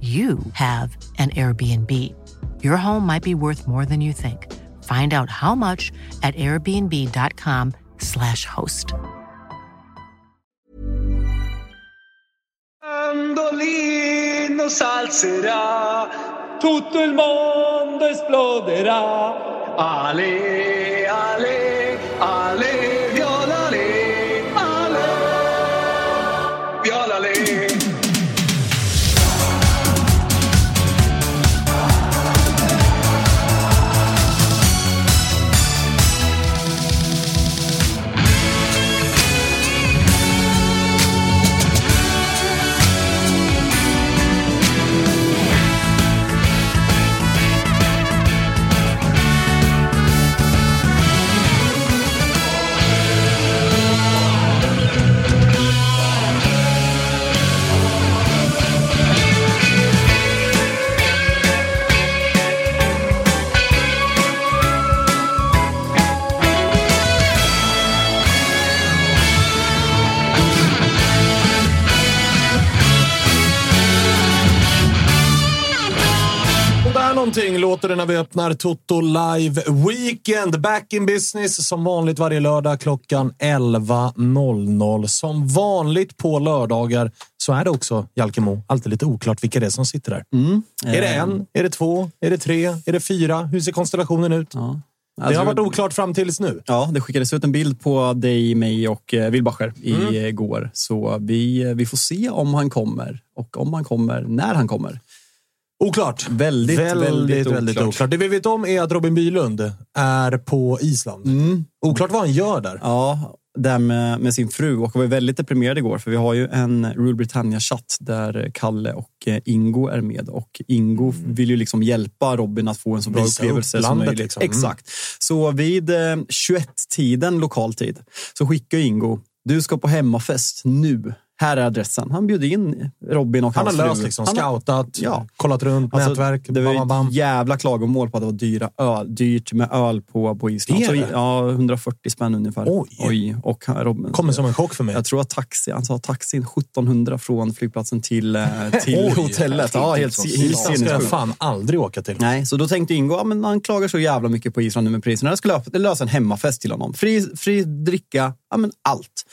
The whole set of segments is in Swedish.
you have an Airbnb. Your home might be worth more than you think. Find out how much at airbnb.com/slash host. Salzerà, tutto il mondo esploderà. Ale, ale, ale, någonting låter det när vi öppnar Toto Live Weekend. Back in business som vanligt varje lördag klockan 11.00. Som vanligt på lördagar så är det också, Jalkemo, alltid lite oklart vilka det är som sitter där. Är det en? Är det två? Är det tre? Är det fyra? Hur ser konstellationen ut? Ja. det Alltså, har varit oklart fram tills nu. Ja, det skickades ut en bild på dig, mig och eh, Wilbacher Mm. igår. Så vi, eh, vi får se om han kommer och om han kommer, när han kommer. Oklart. Väldigt, väldigt, väldigt väldigt oklart. oklart. Det vi vet om är att Robin Bylund är på Island. Mm. Oklart vad han gör där. Ja, där med, med sin fru och var väldigt deprimerad igår för vi har ju en Rule Britannia-chatt där Kalle och eh, Ingo är med och Ingo vill ju liksom hjälpa Robin att få en så bra Mm. Visa upplevelse upp som möjligt. liksom. Mm. Exakt. Så vid eh, 21-tiden lokal tid så skickar Ingo, du ska på hemmafest nu. Här är adressen. Han bjöd in Robin och Han har hans fru. löst liksom, Han har- scoutat, Ja. kollat runt, Alltså, nätverk, det var bam, bam, jävla klagomål på att det var dyra öl, dyrt med öl på, på Island. Så, ja, 140 spänn ungefär. Oj. Och han- Robin, Kommer som en chock för mig. jag tror att taxi, han sa taxin 1700 från flygplatsen till, eh, till Oj. hotellet. Ja, helt, Island ska jag sinnessjukt. fan aldrig åka till. Nej, så då tänkte Ingo, ja, men han klagar så jävla mycket på Island nu med priserna. Jag skulle lösa en hemmafest till honom. Fri, fri dricka, ja men allt.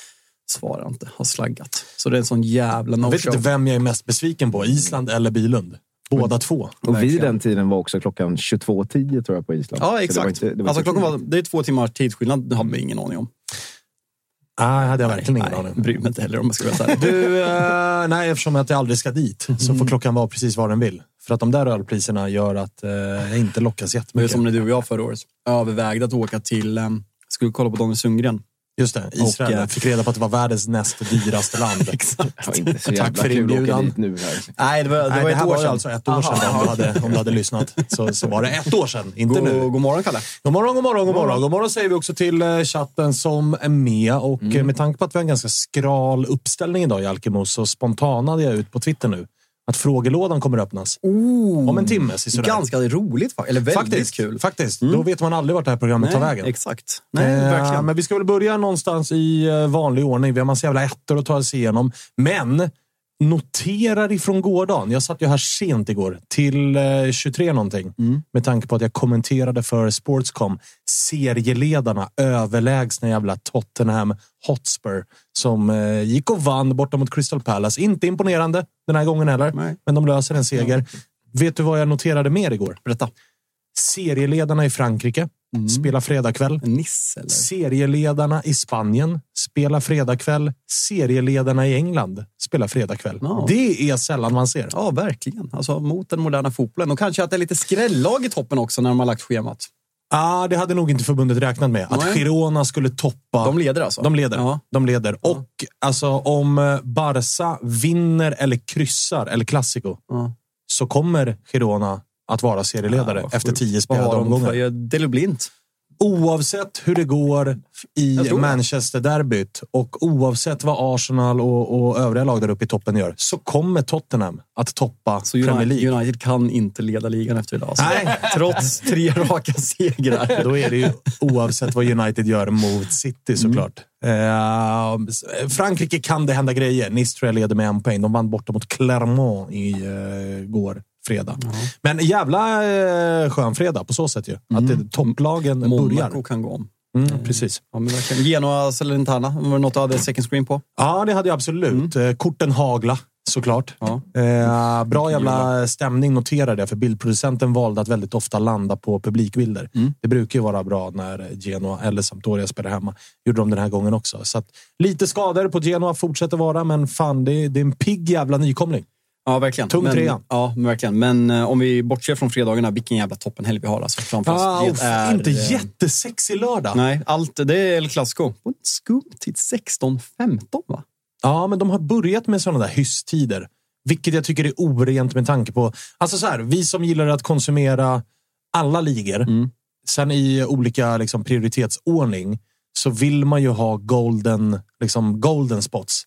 Svarar inte, har slaggat. Så det är en sån jävla Jag vet no-show. inte vem jag är mest besviken på. Island eller Bylund. Båda två. Och vid den tiden var också klockan 22.10 tror jag på Island. Så Ja, det var exakt. inte- det var alltså, klockan var, det är två timmars tidsskillnad, det hade vi ingen aning om. Nej, det hade jag verkligen ingen nej, aning. bryr mig inte heller om jag ska vara ärlig. Du, eh, nej, eftersom att jag aldrig ska dit så Mm. får klockan vara precis vad den vill. För att de där ölpriserna gör att eh, jag inte lockas Det är jättemycket. som när du och jag förra året övervägde att åka till, um, skulle kolla på Daniel Sundgren. Just det, Israel. Och, eh, fick reda på att det var världens näst dyraste land. Exakt. Inte så Tack för inbjudan. nu. Här. Nej, det var, det Nej, var det ett år sedan. alltså ett år sedan om du, hade, om du hade lyssnat. Så, så var det ett år sedan, inte nu. God, god morgon, Kalle. God morgon, god morgon, god morgon. God morgon säger vi också till eh, chatten som är med. Och Mm. eh, med tanke på att vi har en ganska skral uppställning idag i Alkemo så spontanade jag ut på Twitter nu att frågelådan kommer att öppnas. Om en timme. så sådär. Ganska roligt, eller väldigt faktiskt, kul. Faktiskt. Då vet man aldrig vart det här programmet tar vägen. Exakt. Nej, Eh, verkligen. Men vi ska väl börja någonstans i eh, vanlig ordning. Vi har massa jävla ettor att ta oss igenom. Men noterar ifrån gårdagen. Jag satt ju här sent igår till eh, 23 någonting. Med tanke på att jag kommenterade för Sportscom serieledarna överlägsna jävla Tottenham Hotspur som eh, gick och vann borta mot Crystal Palace. Inte imponerande den här gången heller, Nej. men de löser en seger. Vet du vad jag noterade mer igår? Berätta. Serieledarna i Frankrike spelar fredagkväll. Eller? Serieledarna i Spanien spelar fredagkväll. Serieledarna i England spelar fredagkväll. Ja. Det är sällan man ser. Ja, verkligen. Alltså mot den moderna fotbollen. Och kanske att det är lite skrällag i toppen också när de har lagt schemat. Ah, det hade nog inte förbundet räknat med. Att Nej. Girona skulle toppa. De leder alltså? De leder. Ja. De leder. Och alltså, om eh, Barca vinner eller kryssar El Clasico Ja. så kommer Girona att vara serieledare Ja, vad efter tio Vad spelade har de omgångar. för- Delublint. Oavsett hur det går i. Manchester-derbyt och oavsett vad Arsenal och, och övriga lag där uppe i toppen gör så kommer Tottenham att toppa Så Premier League. United kan inte leda ligan efter idag. Nej. Trots tre raka segrar. Då är det ju oavsett vad United gör mot City såklart. Eh, Frankrike kan det hända grejer. Nice tror jag leder med en poäng. De vann borta mot Clermont i uh, fredag. Men jävla uh, skön fredag på så sätt ju. Att det, topplagen Monaco börjar. kan gå om. Mm, precis. Ja, men verkligen. Genoa, Salernitana. Var det något du hade second screen på? Ja, det hade jag absolut. Eh, Korten hagla, såklart. Ja. Eh, bra jävla stämning noterade jag, för bildproducenten valde att väldigt ofta landa på publikbilder. Det brukar ju vara bra när Genoa eller Sampdoria spelar hemma. gjorde de den här gången också. Så att, lite skador på Genoa fortsätter vara, men fan, det är, det är en pigg jävla nykomling. Ja, verkligen. Tung men, trea. Ja, men verkligen. Men eh, om vi bortser från fredagarna, vilken jävla toppenhelg vi har alltså framför oss. Ah, Det är, inte eh, jättesexig lördag. Nej, allt det är El Clasico. Skum tid 16-15 va? Ja, men de har börjat med sådana där hysstider. Vilket jag tycker är orent med tanke på... Alltså så här, vi som gillar att konsumera alla ligor. Mm. Sen i olika liksom, prioritetsordning så vill man ju ha golden, liksom, golden spots.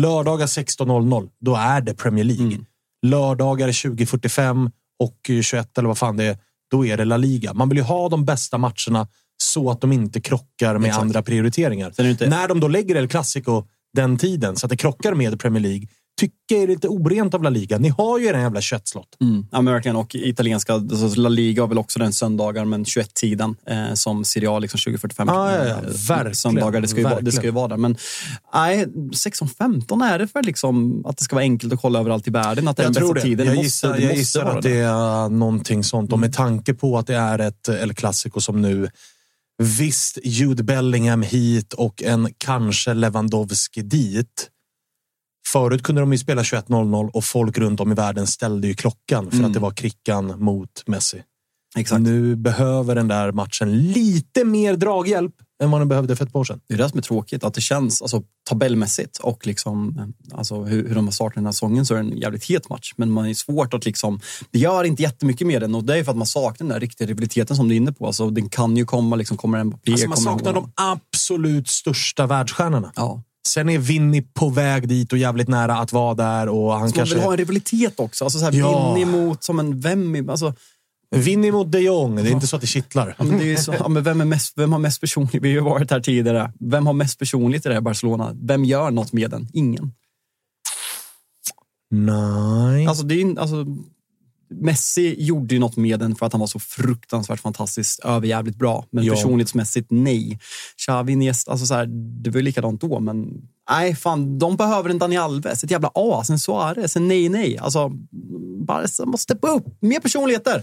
Lördagar 16.00, då är det Premier League. Mm. Lördagar 20.45 och 21 eller vad fan det är, då är det La Liga. Man vill ju ha de bästa matcherna så att de inte krockar med Exakt. andra prioriteringar. Inte- När de då lägger El Clasico den tiden så att det krockar med Premier League tycker jag är lite orent av La Liga. Ni har ju den jävla köttslott. Mm. Ja, men verkligen. Och italienska, alltså La Liga har väl också den söndagar, men 21-tiden eh, som Serie A liksom 2045. Ja, ja, ja. Eh, Verkligen. Söndagar, det ska, ju vara, det Verkligen. ska ju vara där. Men nej, 16-15 är det för liksom att det ska vara enkelt att kolla överallt i världen. Att det är den Jag bästa det. tiden. Jag Det gissar, måste, det jag måste gissar att det är någonting sånt. Och med tanke på att det är ett El Clasico som nu visst Jude Bellingham hit och en kanske Lewandowski dit. Förut kunde de ju spela 21.00 och folk runt om i världen ställde ju klockan för att det var krickan mot Messi. Exakt. Nu behöver den där matchen lite mer draghjälp än vad den behövde för ett par år sedan. Det är det som är tråkigt, att det känns alltså, tabellmässigt och liksom, alltså, hur, hur de har startat den här säsongen så är det en jävligt het match. Men man är svårt att liksom, det gör inte jättemycket med den och det är för att man saknar den där riktiga rivaliteten som du är inne på. Alltså, den kan ju komma, liksom, kommer en Alltså man saknar de absolut största världsstjärnorna. Ja. Sen är Vinny på väg dit och jävligt nära att vara där. Och han Man kanske... vill ha en rivalitet också. Alltså, så här, Ja. Vinny mot, som en vem alltså, Vinny mot de Jong. Det är inte så att det kittlar. ja, men det är så, ja, men vem, är mest, vem har mest personligt? Vi har ju varit här tidigare. Vem har mest personligt i det här Barcelona? Vem gör något med den? Ingen. Nej. Alltså, det är, alltså, Messi gjorde ju något med den för att han var så fruktansvärt fantastiskt överjävligt bra. Men Ja. personlighetsmässigt, nej. Xavi, Iniesta, alltså så här, det var ju likadant då, men nej, fan, de behöver en Dani Alves, ett jävla as, en Suarez, en nej, nej. Alltså, Barca måste steppa upp, mer personligheter.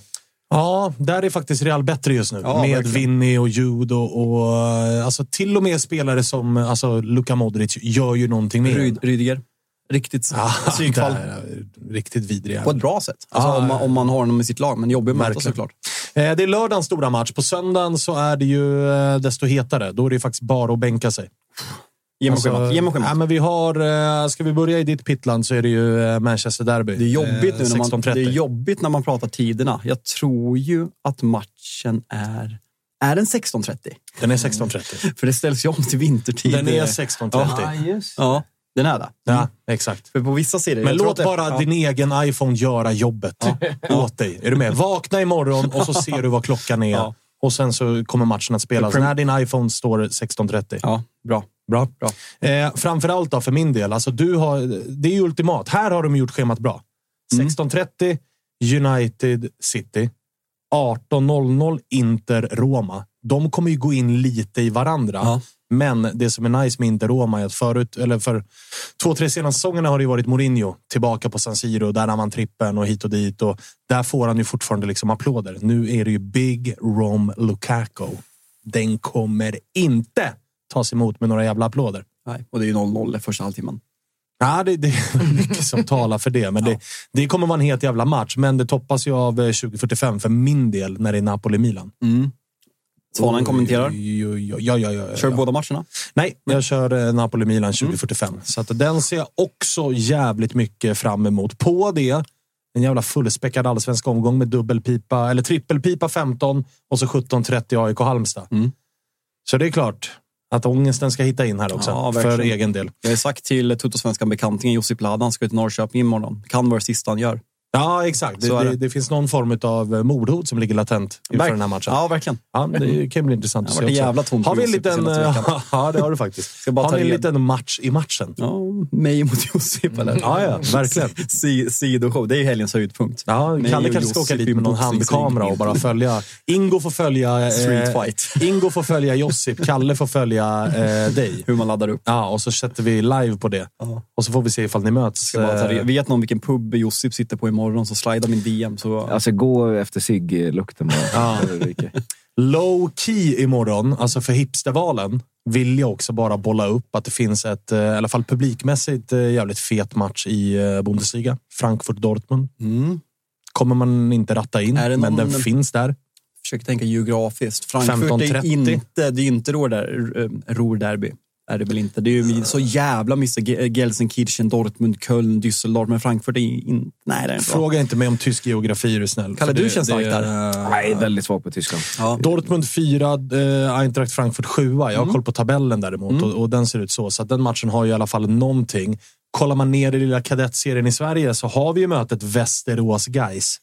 Ja, där är faktiskt Real bättre just nu. Ja, med verkligen. Vinny och Jude och, och alltså, till och med spelare som alltså, Luka Modric gör ju någonting med. Ryd, Rydiger, riktigt Ah, psykfall. riktigt vidriga. På ett bra sätt. Alltså, Ja, om, man, om man har honom i sitt lag, men jobbig Verkligen. såklart. Eh, Det är lördagens stora match. På söndagen så är det ju eh, desto hetare. Då är det ju faktiskt bara att bänka sig. Ge mig Alltså, schemat. Ge mig schemat. ja, men vi har, eh, ska vi börja i ditt pitland så är det ju eh, Manchester Derby. Det är, jobbigt nu när man, 16.30. det är jobbigt när man pratar tiderna. Jag tror ju att matchen är... Är den 16.30? Den är 16.30. För det ställs ju om till vintertid. Den är 16.30. Ja, den är det. Ja, exakt. För på vissa sidor... Men låt det- bara ja. din egen iPhone göra jobbet åt dig. Är du med? Vakna imorgon och så ser du vad klockan är. Ja. Och sen så kommer matchen att spelas när din iPhone står 16.30. Ja, bra. Bra. Bra. Eh, framförallt då för min del, alltså du har, det är ju ultimat. Här har de gjort schemat bra. Mm. 16.30 United City. 18.00 Inter Roma. De kommer ju gå in lite i varandra. Ja. Men det som är nice med Inter Roma är att förut, eller för två, tre senaste säsongerna har det varit Mourinho tillbaka på San Siro. Där har man trippen och hit och dit. Och där får han ju fortfarande liksom applåder. Nu är det ju Big Rom Lukaku. Den kommer inte tas emot med några jävla applåder. Nej, och det är ju 0-0 i första halvtimmen. Ja, det, det är mycket som talar för det. Men det, det kommer vara en helt jävla match. Men det toppas ju av eh, 2045 för min del när det är Napoli-Milan. Svanen kommenterar. Oj, oj, Ja, ja, ja, Kör ja. båda matcherna. Nej, jag kör eh, Napoli-Milan 2045. Så att den ser jag också jävligt mycket fram emot. På det, en jävla fullspäckad allsvensk omgång med dubbelpipa, eller trippelpipa 15 och så 17.30 AIK Halmstad. Så det är klart att ångesten ska hitta in här också, Ja, för egen del. Jag har sagt till Tuttosvenskan bekantingen Josip Ladan ska till Norrköping imorgon. Kan vara det sista han gör. Ja, exakt. Det, det. det. Det, finns någon form av eh, mordhot som ligger latent inför den här matchen. Ja, verkligen. Ja, det kan bli intressant att se också. jävla tomt Har vi en liten... veckan. Ja, det har du faktiskt. Har ni en liten match i matchen? Ja, mig mot Josip eller? Ja, ja, verkligen. Si- Sidoshow, det är helgens höjdpunkt. Ja, Kalle kanske ska åka dit med någon handkamera och bara följa. Ingo får följa... Street fight. Ingo får följa Josip, Kalle får följa eh, dig. Hur man laddar upp. Ja, och så sätter vi live på det. Och så får vi se ifall ni möts. Ska bara ta Eh, Vet någon vilken pub Josip sitter på imorgon så slida min DM. Så... Alltså gå efter cigg-lukten bara. Low key imorgon, alltså för hipstervalen, vill jag också bara bolla upp att det finns ett, eh, i alla fall publikmässigt, eh, jävligt fet match i eh, Bundesliga. Frankfurt-Dortmund. Kommer man inte ratta in, det men någon- den finns där. Försöker tänka geografiskt. Frankfurt är 15.30. inte, det är inte Ruhr- Ruhr-derby. Är det väl inte. Det är ju så jävla mycket Ge- Gelsenkirchen, Dortmund, Köln, Düsseldorf. Men Frankfurt är inte... Nej, det är inte bra. Fråga inte mig om tysk geografi, är du snäll. Kalle, du känns stark är, där. eh, Nej, väldigt svag på Tyskland. Ja. Dortmund 4, eh, Eintracht Frankfurt 7. Jag har Mm. koll på tabellen däremot och, och den ser ut så. Så att den matchen har ju i alla fall någonting. Kollar man ner i lilla kadettserien i Sverige så har vi ju mötet västerås guys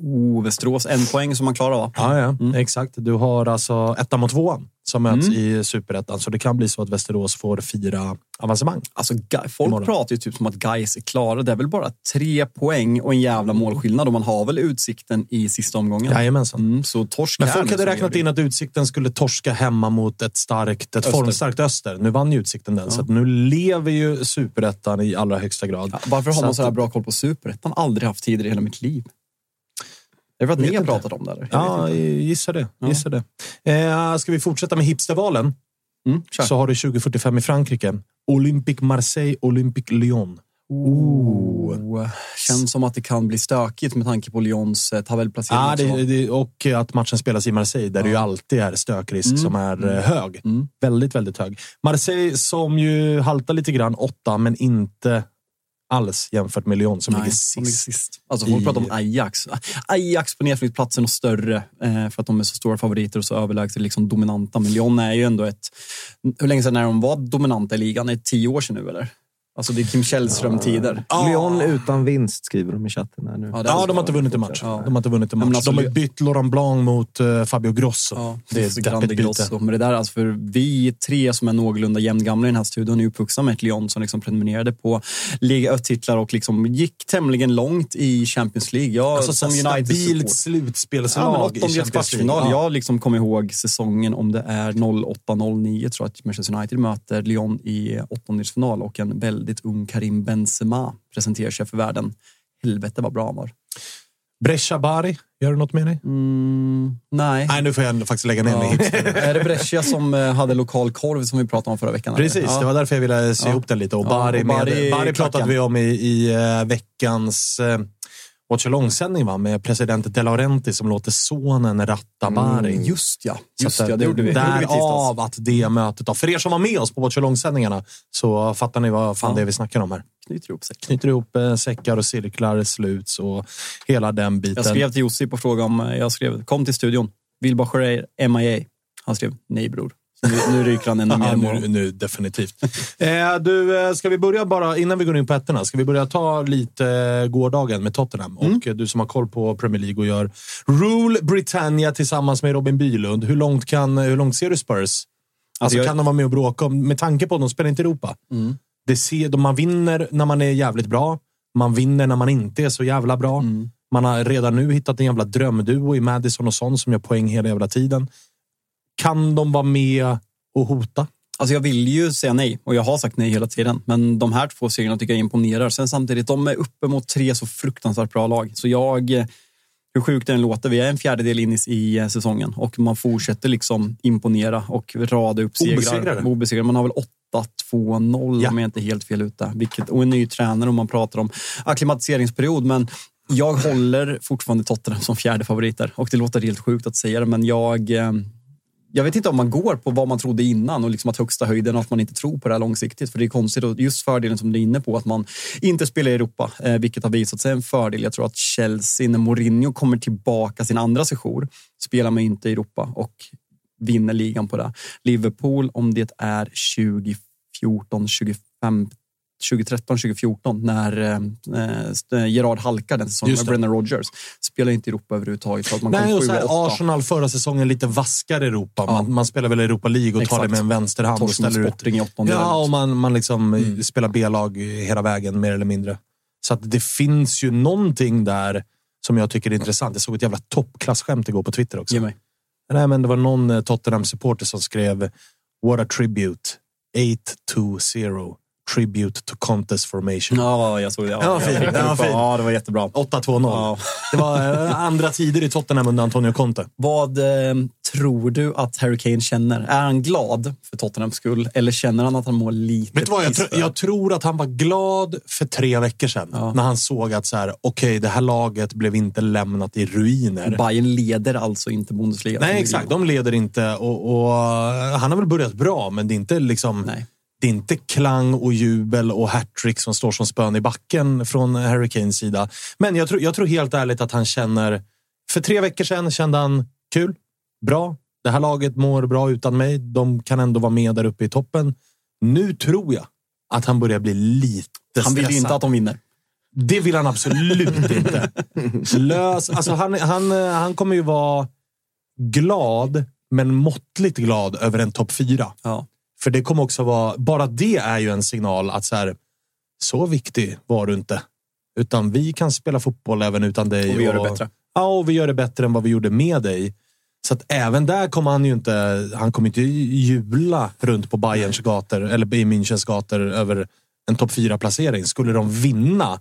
Oh, Västerås, en poäng som man klarar va? Ja, ja Mm. exakt. Du har alltså ettan mot tvåan som möts i superettan. Så det kan bli så att Västerås får fira avancemang. Alltså, folk Imorgon. pratar ju typ som att Gais är klara. Det är väl bara tre poäng och en jävla målskillnad och man har väl utsikten i sista omgången. Jajamensan. Mm, så torsk Men folk hade räknat in att Utsikten skulle torska hemma mot ett, starkt, ett Öster. formstarkt Öster. Nu vann ju Utsikten den, så att nu lever ju superettan i allra högsta grad. Ja, varför har Så man så här bra koll på superettan? Aldrig haft tidigare i hela mitt liv. Är det för att ni har pratat om det? Eller? Ja, gissa det. Gissa det. Eh, ska vi fortsätta med hipstervalen Mm, kör. så har du 2045 i Frankrike. Olympique Marseille, Olympique Lyon. Oh. Känns som att det kan bli stökigt med tanke på Lyons eh, tabellplacering. Ja, också. det, det, och att matchen spelas i Marseille där det ju alltid är stökrisk som är eh, hög. Mm. Väldigt, väldigt hög. Marseille som ju haltar lite grann, åtta, men inte alls jämfört med Lyon som Nej, ligger de ligger sist. sist. Alltså, folk I- pratar om Ajax. Ajax på nedflyttplatsen och större eh, för att de är så stora favoriter och så överlägset liksom dominanta. Men Lyon är ju ändå ett... Hur länge sedan är de var dominanta i ligan? Är det tio år sedan nu eller? Alltså det är Kim Källström-tider. Lyon utan vinst skriver de i chatten här nu. Ja, Ja, de har inte vunnit en match. Ja. De har inte vunnit en match. alltså, de har bytt Laurent Blanc mot eh, Fabio Grosso. Ja, det är ett Grande deppigt byte. Grosso. Men det där, alltså för vi tre som är någorlunda jämngamla i den här studion är uppvuxna med ett Lyon som liksom prenumererade på Liga Ö-titlar och liksom gick tämligen långt i Champions League. Jag, Alltså, som United stabilt slutspelslag Ja, men i Champions. League. Ja. Jag liksom kommer ihåg säsongen om det är 08-09 tror jag att Manchester United möter Lyon i åttondelsfinal och en väldigt ung Karim Benzema presenterar sig för världen. Helvete vad bra han var. Brescia Bari, gör du något med dig? Mm, nej. Nej, nu får jag faktiskt lägga ner mig. Ja. är det Brescia som eh, hade lokal korv som vi pratade om förra veckan? Precis, Ja. det var därför jag ville se Ja. ihop den lite. Och Ja, Bari, och med, Bari Bari, i pratade vi om i, i eh, veckans eh, Watch Along-sändning va? med president De Laurenti som låter sonen ratta Bari. Mm, Just ja, just att, ja, det gjorde vi. Därav att det mötet. Då. För er som var med oss på Watch Along-sändningarna så fattar ni vad fan Ja. det är vi snackar om här. Knyter ihop sig. Knyter ihop eh, säckar och cirklar, sluts och hela den biten. Jag skrev till Josip och frågade om, eh, jag skrev kom till studion, Wilbur Schreier, MIA. Han skrev nej bror. Nu, nu ryker han ännu mer nu, nu, definitivt. eh, du, eh, ska vi börja bara, innan vi går in på ettorna, ska vi börja ta lite eh, gårdagen med Tottenham? Mm. Och eh, du som har koll på Premier League och gör Rule Britannia tillsammans med Robin Bylund. Hur långt, kan, hur långt ser du Spurs? Alltså, jag- kan de vara med och bråka om, med tanke på att de spelar inte i Europa. Mm. Det ser, de- man vinner när man är jävligt bra. Man vinner när man inte är så jävla bra. Mm. Man har redan nu hittat en jävla drömduo i Madison och Son som gör poäng hela jävla tiden. Kan de vara med och hota? Alltså jag vill ju säga nej och jag har sagt nej hela tiden. Men de här två segrarna tycker jag imponerar. Sen samtidigt, de är uppe mot tre så fruktansvärt bra lag. Så jag, eh, hur sjukt det än låter, vi är en fjärdedel in i, eh, säsongen och man fortsätter liksom imponera och rada upp segrar. Obesegrade. Obesegrade. Man har väl 8-2-0 Ja. om jag inte är helt fel ute. Vilket, och en ny tränare om man pratar om akklimatiseringsperiod. Men jag håller fortfarande Tottenham som fjärde favoriter och det låter helt sjukt att säga det, men jag eh, jag vet inte om man går på vad man trodde innan och liksom att högsta höjden och att man inte tror på det här långsiktigt. För det är konstigt och just fördelen som du är inne på att man inte spelar i Europa, eh, vilket har visat sig en fördel. Jag tror att Chelsea, när Mourinho kommer tillbaka sin andra sejour, spelar man inte i Europa och vinner ligan på det. Liverpool, om det är 2014, 2015 2013, 2014 när eh, Gerard halkade den säsongen med. Brennan Rodgers. Spelar inte Europa överhuvudtaget. Att man Nej, och så här. Arsenal förra säsongen lite vaskare i Europa. Ja. Man, man spelar väl Europa League och tar Exakt. det med en vänsterhand och Torsk ställer ut. I åttondelen. Ja, och man, man liksom Mm. spelar B-lag hela vägen mer eller mindre. Så att det finns ju någonting där som jag tycker är intressant. Jag såg ett jävla toppklassskämt igår på Twitter också. Ge mig. Nej, men det var någon eh, Tottenham-supporter som skrev What a tribute. 8-2-0. Tribute to contest formation. Ja, jag såg det. Ja, fint. Det var fint. Ja, det var jättebra. 8-2-0. Ja. Det var eh, andra tider i Tottenham under Antonio Conte. Vad eh, tror du att Harry Kane känner? Är han glad för Tottenhams skull eller känner han att han mår lite Vet vad, jag, tr- jag tror att han var glad för tre veckor sedan. Ja. När han såg att så här, okej, det här laget blev inte lämnat i ruiner. Bayern leder alltså inte Bundesliga. Nej, exakt. De leder inte. Och, och, han har väl börjat bra, men det är inte liksom... Nej. Det är inte klang och jubel och hattrick som står som spön i backen från Harry Kanes sida. Men jag tror, jag tror helt ärligt att han känner... För tre veckor sedan kände han kul, bra. Det här laget mår bra utan mig. De kan ändå vara med där uppe i toppen. Nu tror jag att han börjar bli lite Han vill ju stressad. inte att de vinner. Det vill han absolut inte. Lös, alltså han, han, han kommer ju vara glad, men måttligt glad över en topp fyra. Ja. För det kommer också vara, bara det är ju en signal att så här, så viktig var du inte. Utan vi kan spela fotboll även utan dig. Och vi gör det bättre. Ja, och vi gör det bättre än vad vi gjorde med dig. Så att även där kommer han ju inte, han kommer inte jubla runt på Bayerns gator eller i Münchens gator över en topp fyra placering. Skulle de vinna,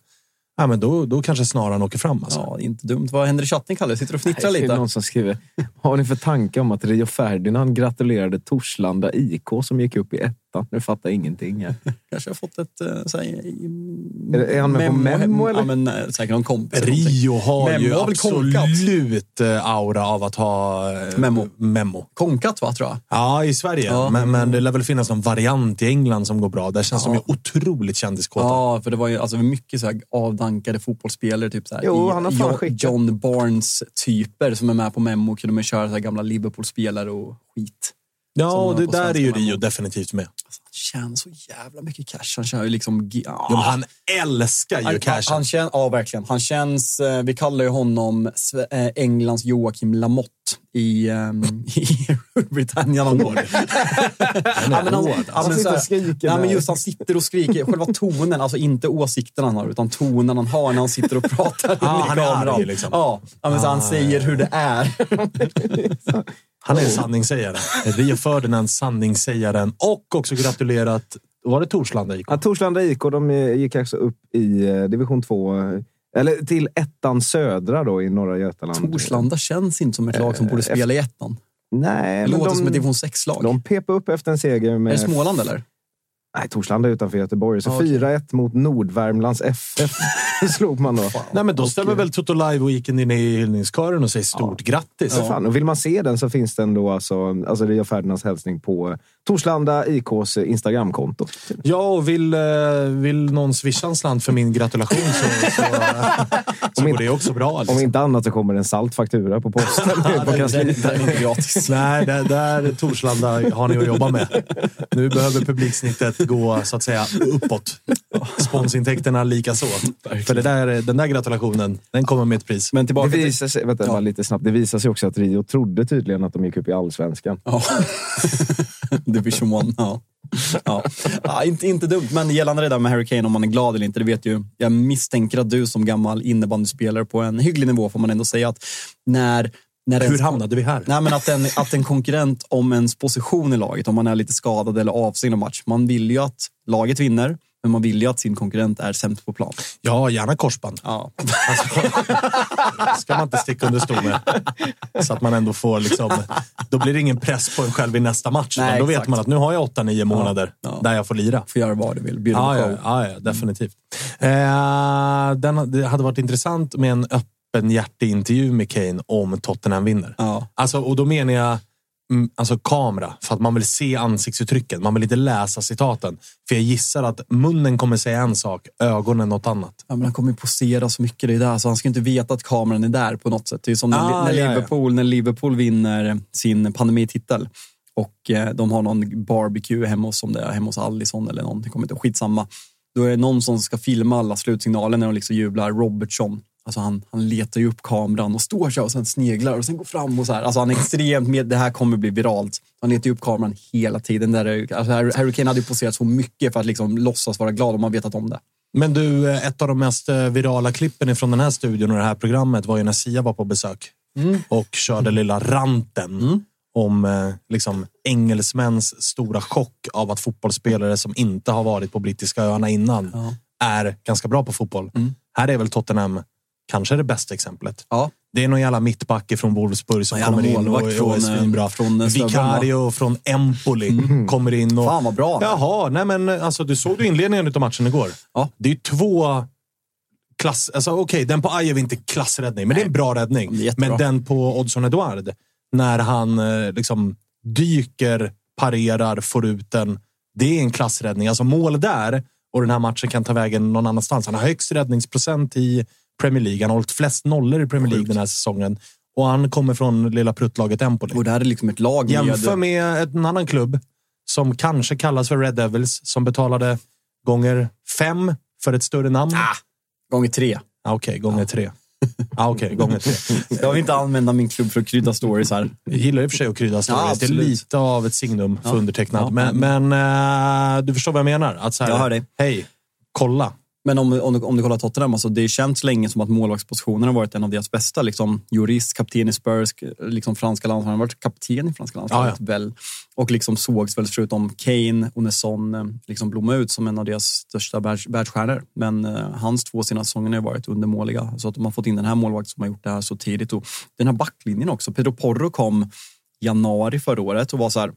ja, men då, då kanske snaran åker fram. Alltså. Ja, inte dumt. Vad händer i chatten, Kalle? Sitter du och fnittrar Det är lite? någon som skriver, vad har ni för tanke om att Rio Ferdinand gratulerade Torslanda IK som gick upp i ettan? Nu fattar jag ingenting. Här. Kanske har fått ett... eh, Så här, Är det- är han med på memo, eller? Ja, men eh, säkert någon kompis. Rio har Memo ju har konkat? absolut eh, aura av att ha Memo. memo. Konkat, va, tror jag. Ja, i Sverige. Ja. Men, men det lär väl finnas någon variant i England som går bra. Där känns Ja. de ju otroligt kändiskåta. Ja, för det var ju alltså mycket så här avdankade fotbollsspelare. Typ så här, Jo, i- han har fan John. John Barnes-typer som är med på Memo. Kunde man köra så här gamla Liverpool-spelare och skit. Ja, han det där är ju. Rio definitivt med. Alltså, han tjänar så jävla mycket cash. Han kör ju liksom... Ja. Men han älskar ju Han, cashen. han känns, ja, verkligen. Han känns, eh, vi kallar ju honom eh, Englands Joakim Lamotte i, ehm, i Britannien någon gång. ja, men han, ja, Han men, sitter så här- och skriker ja, men där. just han sitter och skriker. Själva tonen, alltså inte åsikten han har, utan tonen han har när han sitter och pratar Ja, i han är arg, liksom. Ja, ja, men så han Ah, säger hur det är. Han är en sanningssägare. Rio Ferdinand, sanningssägaren. Och också gratulerat, var det Torslanda IK? Ja, Torslanda IK de eh, gick alltså upp i eh, division 2, eh, eller till ettan södra då i norra Götaland. Torslanda känns inte som ett lag som borde spela i ettan. Nej, Det men låter som ett de, division 6-lag. de pepade upp efter en seger Är med... det Småland eller? Nej, Torslanda utanför Göteborg. Så Ja, okej. 4-1 mot Nordvärmlands FF slog man då. Nej, men då Och, stämmer eh, väl Toto Live och gick in i hyllningskören och säger stort grattis. Så fan, och vill man se den så finns den då alltså, alltså Rio Ferdinands hälsning på Torslanda IKs Instagramkonto. Ja, och vill, eh, vill någon swisha en slant för min gratulation så, så, så går det också bra. Om Liksom. inte annat så kommer det en salt faktura på posten på kansliet. Den är inte gratis. Nej, där, där Torslanda har ni att jobba med. Nu behöver publiksnittet gå så att säga uppåt. Sponsintäkterna lika så. För det där, den där gratulationen, den kommer med ett pris. Men Det tillbaka till... visar sig, vänta, Ja. lite snabbt. Det visar sig också att Rio trodde tydligen att de gick upp i allsvenskan. Ja. Division 1. Ja. Ja. ja, inte, inte dumt, men gällande det där med Harry Kane, om man är glad eller inte, det vet ju. Jag misstänker att du som gammal innebandyspelare på en hygglig nivå får man ändå säga att när när Hur ens- hamnade vi här? Nej, men att, en, att en konkurrent om ens position i laget, om man är lite skadad eller avstängd av match. Man vill ju att laget vinner, men man vill ju att sin konkurrent är sämst på plan. Ja, gärna korsband. Ja. ska man inte sticka under stol med. Så att man ändå får liksom... Då blir det ingen press på en själv i nästa match. Nej, då vet exakt. man att nu har jag 8-9 månader ja. där jag får lira. Får göra vad du vill. Bjuda Ja, på ja, ja, ja, definitivt. Eh, den, det hade varit intressant med en öppen hjärteintervju med Kane om Tottenham vinner. Ja. Alltså, och då menar jag alltså kamera, för att man vill se ansiktsuttrycken. Man vill inte läsa citaten. För jag gissar att munnen kommer säga en sak, ögonen något annat. Ja, men han kommer ju posera så mycket. Det är där, så han ska inte veta att kameran är där på något sätt. Det är som när, Ah, när, ja, ja. Liverpool, när Liverpool vinner sin pandemititel och eh, de har någon barbecue hemma hos, om det är hemma hos Allison eller någon, jag kommer inte skitsamma. Då är det någon som ska filma alla slutsignaler när de liksom jublar. Robertson. Alltså han, han letar ju upp kameran och står så och sen sneglar och sen går fram och så här. Alltså han är extremt med, det här kommer bli viralt. Han letar ju upp kameran hela tiden. Där är, alltså Harry Kane hade ju poserat så mycket för att liksom låtsas vara glad om man vetat om det. Men du, eh, ett av de mest eh, virala klippen ifrån den här studion och det här programmet var ju när Sia var på besök och körde lilla ranten om eh, liksom, engelsmäns stora chock av att fotbollsspelare som inte har varit på brittiska öarna innan Ja. är ganska bra på fotboll. Här är väl Tottenham kanske det bästa exemplet. Ja. Det är någon jävla mittback från Wolfsburg som kommer in och, och är från, eh, svinbra. från, eh, Vicario från Empoli kommer in och... Fan vad bra. Jaha, nej men alltså, du såg du inledningen av matchen igår? Ja. Det är ju två klass... Alltså, Okej, den på Ajev är inte klassräddning, men det är en bra räddning. Men den på Oddson Eduard, när han eh, liksom dyker, parerar, får ut den. Det är en klassräddning. Alltså mål där och den här matchen kan ta vägen någon annanstans. Han har högst räddningsprocent i Premier League. Han har hållit flest nollor i Premier League den här säsongen. Och han kommer från lilla pruttlaget Empoli. Och det här är liksom ett lag Jämför med... med en annan klubb som kanske kallas för Red Devils som betalade gånger fem för ett större namn. Ah. Gånger tre. Okej, gånger tre. Ah, Okej, gånger tre. Jag vill inte använda min klubb för att krydda stories här. Jag gillar i och för sig att krydda stories. det är lite av ett signum för Ja. undertecknad. Ja. Men, men eh, du förstår vad jag menar? Att så här, Jag hör dig. Hej, kolla. Men om, om, du, om du kollar Tottenham, alltså det känt länge som att målvaktspositionen har varit en av deras bästa. Liksom, Juris, kapten i Spurs, liksom franska landslaget. Han har varit kapten i franska landslaget Ja, väl. Och liksom sågs väl förutom Kane och Nesson eh, liksom blomma ut som en av deras största världs, världsstjärnor. Men eh, hans två senaste säsonger har varit undermåliga. Så att de har fått in den här målvakten som har gjort det här så tidigt. Och den här backlinjen också. Pedro Porro kom januari förra året och var så här...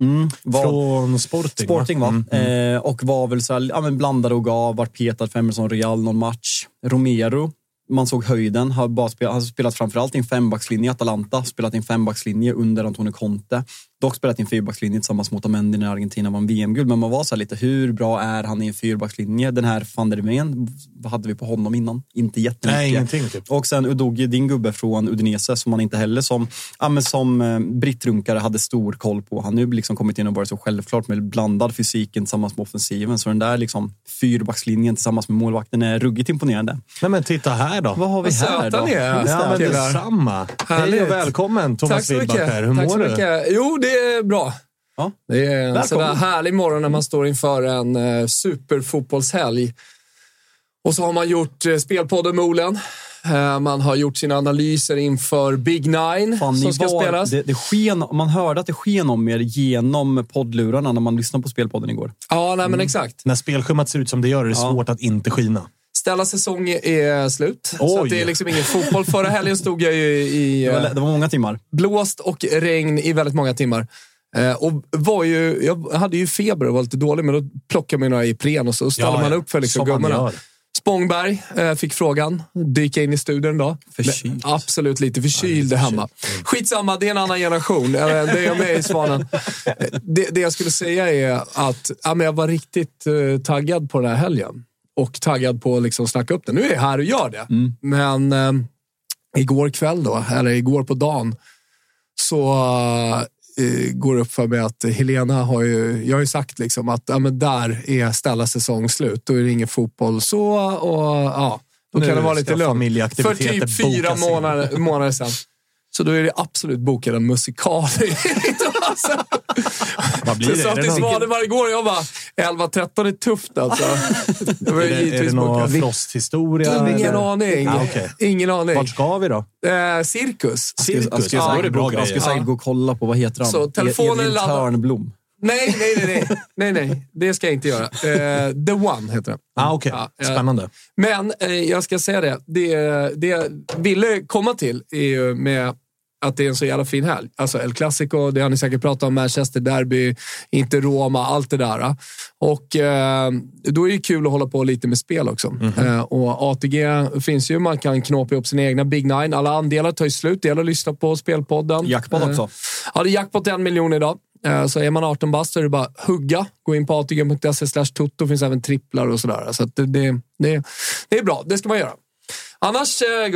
Mm, var, Från Sporting. Sporting va? Mm, mm. Eh, och var väl så här, ja, men blandade och gav, vart petad för Emerson Real någon match. Romero, man såg höjden, har, bara spelat, har spelat framförallt i en fembackslinje i Atalanta, spelat i en fembackslinje under Antonio Conte. Dock spelat i en fyrbackslinje tillsammans med Otamendi när Argentina vann VM-guld. Men man var så här lite, hur bra är han i en fyrbackslinje? Den här van der Ven, vad hade vi på honom innan? Inte jättemycket. Nej, ingenting. Typ. Och sen Udogi, din gubbe från Udinese, som man inte heller som, ja, men som eh, brittrunkare hade stor koll på. Han nu liksom kommit in och varit så självklart med blandad fysiken tillsammans med offensiven. Så den där liksom fyrbackslinjen tillsammans med målvakten är ruggigt imponerande. Nej, men titta här då. Vad har vi Vad här söta då? ni är. Ja, men detsamma. Hej och välkommen Tack Thomas så mycket. Wilbacher. Hur Tack mår så du? mycket. Jo, det är bra. Ja. Det är en sådär härlig morgon när man står inför en eh, superfotbollshelg. Och så har man gjort eh, spelpodden med Olen. Eh, man har gjort sina analyser inför Big Nine Fan, som ska var- spelas. Det, det sken, man hörde att det sken om er genom poddlurarna när man lyssnade på spelpodden igår. Ja, nej, men exakt. När spelschemat ser ut som det gör är det Ja. svårt att inte skina. Ställa säsong är slut. Så Oj. att det är liksom ingen fotboll. Förra helgen stod jag ju i Det var, det var många timmar. blåst och regn i väldigt många timmar. Eh, och var ju, jag hade ju feber och var lite dålig, men då plockade man några Ipren och så ställde Ja, man ja. upp för liksom gummorna. Spångberg eh, fick frågan. Dyka in i studion då. Förkyld. Men Absolut lite förkyld hemma. Skitsamma, det är en annan generation. Eh, Det är jag med i Svanen. Det, det jag skulle säga är att ja, men jag var riktigt eh, taggad på den här helgen. Och taggad på att liksom snacka upp det. Nu är jag här och gör det. Men eh, igår kväll då, eller igår på dagen, så eh, går det upp för mig att Helena har ju, jag har ju sagt liksom att ja, men där är Stellas säsong slut. Då är det ingen fotboll så och ja, då Nu kan det vara lite lugnt. För typ fyra månader, månader sedan. Så då är det absolut bokat en musikal. Vad blir Så det? sa Är det till någon- Svanemar igår, jag bara 11-13 är tufft alltså. Det var Är det, är det någon. Frost-historia? Ingen eller? aning. Ja, okej. Ingen aning. Vart ska vi då? Eh, cirkus. Cirkus? Jag bra gå, jag ska grejer. säkert gå och kolla på, vad heter han? Så, telefonen Edvin laddar. Törnblom. Nej, nej, nej, nej, nej, nej. Det ska jag inte göra. Eh, The One heter det. Ah, Okej, Ja, ja. spännande. Men eh, jag ska säga det. Det, det jag ville komma till är ju med att det är en så jävla fin helg. Alltså El Clasico, det har ni säkert pratat om, Manchester Derby, inte Roma, allt det där. Och eh, då är det kul att hålla på lite med spel också. Eh, och ATG finns ju, man kan knåpa ihop sina egna Big Nine. Alla andelar tar ju slut, det gäller att lyssna på Spelpodden. Jackpot Eh, också. Ja, det är jackpot en miljon idag. Eh, Så är man 18 bast så är det bara hugga. Gå in på atg.se slash toto. finns även tripplar och sådär. Så det, det, det, är bra. Det ska man göra. Annars, eh,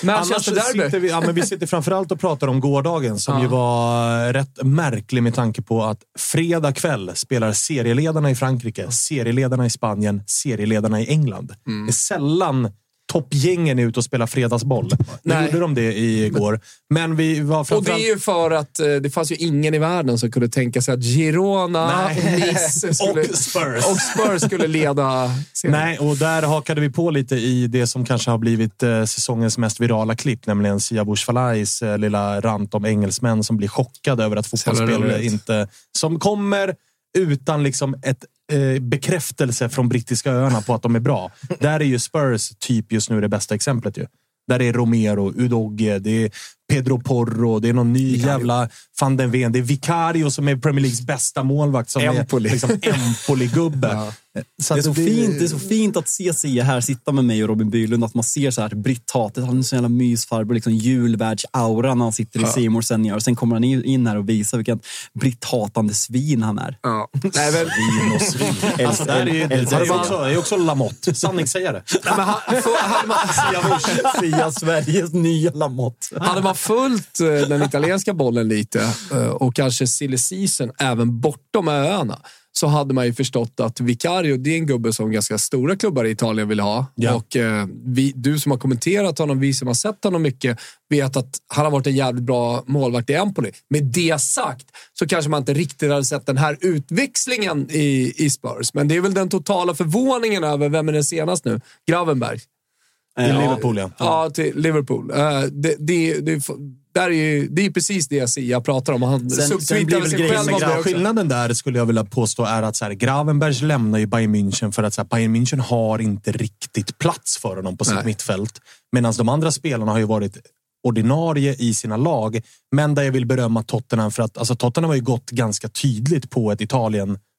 gubbar. Annars Manchester Derby. sitter vi, ja, men vi sitter framförallt och pratar om gårdagen som Ja. ju var rätt märklig med tanke på att fredag kväll spelar serieledarna i Frankrike, serieledarna i Spanien, serieledarna i England. Mm. Det är sällan toppgängen är ute och spelar fredagsboll. Nu gjorde de det igår. Men vi var Och det framförallt... är ju för att eh, det fanns ju ingen i världen som kunde tänka sig att Girona. Nice skulle, Och Spurs. och Spurs skulle leda serien. Nej, och där hakade vi på lite i det som kanske har blivit eh, säsongens mest virala klipp, nämligen Sia Bush Falais eh, lilla rant om engelsmän som blir chockade över att fotbollsspelare inte... Som kommer utan liksom ett eh, bekräftelse från brittiska öarna på att de är bra. Där är ju Spurs typ just nu det bästa exemplet. Ju. Där är Romero, Udogie, det är Pedro Porro, det är någon ny jävla van den Ven. Det är Vicario som är Premier Leagues bästa målvakt. Som Empoli. är liksom Empoli-gubbe. Så Det är, så blir- fint, det är så fint att se Sia här sitta med mig och Robin Bylund. Att man ser så här britt-hatet. Han är en sån jävla mysfarbror. Liksom julvärldsaura när han sitter i Seymour Senior. Och sen kommer han in här och visar vilket britt-hatande svin han är. Ja. Nej, men, Vin och svin. Alltså, det, är ju, det, är ju också, det är också Lamotte. Sanningssägare. nej, men ha- för- hade, man, Sia, Sveriges nya Lamotte. hade man följt eh, den italienska bollen lite eh, och kanske silly season även bortom öarna så hade man ju förstått att Vicario, det är en gubbe som ganska stora klubbar i Italien vill ha. Ja. Och eh, vi, du som har kommenterat honom, vi som har sett honom mycket, vet att han har varit en jävligt bra målvakt i Empoli. Med det sagt så kanske man inte riktigt hade sett den här utväxlingen i, i Spurs. Men det är väl den totala förvåningen över, vem är den senast nu? Gravenberg. I Liverpool, ja. Ja, till Liverpool. Eh, det, det, det, där är ju, det är precis det Sia pratar om. Han Sen- sen blir väl grejen med skillnaden där skulle jag vilja påstå är att så här, Gravenbergs lämnar ju Bayern München för att så här, Bayern München har inte riktigt plats för honom på sitt Nej. mittfält. Medan de andra spelarna har ju varit ordinarie i sina lag. Men där jag vill berömma Tottenham för att alltså, Tottenham har ju gått ganska tydligt på ett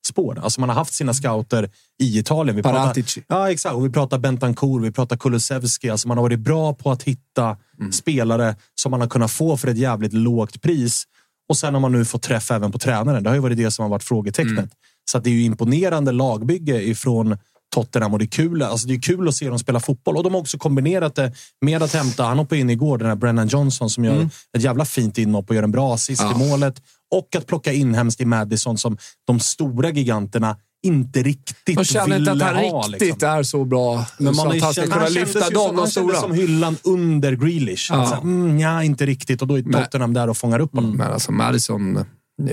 Italien-spår. Alltså man har haft sina scouter i Italien. Vi pratar, Paratici. ja, exakt. Och vi pratar Bentancourt, vi pratar Kulusevski. Alltså man har varit bra på att hitta Mm. spelare som man har kunnat få för ett jävligt lågt pris. Och sen har man nu fått träff även på tränaren. Det har ju varit det som har varit frågetecknet. Mm. Så det är ju imponerande lagbygge ifrån Tottenham och det är kul, alltså det är kul att se dem spela fotboll. Och de har också kombinerat det med att hämta, han hoppade in igår, den här Brennan Johnson som gör ett jävla fint inhopp och gör en bra assist Mm. Ja. i målet. Och att plocka inhemskt i Madison som de stora giganterna inte riktigt De känner inte att han ha. riktigt liksom. är så bra Men så man har att han ska kunna Han lyfta dem, som, de han stora. som hyllan under Grealish. Ja. Alltså, mm, ja, inte riktigt. Och då är Men- Tottenham där och fångar upp honom. Men alltså Madison,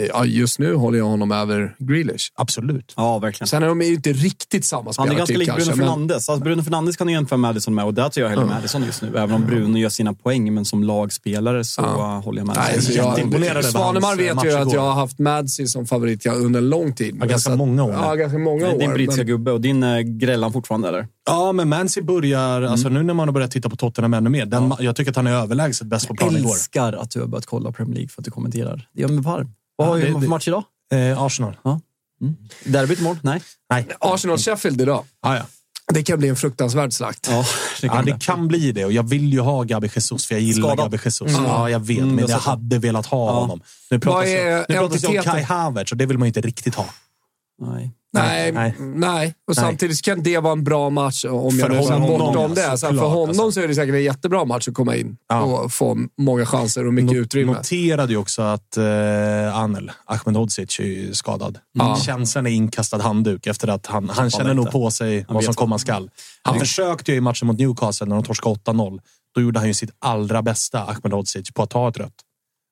ja, just nu håller jag honom över Grealish. Absolut. Ja, verkligen. Sen är de ju inte riktigt samma Han är ganska lik Bruno kanske. Men, Fernandes. Alltså Bruno Fernandes kan du jämföra Madison med och där tror jag hellre Madison just nu. Även om Bruno gör sina poäng, men som lagspelare så Ja. uh, håller jag med. nej, så jag, Svanemar eh, vet ju att jag har haft Madsi som favorit ja, under en lång tid. Men ganska att- många år. Ja, ganska många år. Din brittiska men- gubbe och din äh, grällan fortfarande eller? Ja, men Mansi börjar, alltså nu när man har börjat titta på Tottenham ännu mer. Den, Jag tycker att han är överlägset bäst på Jag planen igår. älskar att du har börjat kolla Premier League för att du kommenterar. Det gör mig varm. Vad Ja, har vi för match idag? Eh, Arsenal. Derbyt imorgon? Nej. Nej. Arsenal-Sheffield idag. Ah, ja. Det kan bli en fruktansvärd slakt. Ja, det Ja, kan det det. kan bli det och jag vill ju ha Gabi Jesus för jag gillar Skadad. Gabi Jesus. Mm. Ja, jag vet, Mm, men jag jag hade velat ha Ja. honom. Nu pratas, det- nu pratas det om? Kai Havertz och det vill man ju inte riktigt ha. Nej. Nej, Nej. nej. Och samtidigt kan det vara en bra match om För jag nu honom, ser bortom det. Så för honom alltså. så är det säkert en jättebra match att komma in Ja. och få många chanser och mycket No- utrymme. Noterade ju också att eh, Anel, Ahmedhodzic, är skadad. Ja. Känslan är inkastad handduk efter att han, han känner nog på sig vad vet som komma skall. Han försökte ju i matchen mot Newcastle när de torskade 8-0. Då gjorde han ju sitt allra bästa, Ahmedhodzic, på att ta ett rött.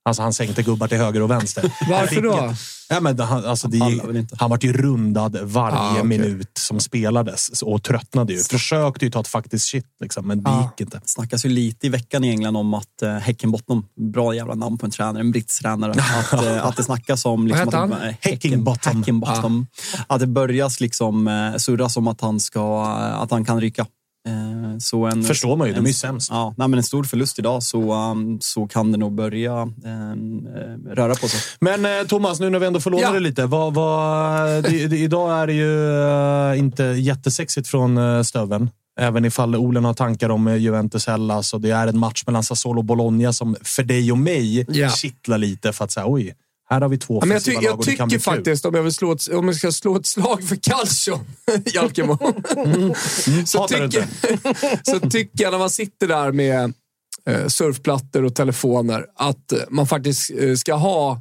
Alltså han sänkte gubbar till höger och vänster. Varför då? Ja, men han, alltså det, han vart ju rundad varje Ah, okej. minut som spelades och tröttnade ju. Försökte ju ta ett faktiskt shit, liksom, men det Ja. gick inte. Det snackas ju lite i veckan i England om att Häckenbottom, bra jävla namn på en tränare, en brittisk tränare, att, eh, att det snackas om... Liksom, Vad heter att, han? eh, Häckenbottom. Häckenbottom. Att det börjas liksom uh, surras om att han, ska, att han kan ryka. Eh, så en, Förstår man ju, de är ju en- sämst. Ja, nej, men en stor förlust idag så, um, så kan det nog börja um, eh, röra på sig. Men eh, Thomas, nu när vi ändå får låna Ja. det lite. Vad, vad, det, det, idag är det ju eh, inte jättesexigt från uh, Stöven. Även ifall Olen har tankar om eh, Juventus Hellas och det är en match mellan Sassuolo och Bologna som för dig och mig Ja. kittlar lite för att säga oj, här har vi två Ja, men jag, ty- jag tycker faktiskt, om jag, vill slå ett, om jag ska slå ett slag för Calcio, Jalkemo, så, Hatar du tycker, så tycker jag när man sitter där med surfplattor och telefoner att eh, man faktiskt eh, ska ha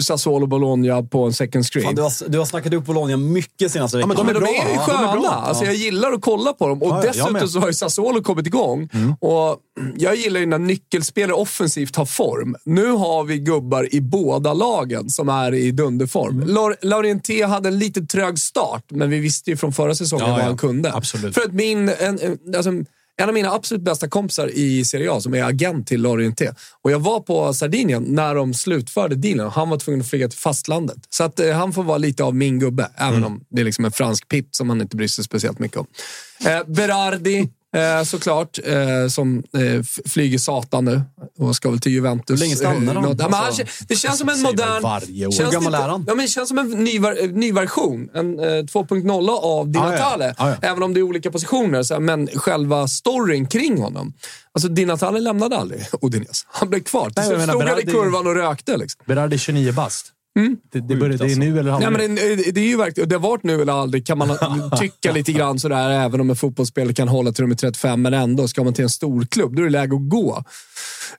Sassuolo Bologna på en second screen. Fan, du, har, du har snackat upp Bologna mycket senaste veckan. Ja, men de bra. är ju Ja, de är sköna. bra. Alltså, jag gillar att kolla på dem. Och Ja, dessutom så har ju Sassuolo kommit igång. Och jag gillar ju när nyckelspelare offensivt har form. Nu har vi gubbar i båda lagen som är i dunderform. Mm. Laurienté hade en lite trög start, men vi visste ju från förra säsongen vad han kunde. Absolut. För att min, en, en- alltså, en av mina absolut bästa kompisar i Serie A, som är agent till Laurienté. Och jag var på Sardinien när de slutförde dealen. Han var tvungen att flyga till fastlandet. Så att eh, han får vara lite av min gubbe, även Mm. om det är liksom en fransk pipp som han inte bryr sig speciellt mycket om. Eh, Berardi, eh, såklart, eh, som eh, flyger satan nu och ska väl till Juventus. Hur länge stannar Eh, något- Ja, men han, Alltså, det känns som en modern... varje år. Hur gammal är han? Ja, men det känns som en ny, eh, ny version. En eh, 2.0 av Di Ja, ja. Natale. Ja. Även om det är olika positioner, så här, men själva storyn kring honom. Alltså, Di Natale lämnade aldrig Odinese. Han blev kvar. Till slut stod han i kurvan och rökte. Liksom. Berardi är 29 bast. Det, det, börjar, det är nu eller Nej, aldrig. men det, det är ju verkligen, det har varit nu eller aldrig, kan man tycka lite grann sådär, även om en fotbollsspelare kan hålla till de är 35, men ändå, ska man till en stor klubb, då är det läge att gå.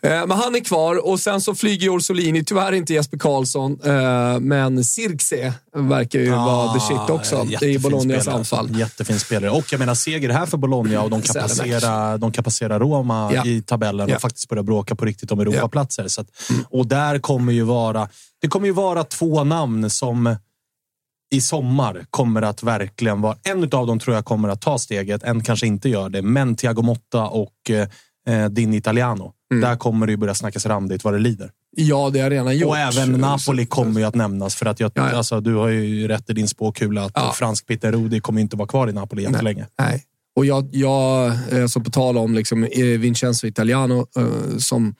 Eh, Men han är kvar och sen så flyger Orsolini, tyvärr inte Jesper Karlsson, eh, men Sirkse verkar ju vara the shit också i Ah, Bolognas spelare, alltså. anfall. Jättefin spelare. Och jag menar, seger här för Bologna och de kan, passera, de kan passera Roma Ja. i tabellen Ja. och faktiskt börja bråka på riktigt om Europaplatser. Så att, och där kommer ju vara... Det kommer ju vara två namn som i sommar kommer att verkligen vara... En av dem tror jag kommer att ta steget, en kanske inte gör det. Men Thiago Motta och eh, din Italiano. Där kommer det ju börja snackas randigt vad det lider. Ja, det har redan gjort. Och även Napoli kommer ju att nämnas. För att jag, Ja, ja. Alltså, du har ju rätt i din spåkula att Ja. fransk Peter Rudi kommer inte vara kvar i Napoli jättelänge. Nej. Och jag, jag eh, så på tal om liksom, eh, Vincenzo Italiano eh, som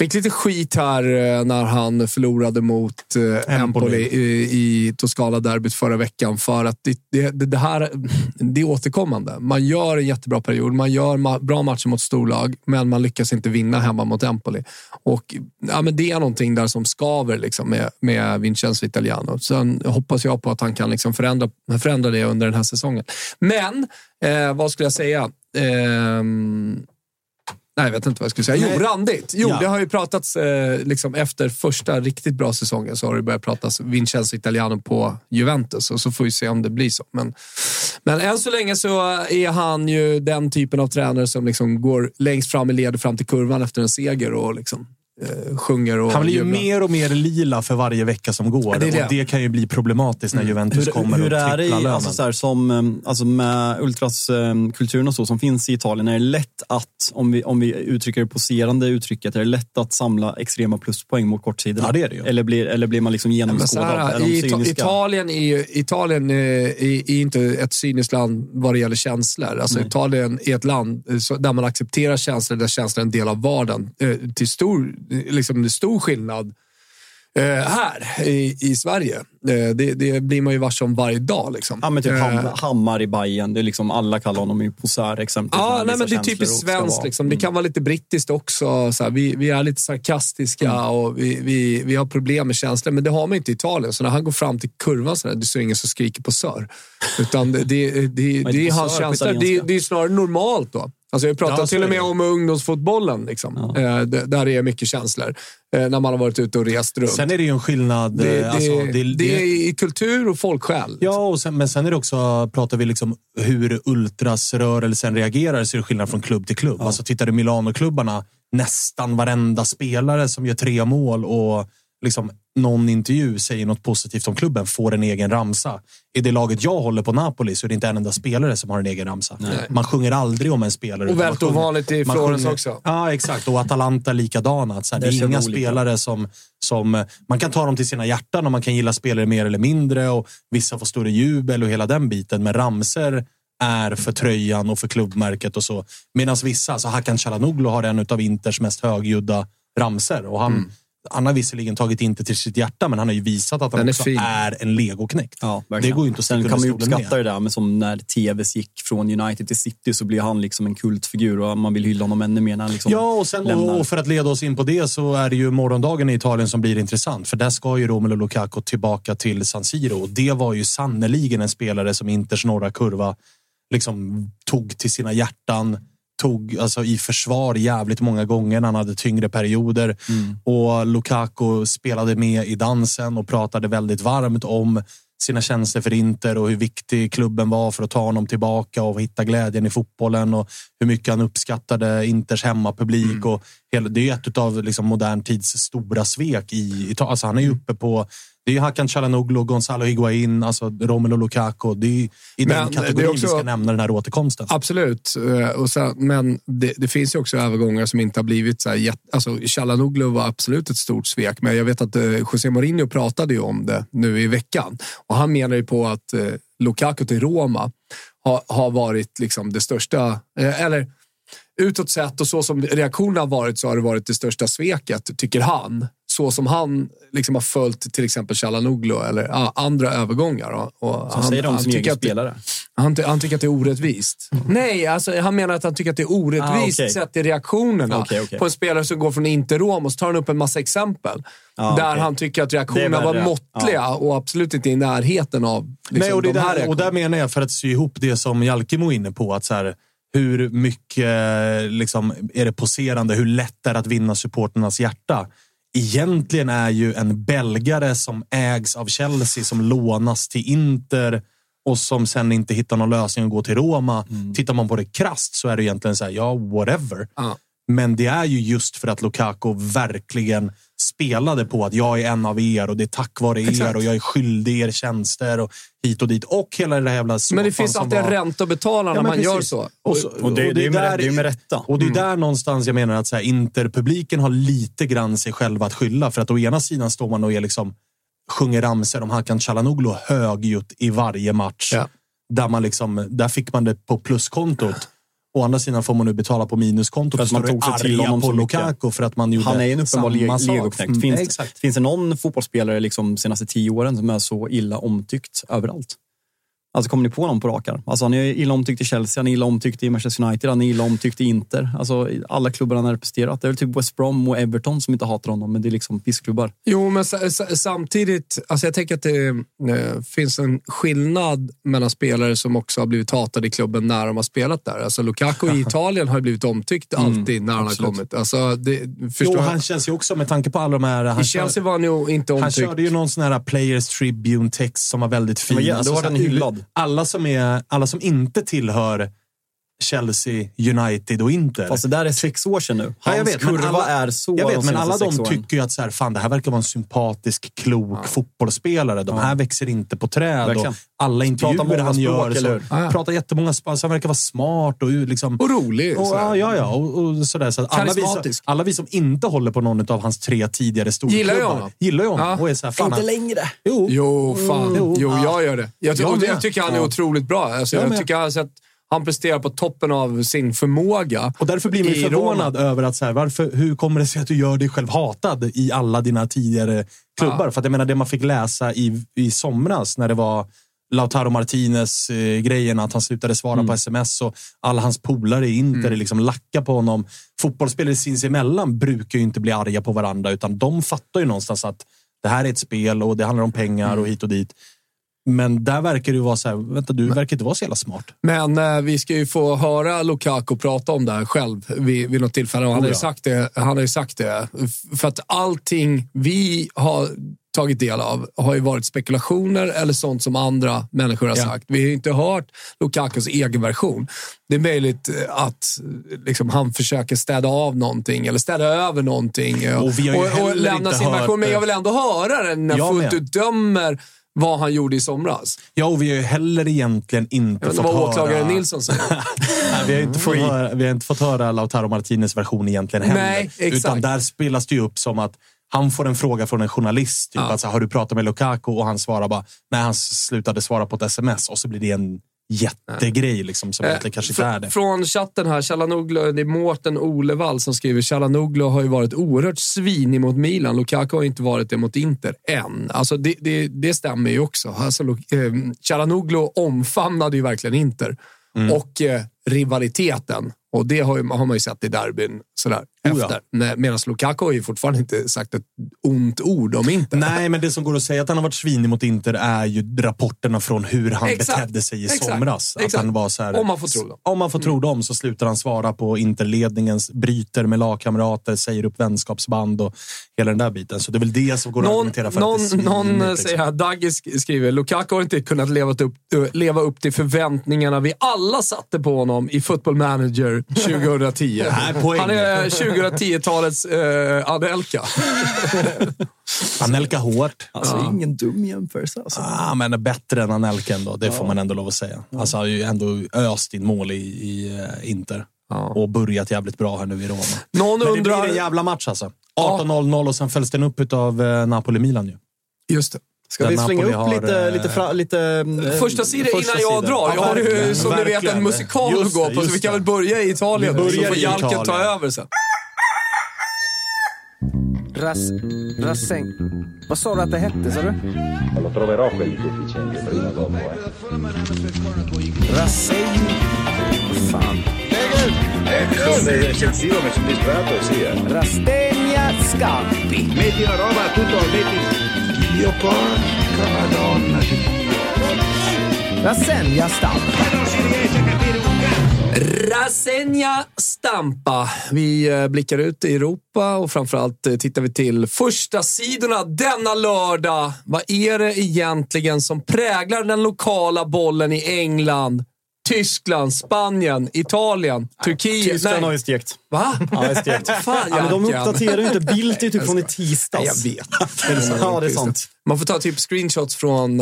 fick lite skit här eh, när han förlorade mot eh, Empoli i, i Toscana-derbyt förra veckan för att det, det, det, här det är återkommande. Man gör en jättebra period, man gör bra matcher mot storlag, men man lyckas inte vinna hemma mot Empoli. Och ja, men Det är någonting där som skaver liksom, med, med Vincenzo Italiano. Sen hoppas jag på att han kan liksom förändra, förändra det under den här säsongen. Men, eh, vad skulle jag säga? Ehm, Nej, jag vet inte vad jag skulle säga. Jo, randigt. Jo, Ja. det har ju pratats eh, liksom efter första riktigt bra säsongen så har det börjat pratas Vincenzo Italiano på Juventus och så får vi se om det blir så. Men, men än så länge så är han ju den typen av tränare som liksom går längst fram i led fram till kurvan efter en seger och liksom, sjunger och Han blir ju jublar. mer och mer lila för varje vecka som går. Det det. Mm. Och det kan ju bli problematiskt när Juventus Hur, kommer hur och är det tripplar i, lönen. alltså så här, som, eh, alltså med ultraskulturen och så som finns i Italien? Är det lätt att, om vi, om vi uttrycker det poserande uttrycket, är det lätt att samla extrema pluspoäng mot kortsidorna? Ja, det är det ju. Eller blir, eller blir man liksom genomskådad? här, i? Italien, är, ju- Italien är, är, är inte ett cyniskt land vad det gäller känslor. Alltså, Italien är ett land eh, där man accepterar känslor, där känslor är en del av vardagen. Eh, till stor, liksom, är stor skillnad eh, här i, i Sverige. Eh, det, det blir man ju varse om varje dag. Liksom. Ja, men typ Eh, Ham, Hammar i Bayern. Det är liksom, alla kallar honom ju exempelvis. Ja, nej, han men det är typiskt svenskt. Liksom. Det kan vara lite brittiskt också. Så här, vi, vi är lite sarkastiska Mm. och vi, vi, vi har problem med känslor, men det har man inte i Italien. Så när han går fram till kurvan så där, det är ingen som skriker på sör. Utan det, det, det, det, är det är hans känslor. Det, det är snarare normalt då. Alltså jag pratar Ja, till och med om ungdomsfotbollen, liksom. eh, d- där det är mycket känslor. Eh, när man har varit ute och rest runt. Sen är det ju en skillnad. det, eh, det, alltså, det, det, är i kultur och folksjäl. Ja, och sen, men sen är det också, pratar vi liksom hur ultrasrörelsen reagerar så är det skillnad från klubb till klubb. Alltså tittar du Milano-klubbarna, nästan varenda spelare som gör tre mål och liksom någon intervju säger något positivt om klubben får en egen ramsa. I det laget jag håller på Napoli så är det inte en enda spelare som har en egen ramsa. Man sjunger aldrig om en spelare. Och väldigt ovanligt i Florens också. Ja, exakt. Och Atalanta likadana. Att så här, det Där är inga olika. spelare som, som... Man kan ta dem till sina hjärtan och man kan gilla spelare mer eller mindre och vissa får större jubel och hela den biten. Men ramser är för tröjan och för klubbmärket och så. Medan vissa, alltså Hakan Calhanoglu har en av Inters mest högljudda ramser och han, Mm. Han har visserligen tagit Inter till sitt hjärta, men han har ju visat att han Den är också fin. är en legoknekt. Ja, Det går ju inte att Sen sticka kan man ju uppskatta med. det där, men som när TVs gick från United till City så blir han liksom en kultfigur och man vill hylla honom ännu mer när han liksom Ja, och, sen, lämnar. och, för att leda oss in på det så är det ju morgondagen i Italien som blir intressant. För där ska ju Romelu Lukaku tillbaka till San Siro. Och det var ju sannoliken en spelare som Inters norra kurva liksom tog till sina hjärtan. Tog alltså, i försvar jävligt många gånger när han hade tyngre perioder. Och Lukaku spelade med i dansen och pratade väldigt varmt om sina tjänster för Inter och hur viktig klubben var för att ta honom tillbaka och hitta glädjen i fotbollen och hur mycket han uppskattade Inters hemmapublik. Och hela, det är ett av liksom modern tids stora svek i Italien. Alltså han är ju uppe på det är ju Hakan Calhanoglu, Gonzalo Higuain, alltså Romelu Lukaku. Det är ju i den kategorin också- vi ska nämna den här återkomsten. Absolut, Eh, och sen, men det, det finns ju också övergångar som inte har blivit så här jätte, alltså Chalanoglu var absolut ett stort svek, men jag vet att eh, José Mourinho pratade ju om det nu i veckan och han menar ju på att eh, Lukaku till Roma har, har varit liksom det största, eller utåt sett och så som reaktionerna har varit så har det varit det största sveket, tycker han. Så som han liksom har följt till exempel Chalanoglu eller ja, andra övergångar. Och, och Som säger de som tycker egen spelare. han, ty- han tycker att det är orättvist. Nej, alltså, han menar att han tycker att det är orättvist Ah, okej. sett i reaktionerna Okej, okej. på en spelare som går från Inter Rom och så tar han upp en massa exempel. Ah, där han tycker att reaktionerna var måttliga och absolut inte i närheten av liksom, Nej, och, det de här där, och där menar jag, för att sy ihop det som Jalkemo är inne på, att så här, hur mycket liksom, är det poserande, hur lätt är det att vinna supporternas hjärta? Egentligen är ju en belgare som ägs av Chelsea, som lånas till Inter och som sen inte hittar någon lösning att gå till Roma. Tittar man på det krasst så är det egentligen så här, ja, whatever. Ja. Men det är ju just för att Lukaku verkligen spelade på att jag är en av er och det är tack vare er Exakt. och jag är skyldig er tjänster och hit och dit. Och hela det där jävla Men det finns som alltid en var- ränta att betala när Ja, men man precis. gör så. Och, så, Och det, det, är där- det är med rätta. och det är där någonstans jag menar att så här, Interpubliken har lite grann sig själva att skylla. För att å ena sidan står man och är liksom, sjunger ramsor om Hakan Calhanoglu högljutt i varje match. Ja. Där, man liksom, där fick man det på pluskontot. Å andra sidan får man nu betala på minuskontot För att man tog sig till honom på. Lukaku för att man gjorde Han är ju en uppenbar samma le- sak. legoknekt. Mm, Finns, exakt. finns det någon fotbollsspelare liksom senaste tio åren som är så illa omtyckt överallt? Alltså kommer ni på någon på rak arm? Alltså han är illa omtyckt i Chelsea, han är illa omtyckt i Manchester United, han är illa omtyckt i Inter. Alltså alla klubbar han har representerat. Det är väl typ West Brom och Everton som inte hatar honom, men det är liksom pissklubbar. Jo, men sa- sa- samtidigt, alltså jag tänker att det eh, finns en skillnad mellan spelare som också har blivit hatade i klubben när de har spelat där. Alltså Lukaku i Italien har blivit omtyckt alltid när han har absolut. kommit. Alltså, det, förstår Jo, jag? han känns ju också, med tanke på alla de här... Han I Chelsea var han ju inte Han omtyckt. körde ju någon sån här Players Tribune-text som var väldigt fin. Men ja, då var den hyllad. Alla som, är, alla som inte tillhör Chelsea, United och Inter. Fast det där är sex år sedan nu. Hans Ja, jag vet, men kurva alla, är så Jag vet, de men alla de tycker ju att så här, fan, det här verkar vara en sympatisk, klok fotbollsspelare. De här växer inte på träd. Verkligen. Och alla intervjuer han språk, gör eller så, Ja. pratar jättemånga språk. Så han verkar vara smart och liksom... Och rolig. Och, ja, ja, ja. Och, och sådär. Så att alla, vi som, alla vi som inte håller på någon av hans tre tidigare storklubbar Gillar ju honom. gillar ju honom. Ja. Och är så här, fan, Inte han- längre. Jo, Jo, fan. Jo. Jo, Ja. jag gör det. Jag, ty- Jag jag tycker han är Ja. otroligt bra. Alltså, Jag jag tycker han har sett han presterar på toppen av sin förmåga. Och därför blir man förvånad Roma. över att så här, varför, hur kommer det sig att du gör dig själv hatad i alla dina tidigare klubbar? Ja. För att jag menar, det man fick läsa i, i somras när det var Lautaro Martinez eh, att han slutade svara Mm. på sms och alla hans polare i Inter liksom lackar på honom. Fotbollsspelare sinsemellan brukar ju inte bli arga på varandra utan de fattar ju någonstans att det här är ett spel och det handlar om pengar Mm. och hit och dit. Men där verkar det vara så här, vänta du verkar inte vara så jävla smart. Men eh, vi ska ju få höra Lukaku prata om det här själv vid, vid något tillfälle. Och han, Oh, har ju ja. sagt det, han har ju sagt det. För att allting vi har tagit del av har ju varit spekulationer eller sånt som andra människor har Ja. sagt. Vi har inte hört Lukakus egen version. Det är möjligt eh, att eh, liksom, han försöker städa av någonting eller städa över någonting Och har ju heller lämna sin version. Men jag vill ändå höra den när fullt ut dömer vad han gjorde i somras. Ja, och vi har ju heller egentligen inte fått höra... åklagaren Nilsson säger. Nej, vi, har inte fått höra, vi har inte fått höra Lautaro Martinez version egentligen heller. Nej, exakt. Utan där spelas det ju upp som att han får en fråga från en journalist. Typ Ja. att så har du pratat med Lukaku? Och han svarar bara, nej han slutade svara på ett sms. Och så blir det en jättegrej liksom, som egentligen kanske inte är det. Eh, Från chatten här, Chalanoglu, det är Mårten Olevall som skriver Chalanoglu har ju varit oerhört svinig mot Milan. Lukaku har inte varit det mot Inter än. Alltså det, det, det stämmer ju också. Alltså, eh, Chalanoglu omfamnade ju verkligen Inter Mm. och eh, rivaliteten. Och det har, ju, har man ju sett i derbyn sådär. Efter. Med- Medan Lukaku har ju fortfarande inte sagt ett ont ord om Inter. Nej, men det som går att säga att han har varit svinig mot Inter är ju rapporterna från hur han Exakt. betedde sig i Exakt. somras. Att Exakt. han var så här, Om man får tro dem. Om man får tro dem så slutar han svara på Interledningens, bryter med lagkamrater, säger upp vänskapsband och hela den där biten. Så det är väl det som går att Någon, argumentera för någon, att någon liksom. säger här, Dagge sk- skriver, Lukaku har inte kunnat leva upp, leva upp till förväntningarna vi alla satte på honom i Football Manager 2010. Nej. Han är 2010-talets eh, Anelka. Anelka hårt. Alltså, ingen dum jämförelse. Alltså. Ah, men bättre än Anelka ändå. Det får man ändå lov att säga. Alltså, han har ju ändå öst in mål i, i eh, Inter. Och börjat jävligt bra här nu i Roma. Någon Men det blir en jävla match alltså. 18-0-0 och sen följs den upp av eh, Napoli-Milan ju. Just det. Ska vi slänga Napoli upp har, lite, eh, lite, fra, lite Första sidan innan jag drar. Jag har ju verkligen, som ni vet en musikal att gå på, så vi kan väl börja i Italien. Vi Så börjar får Jalken ta över sen. Ras, Rasseng. Vad sa du att det hette, sa du? Lo troverò quel deficiente prima o dopo. Eh. Rasseng. Vad fan. Eccessivo, mi sono distratto sì. Eh. Rastegna Scampi. Metti la roba tutto, metti. Dio porca madonna di. Rassegna Stampa. Non si riesce a capire. Rasenja Stampa. Vi eh, blickar ut i Europa och framförallt eh, tittar vi till första sidorna denna lördag. Vad är det egentligen som präglar den lokala bollen i England, Tyskland, Spanien, Italien, Turkiet? Tyskland Nej. har ju stekt. Va? Ja, stekt. Fan, Ja, men de uppdaterar ju inte. Bildt är typ från i tisdags. Jag vet. Ja, det är sant. Man får ta typ screenshots från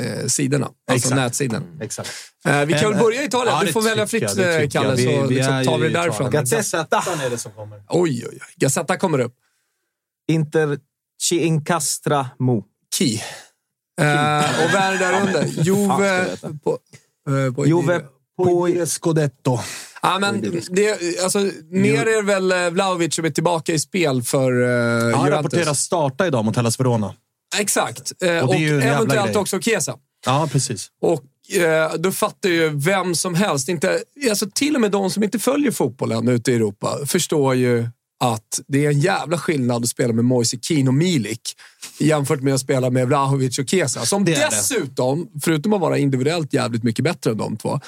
eh, eh, sidorna, alltså Exakt. nätsidan. Exakt. Eh, vi kan väl börja i Italien? Ja, du får välja fritt, jag, eh, Kalle. Vi- så vi liksom tar vi det därifrån. Gazzetta. är det som kommer. Oj, oj, oj. Gazzetta kommer upp. Inter ci incastra mo. Key. Eh, och vad är det där under? Juve... På, eh, på, Juve Poi Scudetto. Ja, men det, alltså, mer är väl eh, Vlahovic som är tillbaka i spel för uh, Han Juventus. rapporteras starta idag mot Hellas Verona. Exakt. Eh, Och och eventuellt också Chiesa. Ja, precis. Och eh, då fattar ju vem som helst, inte, alltså till och med de som inte följer fotbollen ute i Europa, förstår ju att det är en jävla skillnad att spela med Moise Keane och Milik jämfört med att spela med Vlahovic och Chiesa. Som är det. dessutom, förutom att vara individuellt jävligt mycket bättre än de två,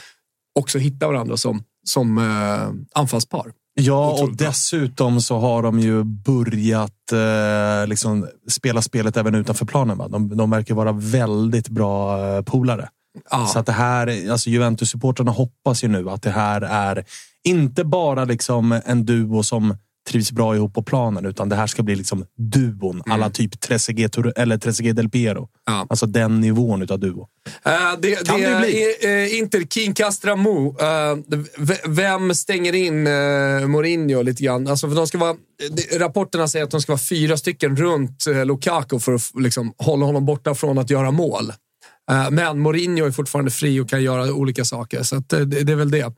också hittar varandra som, som eh, anfallspar. Ja, och dessutom så har de ju börjat eh, liksom spela spelet även utanför planen. Va? De, de verkar vara väldigt bra eh, polare. Ja. Så att det här, alltså Juventus-supportrarna hoppas ju nu att det här är inte bara liksom en duo som trivs bra ihop på planen, utan det här ska bli liksom duon. Alla typ Trezeguet Tour- eller Trezeguet Del Piero. Mm. Ja. Alltså den nivån utav duo. Eh, det Kan det det bli? eh, Inter, King Castramo. Uh, vem stänger in uh, Mourinho lite grann? Alltså, för de ska vara, rapporterna säger att de ska vara fyra stycken runt uh, Lukaku för att liksom, hålla honom borta från att göra mål. Eh, men Mourinho är fortfarande fri och kan göra olika saker, så att, eh, det, det är väl det.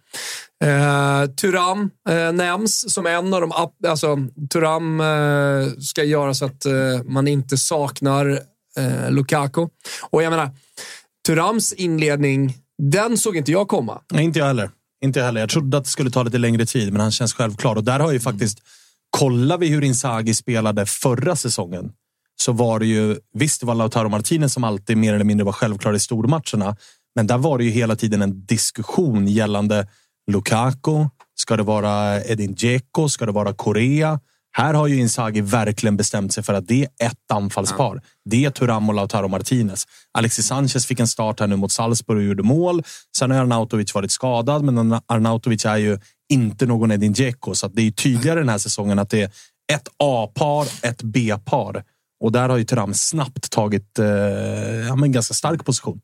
Eh, Turam eh, nämns som en av de... Alltså, Turam eh, ska göra så att eh, man inte saknar eh, Lukaku. Och jag menar, Turams inledning, den såg inte jag komma. Nej, inte jag heller. Inte jag heller. Jag trodde att det skulle ta lite längre tid, men han känns självklar. Och där har ju faktiskt, kollar vi hur Inzaghi spelade förra säsongen, så var det ju, visst det var Lautaro Martinez som alltid mer eller mindre var självklar i stormatcherna, men där var det ju hela tiden en diskussion gällande Lukaku. Ska det vara Edin Dzeko? Ska det vara Korea? Här har ju Inzaghi verkligen bestämt sig för att det är ett anfallspar. Det är Thuram och Lautaro Martinez. Alexis Sanchez fick en start här nu mot Salzburg och gjorde mål. Sen har Arnautovic varit skadad, men Arnautovic är ju inte någon Edin Dzeko, så det är ju tydligare den här säsongen att det är ett A-par, ett B-par. Och där har ju Thuram snabbt tagit eh, ja, men ganska stark position.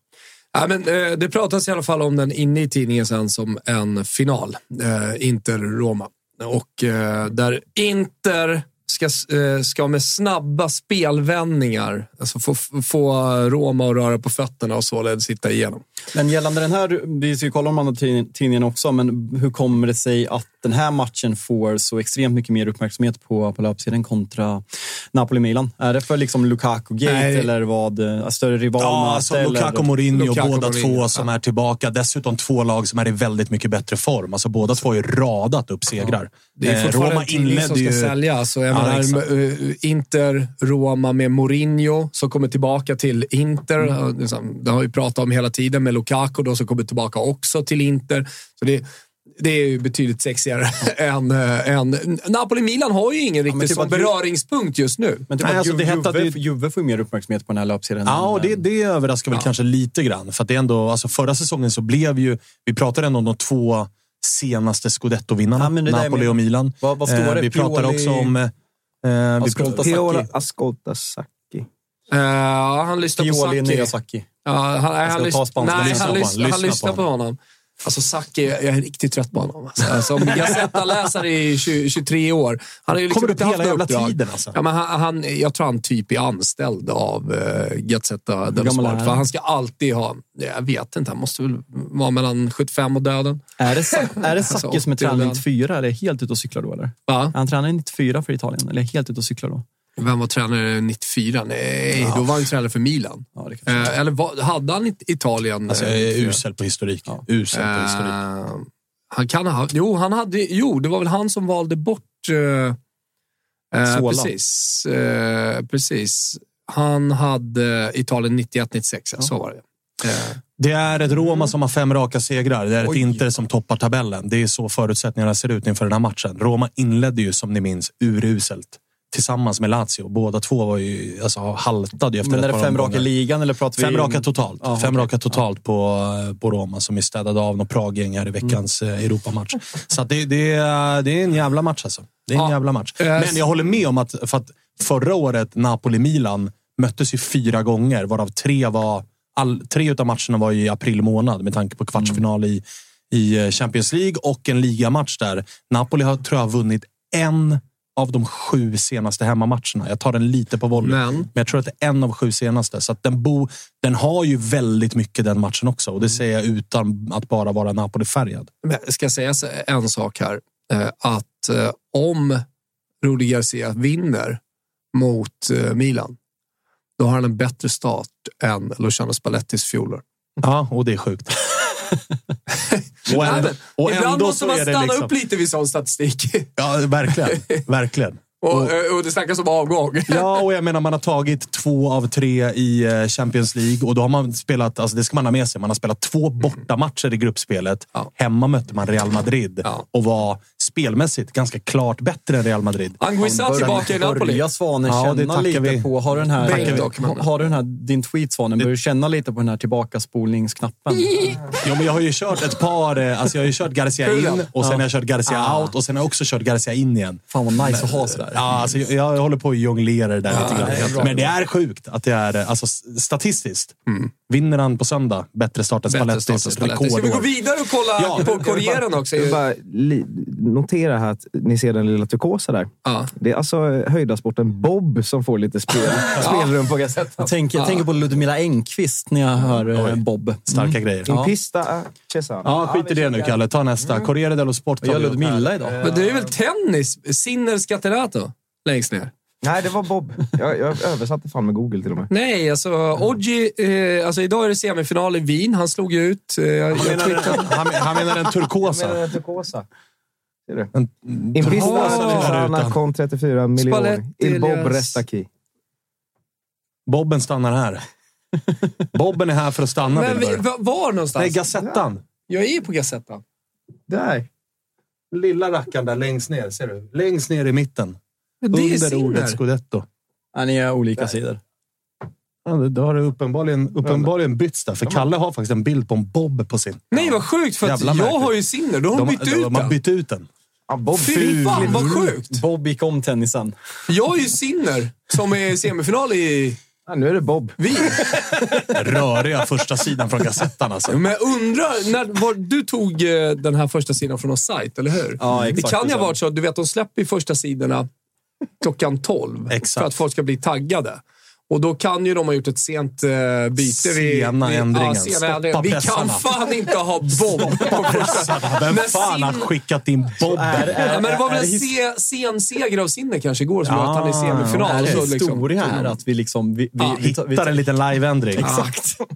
Ja, men, eh, det pratas i alla fall om den inne i tidningen sen som en final. Eh, Inter-Roma. Och eh, där Inter ska, eh, ska med snabba spelvändningar alltså få, få Roma att röra på fötterna och således sitta igenom. Men gällande den här, vi ska kolla om andra tidningen också, men hur kommer det sig att den här matchen får så extremt mycket mer uppmärksamhet på, på löpsedeln kontra Napoli-Milan? Är det för liksom Lukaku-gate eller vad? eh, Större rivalmöte? Ja, alltså eller- Lukaku och Mourinho, Lukaku båda Mourinho, två som är tillbaka. Dessutom två lag som är i väldigt mycket bättre form. Alltså båda två har ju radat upp segrar. Det är Eh, fortfarande Roma en tidning som ska ju... säljas. Så jag Ja, menar, eh, Inter, Roma med Mourinho som kommer tillbaka till Inter. Mm. Liksom, Det har vi pratat om hela tiden med Lukaku då, som kommer tillbaka också till Inter. Så det, det är ju betydligt sexigare än, äh, än... Napoli-Milan har ju ingen riktig typ sån att Ju- beröringspunkt just nu. Men typ Nej, att alltså, det Juve, ju- Juve, får ju mer uppmärksamhet på den här löpsedeln. Ja, och det, det överraskar väl kanske lite grann. För att det är ändå, alltså förra säsongen så blev ju... Vi pratade ändå om de två senaste scudetto-vinnarna. Ja, det Napoli med- och Milan. Vad- vad står det? vi pratar Pioli- också om... Eh, vi Ascolta Sacchi. Ascolta Sacchi. Uh, han lyssnar på Pioli, Sacchi. nya Sacchi. Ja, han, han, ska lys- ta spanska. nej, Lyssna han, på lys- honom. han Lyssna lyssnar på honom. Alltså Sacchi, jag är riktigt trött på honom. Alltså, som Gazetta-läsare i 20, 23 år. Han har ju liksom Kommer upp inte haft hela jävla uppdrag. tiden, alltså. Ja, men han, han, jag tror han typ är anställd av uh, Gazzetta dello gammal är Sport. han? För han ska alltid ha, jag vet inte, han måste väl vara mellan 75 och döden. Är det, är det Sacchi Alltså, som är 80 tränare lön. 94 eller är helt ute och cyklar då? Eller? Va? Han tränare 94 för Italien eller är helt ute och cyklar då? Vem var tränare 94? Nej, då var han tränare för Milan. Ja, Eh, eller vad, hade han inte Italien? alltså, eh, jag är 94? usel på historik. Usel på historik. Eh, han kan ha Jo, han hade, jo, det var väl han som valde bort... Uh, Sola. precis. eh, precis. Han hade Italien 91-96, ja. så var det. Eh, Det är ett Roma som har fem raka segrar. Det är ett Oj. Inter som toppar tabellen. Det är så förutsättningarna ser ut inför den här matchen. Roma inledde ju, som ni minns, uruselt. Tillsammans med Lazio. Båda två var ju, alltså, haltade ju efter Men är det fem raka i ligan eller pratar vi... Fem raka totalt. Ja, Fem raka totalt på, på Roma som är städade av något Praggäng här i veckans Mm. eh, Europamatch. Så det, det, är, det är en jävla match alltså. Det är en Ja. jävla match. Eh, Men jag håller med om att, för att förra året, Napoli-Milan, möttes ju fyra gånger, varav tre var... All, tre av matcherna var i april månad med tanke på kvartsfinal i, i eh, Champions League och en ligamatch där. Napoli har, tror jag, vunnit en av de sju senaste hemmamatcherna. Jag tar den lite på volley. Men- Men jag tror att det är en av sju senaste. Så den, bo, den har ju väldigt mycket den matchen också. Och det säger jag utan att bara vara Napoli-färgad. Men ska säga en sak här. Eh, att eh, om Rudi Garcia vinner mot eh, Milan, då har han en bättre start än Luciano Spallettis fjolår. Ja, och det är sjukt. Och ändå, och Ibland ändå måste så man stanna liksom... upp lite vid sån statistik. Ja, verkligen. verkligen. och, eh, och det snackas om avgång. Ja, och jag menar man har tagit två av tre i eh, Champions League och då har man spelat, alltså det ska man ha med sig, man har spelat två bortamatcher i gruppspelet. Ja. Hemma mötte man Real Madrid Ja. och var spelmässigt ganska klart bättre än Real Madrid. Anguissa tillbaka i Napoli. Börja Svanen Ja, det känna tackar lite vi. på... Har du den här, men- har, har du den här din tweet Svanen? Börjar du känna lite på den här tillbakaspolningsknappen? Jo, men jag har ju kört ett par, eh, alltså jag har ju kört Garcia in och sen har jag kört Garcia out och sen har jag också kört Garcia in igen. Fan vad nice att ha sådär. Ja, alltså, jag, jag håller på att jonglera det där lite det är grann. Men det är sjukt att det är, eh, alltså statistiskt. Vinner han på söndag, bättre start än Spallettis Spalletti. Ska vi gå vidare och kolla Ja, på Corrieren också? Jag bara notera här att ni ser den lilla turkosa där. Ja. Det är alltså höjdarsporten Bob som får lite spel, spelrum på Gazettan. Jag tänker, jag tänker på Ludmila Engqvist när jag hör eh, Bob. Starka grejer. In Ja. pista Cesana. Ja, skit i det nu Kalle. Ta nästa. Corriere dello Sport tar gör. Ludmilla idag? Men det är väl tennis? Sinner Scatenato längst ner. Nej, det var Bob. Jag, jag översatte fan med Google till och med. Nej, alltså Oggi, eh, alltså idag är det semifinal i Wien. Han slog ju ut. Eh, jag, Han menar, den, han, han menar den turkosa. den turkosa. Ser du? En, In turkosa pista den där Cesana rutan. con 34 miljoner. Il Bob resta qui. Bobben stannar här. Bobben är här för att stanna, Men vi, var någonstans? Nej, Gazettan. Jag är på Gazettan. Där. Lilla rackaren där längst ner. Ser du? Längst ner i mitten. Det under ordet scudetto. Ja, ni är olika sidor. Ja, det- då har det uppenbarligen, uppenbarligen bytts där. För Kalle har faktiskt en bild på en Bob på sin. Nej, vad sjukt. För att Jävla jag märkligt. har ju Sinner. Då har de, bytt ut de har den. bytt ut den. Fy fan vad sjukt. Bob gick om tennisen. Jag har ju Sinner som är semifinal i Ja, nu är det Bob. Wien. Röriga första sidan från Gazettan alltså. Men jag undrar, när, var, du tog eh, den här första sidan från någon sajt, eller hur? Ja, det exakt, kan ju det ha varit så att du vet, de släpper ju första sidorna klockan 12 Exakt. för att folk ska bli taggade. Och då kan ju de ha gjort ett sent eh, byte. Sena vid- ändringen. Ja, sena Stoppa ändringen. Vi kan fan inte ha Bob på första. Vem fan har skickat in Bob? Ja, men det var väl är en se, sen seger av Sinner kanske igår som gör att han är i semifinal. Är det Så liksom- historia här att vi liksom... Vi, vi, Ja, vi, tar- vi, Hittar en liten live-ändring. Exakt.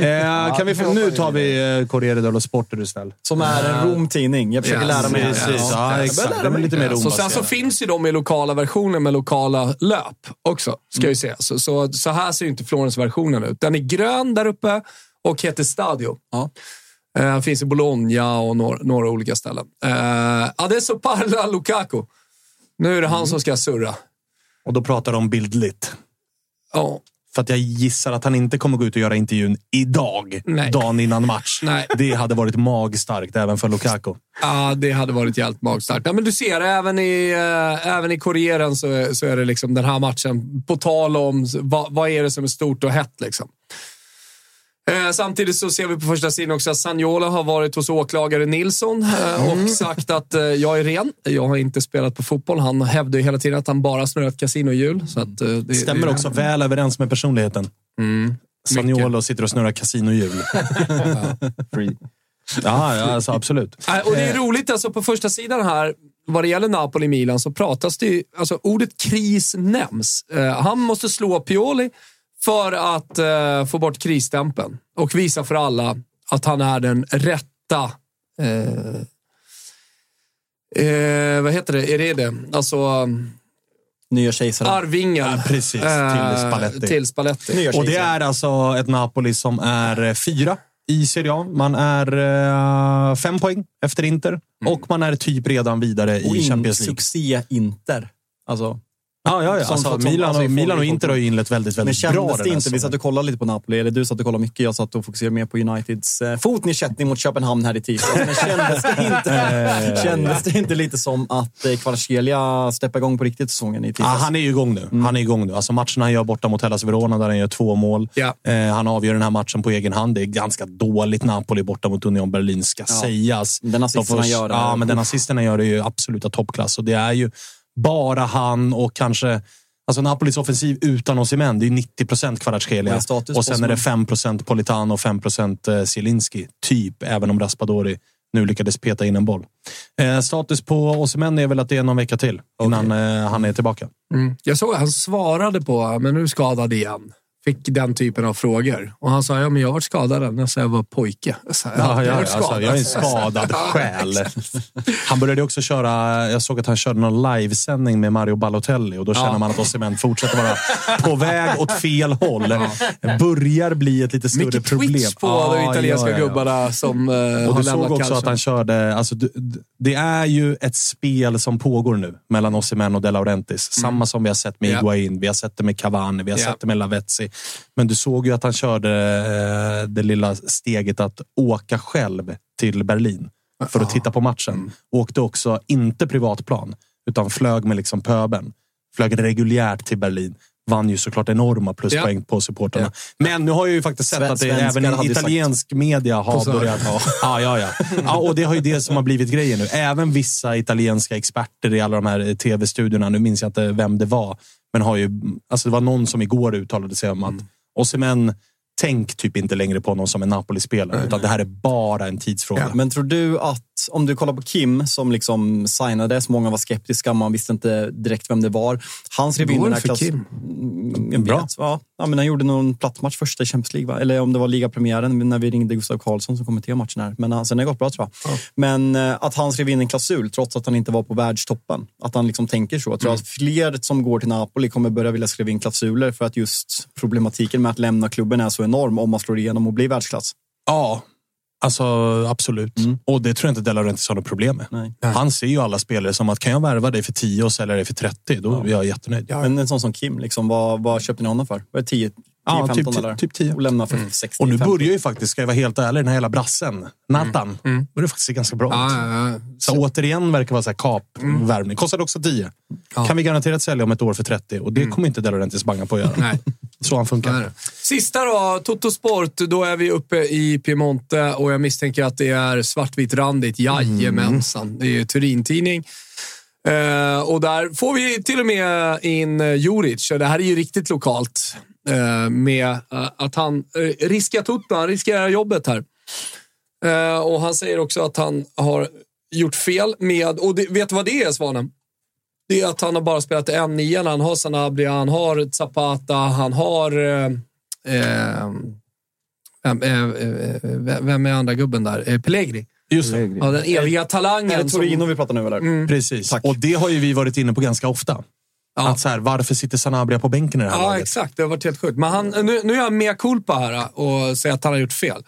Eh, kan vi, få- nu tar vi eh, Corriere dello Sport, är du snäll. Som är en Rom-tidning. Jag försöker Ja, lära mig. Precis, ja, Jag exakt. De är lite mer Så sen så finns ju de i lokala versioner med lokala löp också, ska jag ju säga. Så, så, så här ser ju inte Florens-versionen ut. Den är grön där uppe och heter Stadio. Ja. Eh, finns i Bologna och några, några olika ställen. Eh, adesso parla Lukaku. Nu är det han som ska surra. Och då pratar de bildligt. Ja. För att jag gissar att han inte kommer gå ut och göra intervjun idag, Nej. dagen innan match. Nej. Det hade varit magstarkt även för Lukaku. Ja, det hade varit jävligt magstarkt. Ja, men du ser, även i, eh, även i Corrieren så, så är det liksom den här matchen, på tal om vad, vad är det som är stort och hett. Liksom. Eh, samtidigt så ser vi på första sidan också att Sagnola har varit hos åklagare Nilsson eh, och sagt att eh, jag är ren. Jag har inte spelat på fotboll. Han hävdar ju hela tiden att han bara snurrat kasinohjul. Så att, det Stämmer det, också väl överens med personligheten. Mm. Saniolo sitter och snurrar kasinohjul. Ja, ja alltså, absolut. Nej, Och det är roligt, alltså på första sidan här, vad det gäller Napoli-Milan, så pratas det ju, alltså ordet kris nämns. Han måste slå Pioli för att eh, få bort krisstämpeln och visa för alla att han är den rätta eh, eh, vad heter det? Är det det? Alltså Nya kejsaren. arvingen. Ja, precis, till eh, Spalletti. Till Spalletti. Nya Och det är alltså ett Napoli som är eh, fyra i Serie A. Man är eh, fem poäng efter Inter och man är typ redan vidare Och i Champions League. succé Inter. Alltså, Ja, ja, ja. Som- Alltså, som- Milan, alltså, och, Milan och folk- Inter har ju inlett väldigt, men väldigt bra kändes den det inte? Vi satt och kollade lite på Napoli. Eller du satt och kollade mycket. Jag satt och fokuserade mer på Uniteds eh, fotnedsättning mot Köpenhamn här i tisdags. Men kändes det inte, kändes det inte lite som att eh, Kvaratskhelia steppade igång på riktigt säsongen i Ja, tisdags? han är ju igång nu. Han är igång nu. Alltså matchen han gör borta mot Hellas Verona där han gör två mål. Ja. Eh, han avgör den här matchen på egen hand. Det är ganska dåligt Napoli borta mot Union Berlin, ska sägas. Den assisten De får- han gör Ja, men den assisten han gör är ju absoluta toppklass. Och det är ju bara han och kanske... Alltså Napolis offensiv utan Osimhen, det är 90 procent Kvaratskhelia. Och sen är det Osimhen? 5 procent Politano och 5 procent eh, Zielinski. Typ, även om Raspadori nu lyckades peta in en boll. Eh, status på Osimhen är väl att det är någon vecka till innan eh, han är tillbaka. Mm. Jag såg att han svarade på, men nu skadad igen. Fick den typen av frågor. Och han sa, ja men jag har varit skadad sedan jag var pojke. Jag sa, Ja, "Jag ja, alltså, jag är en skadad själ. Han började också köra, jag såg att han körde någon livesändning med Mario Balotelli och då känner man att Osimhen fortsätter vara på väg åt fel håll. Börjar bli ett lite större Mycket problem. twitch på Ja, de italienska ja, ja, ja. gubbarna som eh, Och har du såg också kanske. att han körde... Alltså, det är ju ett spel som pågår nu mellan Osimhen och De Laurentiis. Samma som vi har sett med Ja. Higuain, vi har sett det med Cavani, vi har Ja. sett det med Lavezzi. Men du såg ju att han körde eh, det lilla steget att åka själv till Berlin för att titta på matchen. Åkte också inte privatplan, utan flög med liksom pöben. Flög reguljärt till Berlin. Vann ju såklart enorma pluspoäng på supportrarna. Men nu har jag ju faktiskt sett Sve- att det även sagt- italiensk media har börjat... Ja, ja, ja. ja. Och det har ju det som har blivit grejen nu. Även vissa italienska experter i alla de här tv-studiorna, nu minns jag inte vem det var, men har ju... Alltså det var någon som igår uttalade sig om att Osimhen Tänk typ inte längre på någon som en Napoli-spelare, utan det här är bara en tidsfråga. Men tror du att, om du kollar på Kim som liksom signades, många var skeptiska, man visste inte direkt vem det var. Han skrev in den här för klass... Kim? Mm, jag Bra. vet, ja. ja, men han gjorde någon plattmatch första i Champions League, va? eller om det var ligapremiären när vi ringde Gustav Karlsson som kommenterade matchen här. Men han, sen har det gått bra tror jag. Men eh, att han skrev in en klausul trots att han inte var på världstoppen. Att han liksom tänker så. Jag tror att fler som går till Napoli kommer börja vilja skriva in klausuler för att just problematiken med att lämna klubben är så enorm om man slår igenom och blir världsklass. Ja, Alltså absolut. Och det tror jag inte De Laurentiis har något problem med. Nej. Han ser ju alla spelare som att kan jag värva dig för 10 och sälja dig för 30, då är jag jättenöjd. Men en sån som Kim, liksom, vad, vad köpte ni honom för? Var det 10, 10 Ja, 15 typ- eller? typ 10. Och lämna för 60, Och nu 50. börjar ju faktiskt, ska jag vara helt ärlig, den här hela brassen, Nathan, börjar faktiskt se ganska bra ut. Ja, ja, ja. Så återigen verkar vara så här kapvärvning. Kostade också 10. Kan vi garanterat sälja om ett år för 30 och det kommer inte De Laurentiis banga på att göra. Nej. Så han funkar. Sista då, Toto Sport. Då är vi uppe i Piemonte och jag misstänker att det är svartvitt randigt. Jajamensan. Det är ju Turin-tidning. Eh, och där får vi till och med in eh, Juric. Det här är ju riktigt lokalt. Eh, med eh, att han eh, riskar Toto, han riskerar jobbet här. Eh, och han säger också att han har gjort fel med, och det, vet du vad det är Svanen? Det är att han har bara spelat en nio. Han har Sanabria, han har Zapata, han har... Eh, eh, vem, eh, eh, vem är andra gubben där? Eh, Pellegri. Just det. Ja, den eviga talangen. Är det Torino som, vi pratar nu eller? Mm. Precis. Och det har ju vi varit inne på ganska ofta. Ja. Att så här, varför sitter Sanabria på bänken i det här Ja, laget? exakt. Det har varit helt sjukt. Men han, nu, nu är han med culpa här och säger att han har gjort fel.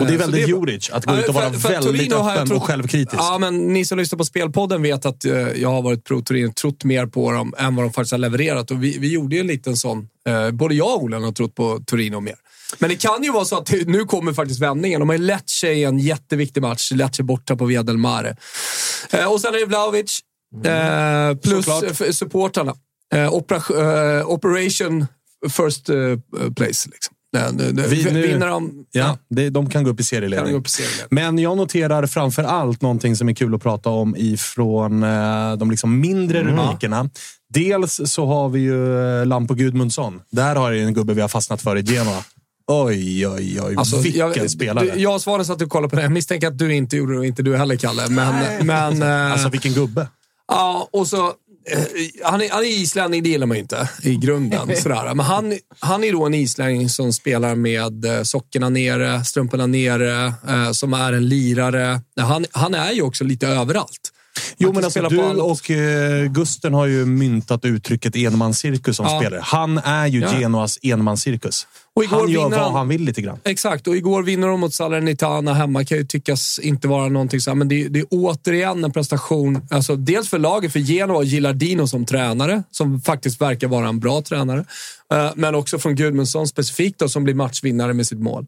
Och det är Eh, väldigt är- Juric att gå ut och vara för- för väldigt öppen trott- och självkritisk. Ja, men ni som lyssnar på Spelpodden vet att eh, jag har varit pro Torino, trott mer på dem än vad de faktiskt har levererat. Och vi, vi gjorde ju en liten sån, eh, både jag och Olen har trott på Torino mer. Men det kan ju vara så att det- nu kommer faktiskt vändningen. De har ju Lecce i en jätteviktig match. Lecce borta på Via del Mare. Och sen är det Vlahovic, eh, plus Såklart. eh, operation first place. Liksom. Eh, nu- nu- Vi- nu- Vinner de, Ja, det, de kan gå upp i serieledning. upp i. Men jag noterar framför allt någonting som är kul att prata om ifrån eh, de liksom mindre Mm. rubrikerna. Dels så har vi ju eh, Lampo Gudmundsson. Där har jag en gubbe vi har fastnat för i Genoa. Oj, oj, oj. Alltså, Vilken jag, spelare. Du, jag och Svanen satt och kollade på det. Jag misstänker att du inte gjorde det och inte du heller, Kalle. Men, men, eh, Alltså vilken gubbe. ja, och så, han, är, han är islänning, det gillar man ju inte i grunden. sådär. Men han, han är då en islänning som spelar med eh, sockorna nere, strumporna nere, eh, som är en lirare. Han, han är ju också lite överallt. Jo, men alltså, du och eh, Gusten har ju myntat uttrycket enmanscirkus som Ja. spelare. Han är ju Ja. Genoas enmanscirkus. Och igår Han gör vinner vad han- vill lite grann. Exakt, och igår vinner de mot Salernitana hemma. kan ju tyckas inte vara någonting så här, men det, det är återigen en prestation. Alltså, dels för laget, för Genoa och Gilardino som tränare, som faktiskt verkar vara en bra tränare. Eh, Men också från Gudmundsson specifikt då, som blir matchvinnare med sitt mål.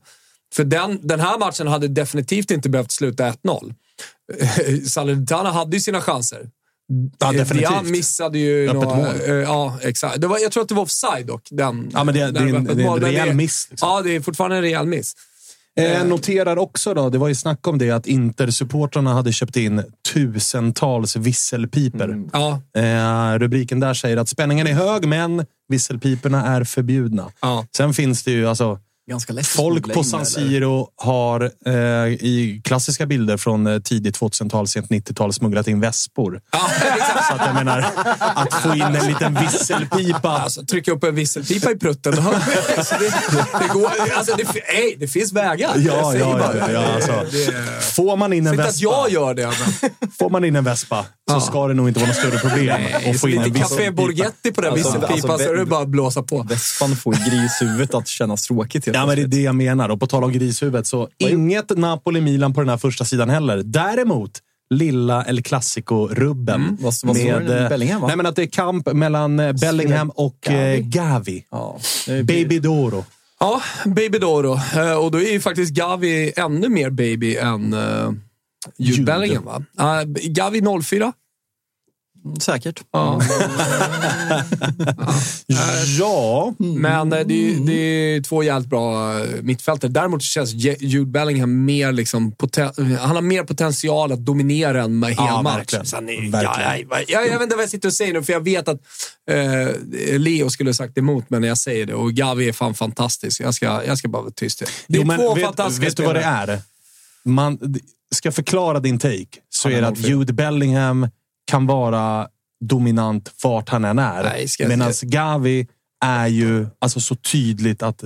För den, den här matchen hade definitivt inte behövt sluta 1-0. Salernitana hade ju sina chanser. Ja, definitivt. Dian missade ju Öppet några, mål. eh, Ja, exakt. Det var, jag tror att det var offside dock. Den, Ja, men det- det är en- det är en rejäl miss, liksom. Ja, det är fortfarande en rejäl miss. Eh, noterar också då, det var ju snack om det, att Inter-supportrarna hade köpt in tusentals visselpiper. Ja, Eh, rubriken där säger att spänningen är hög, men visselpiporna är förbjudna. ja. Sen finns det ju alltså Ganska lätt att Folk på San eller? Siro har eh, i klassiska bilder från eh, tidigt 2000-tal, sent 90-tal smugglat in vespor. Så att jag menar, att få in en liten visselpipa. Alltså, trycka upp en visselpipa i prutten. alltså, det, det, går, alltså, det, ej, det finns vägar. Ja, ja, ja, ja, alltså. Det- Får man in en Inte att jag vespa, gör det, men får man in en vespa så Ja. ska det nog inte vara något större problem att få in en lite Café. Borghetti på den Alltså, visselpipan alltså, så är det bara att blåsa på. Vespan får grishuvudet att kännas tråkigt helt Ja, men det är det jag menar. Och på tal om grishuvudet, så inget Napoli-Milan på den här första sidan heller. Däremot lilla El Clasico-rubben. Mm. Vad- vad det? eh, Bellingham, va? Nej, men att det är kamp mellan eh, Bellingham och eh, Gavi. Ja, det är- Baby Doro. Ja, Baby Doro. Och då är ju faktiskt Gavi ännu mer baby än uh, Jude. Bellingham. Va? Uh, Gavi 04. Säkert. Ja. Ja. Men eh, det är, ju- det är två jävligt bra eh, mittfältare. Däremot känns Jude Bellingham mer liksom poten- han har mer potential att dominera en hel Ja, match. är- Verkligen. Ja, jag, jag, jag vet inte vad jag sitter och säger nu, för jag vet att eh, Leo skulle ha sagt emot mig när jag säger det. Och Gavi är fan fantastisk. Jag ska, jag ska bara vara tyst. Det är Jo, men två vet, fantastiska vet du vad det är? Man ska förklara din take, så är är det att 04. Jude Bellingham kan vara dominant vart han än är. Medan. Gavi är ju alltså så tydligt att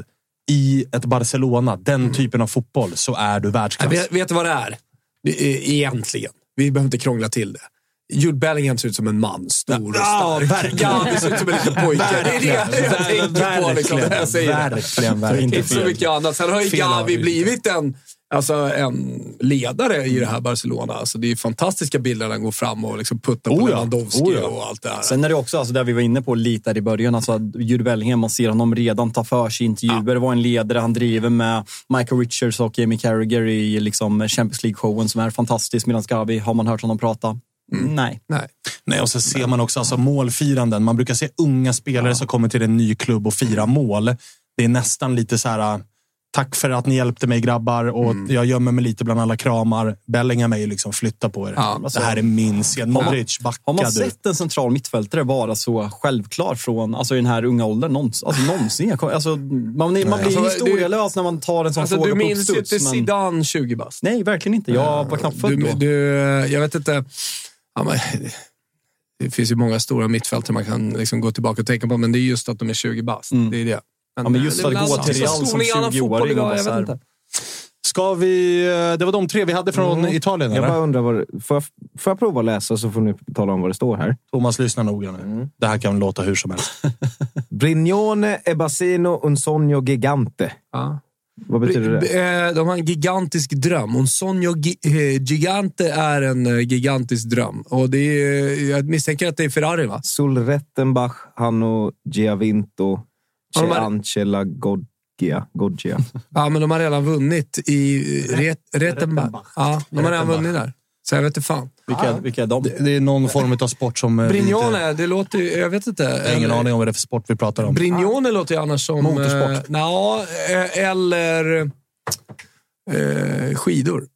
i ett Barcelona, den typen av fotboll, så är du världsklass. vet, vet du vad det är? Egentligen. Vi behöver inte krångla till det. Jude Bellingham ser ut som en man. Stor och Ja, stark. verkligen. Gavi ser ut som en liten pojke. Det är det jag tänker på liksom, verkligen, verkligen. Inte så mycket annat. Sen har ju Gavi blivit en... Alltså en ledare i det här Barcelona. Alltså, det är fantastiska bilder när han går fram och liksom puttar på Oh ja, Lewandowski oh ja. och allt det här. Sen är det också, alltså, där vi var inne på lite där i början, alltså, Jude Bellingham, man ser honom redan ta för sig intervjuer, vara en ledare, han driver med Michael Richards och Jamie Carragher i liksom, Champions League-showen som är fantastisk. Medan Gavi, har man hört honom prata? Nej. Nej. Nej, och så ser man också alltså, målfiranden. Man brukar se unga spelare som kommer till en ny klubb och firar mål. Det är nästan lite så här... Tack för att ni hjälpte mig grabbar och jag gömmer mig lite bland alla kramar. Bellingham är ju liksom flytta på er. Ja, det här är min scen. Modric, backa Har man du. sett en central mittfältare vara så självklar från alltså, i den här unga åldern? Någonsin, alltså, någonsin. Alltså, man, man blir Alltså, historielös när man tar en sån Alltså, fråga du på minns ju inte men- Zidane 20 bast. Nej, verkligen inte. Jag var knappt född du, då. du, Jag vet inte. Ja, men, det finns ju många stora mittfältare man kan liksom gå tillbaka och tänka på, men det är just att de är 20 bast. Det är det. Ja, men just är att gå till Real som stor i annan 20-åring fotboll och bara. Ska vi... eh, Det var de tre vi hade från Italien, Jag eller? bara undrar, vad, får, jag, får jag prova att läsa så får ni tala om vad det står här? Thomas, lyssna noga nu. Det här kan låta hur som helst. Brignone e un sogno gigante. Ja. Vad betyder det? Eh, De har en gigantisk dröm. Un sogno eh, gigante är en eh, gigantisk dröm. Och det är, jag misstänker att det är Ferrari, va? Sul Rettenbach, Hanno Giavinto, Ja, de har- Ceancela Goggia. Goggia. Ja, men de har redan vunnit i Ret- Rettenbach. Ja, de har redan vunnit där. Så jag vet inte fan. Vilka, vilka är de? Det, det är någon form av sport som... eh, vi inte- Brignone, det låter ju... Jag vet inte. Jag har ingen Eller- aning om vad det är för sport vi pratar om. Brignone låter ju annars som... Motorsport. Eh, nja, eh, eller eh, skidor.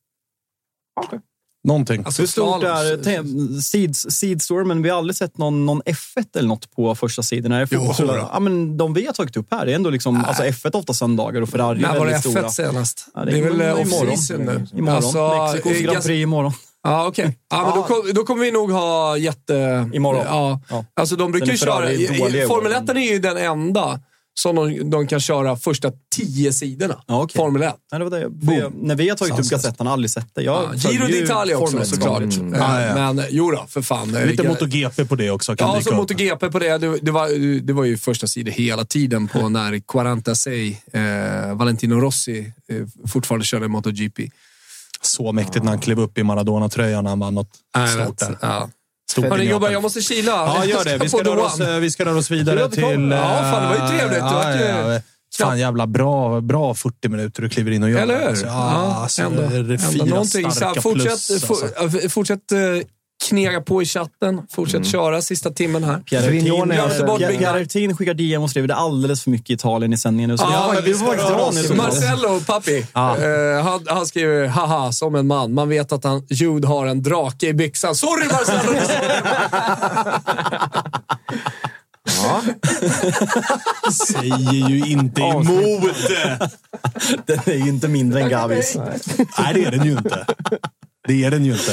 Någonting. Alltså Hur stort är Seeds, Seedstormen? Vi har aldrig sett någon, någon F1 eller något på första sidan. Är det Jo, ja, men de vi har tagit upp här är ändå liksom, alltså F1 ofta söndagar och Ferrari När är var det väldigt F1 stora. senast? Ja, det, är väl eh, imorgon. off-season nu. Imorgon. Alltså, Mexikos eh, Grand Prix imorgon. Ja, okej. Ja, men då, kom, då kommer vi nog ha jätte... Imorgon. Ja. Ja. Alltså, de brukar ju är köra... Formel 1 är ju den enda som de, de kan köra första tio sidorna. Ja, okej. Formel 1. Nej, det var det. Vi, när vi har tagit upp Gazettan har jag aldrig sett det. Jag Ja, Giro d'Italia också Formel 1 såklart. vanligt. Eh, Ja, ja. Men jo då, för fan. Eh, Lite MotoGP på det också. Kan Ja, så. MotoGP på det. Det, det, var, det var ju första sidor hela tiden på när 46 eh, Valentino Rossi eh, fortfarande körde MotoGP. Så mäktigt när han klev upp i Maradona-tröjan när han vann något Jag stort där. Ja. Hörni gubbar, jag måste kila. Ja, gör det. Vi ska, röra oss, eh, vi ska röra oss vidare till... Ja, fan, det var ju eh, trevligt. Ju- ja, ja. Fan, jävla bra, bra 40 minuter du kliver in och gör. Eller hur? Alltså, ja, alltså, ändå, ändå någonting. Så här, fortsätt plus. Alltså. for, fortsätt eh, knega på i chatten. Fortsätt köra sista timmen här. Pierre alltså- skickar DM och skriver det alldeles för mycket Italien i sändningen nu. Så Ja, men vi får ska faktiskt dra nu. Marcello, pappi, eh, han, han skriver haha, som en man. Man vet att han, Jude har en drake i byxan. Sorry Marcello! Säger ju inte emot det. Den är ju inte mindre än Gavis. Nej, det är den ju inte. Det är den ju inte.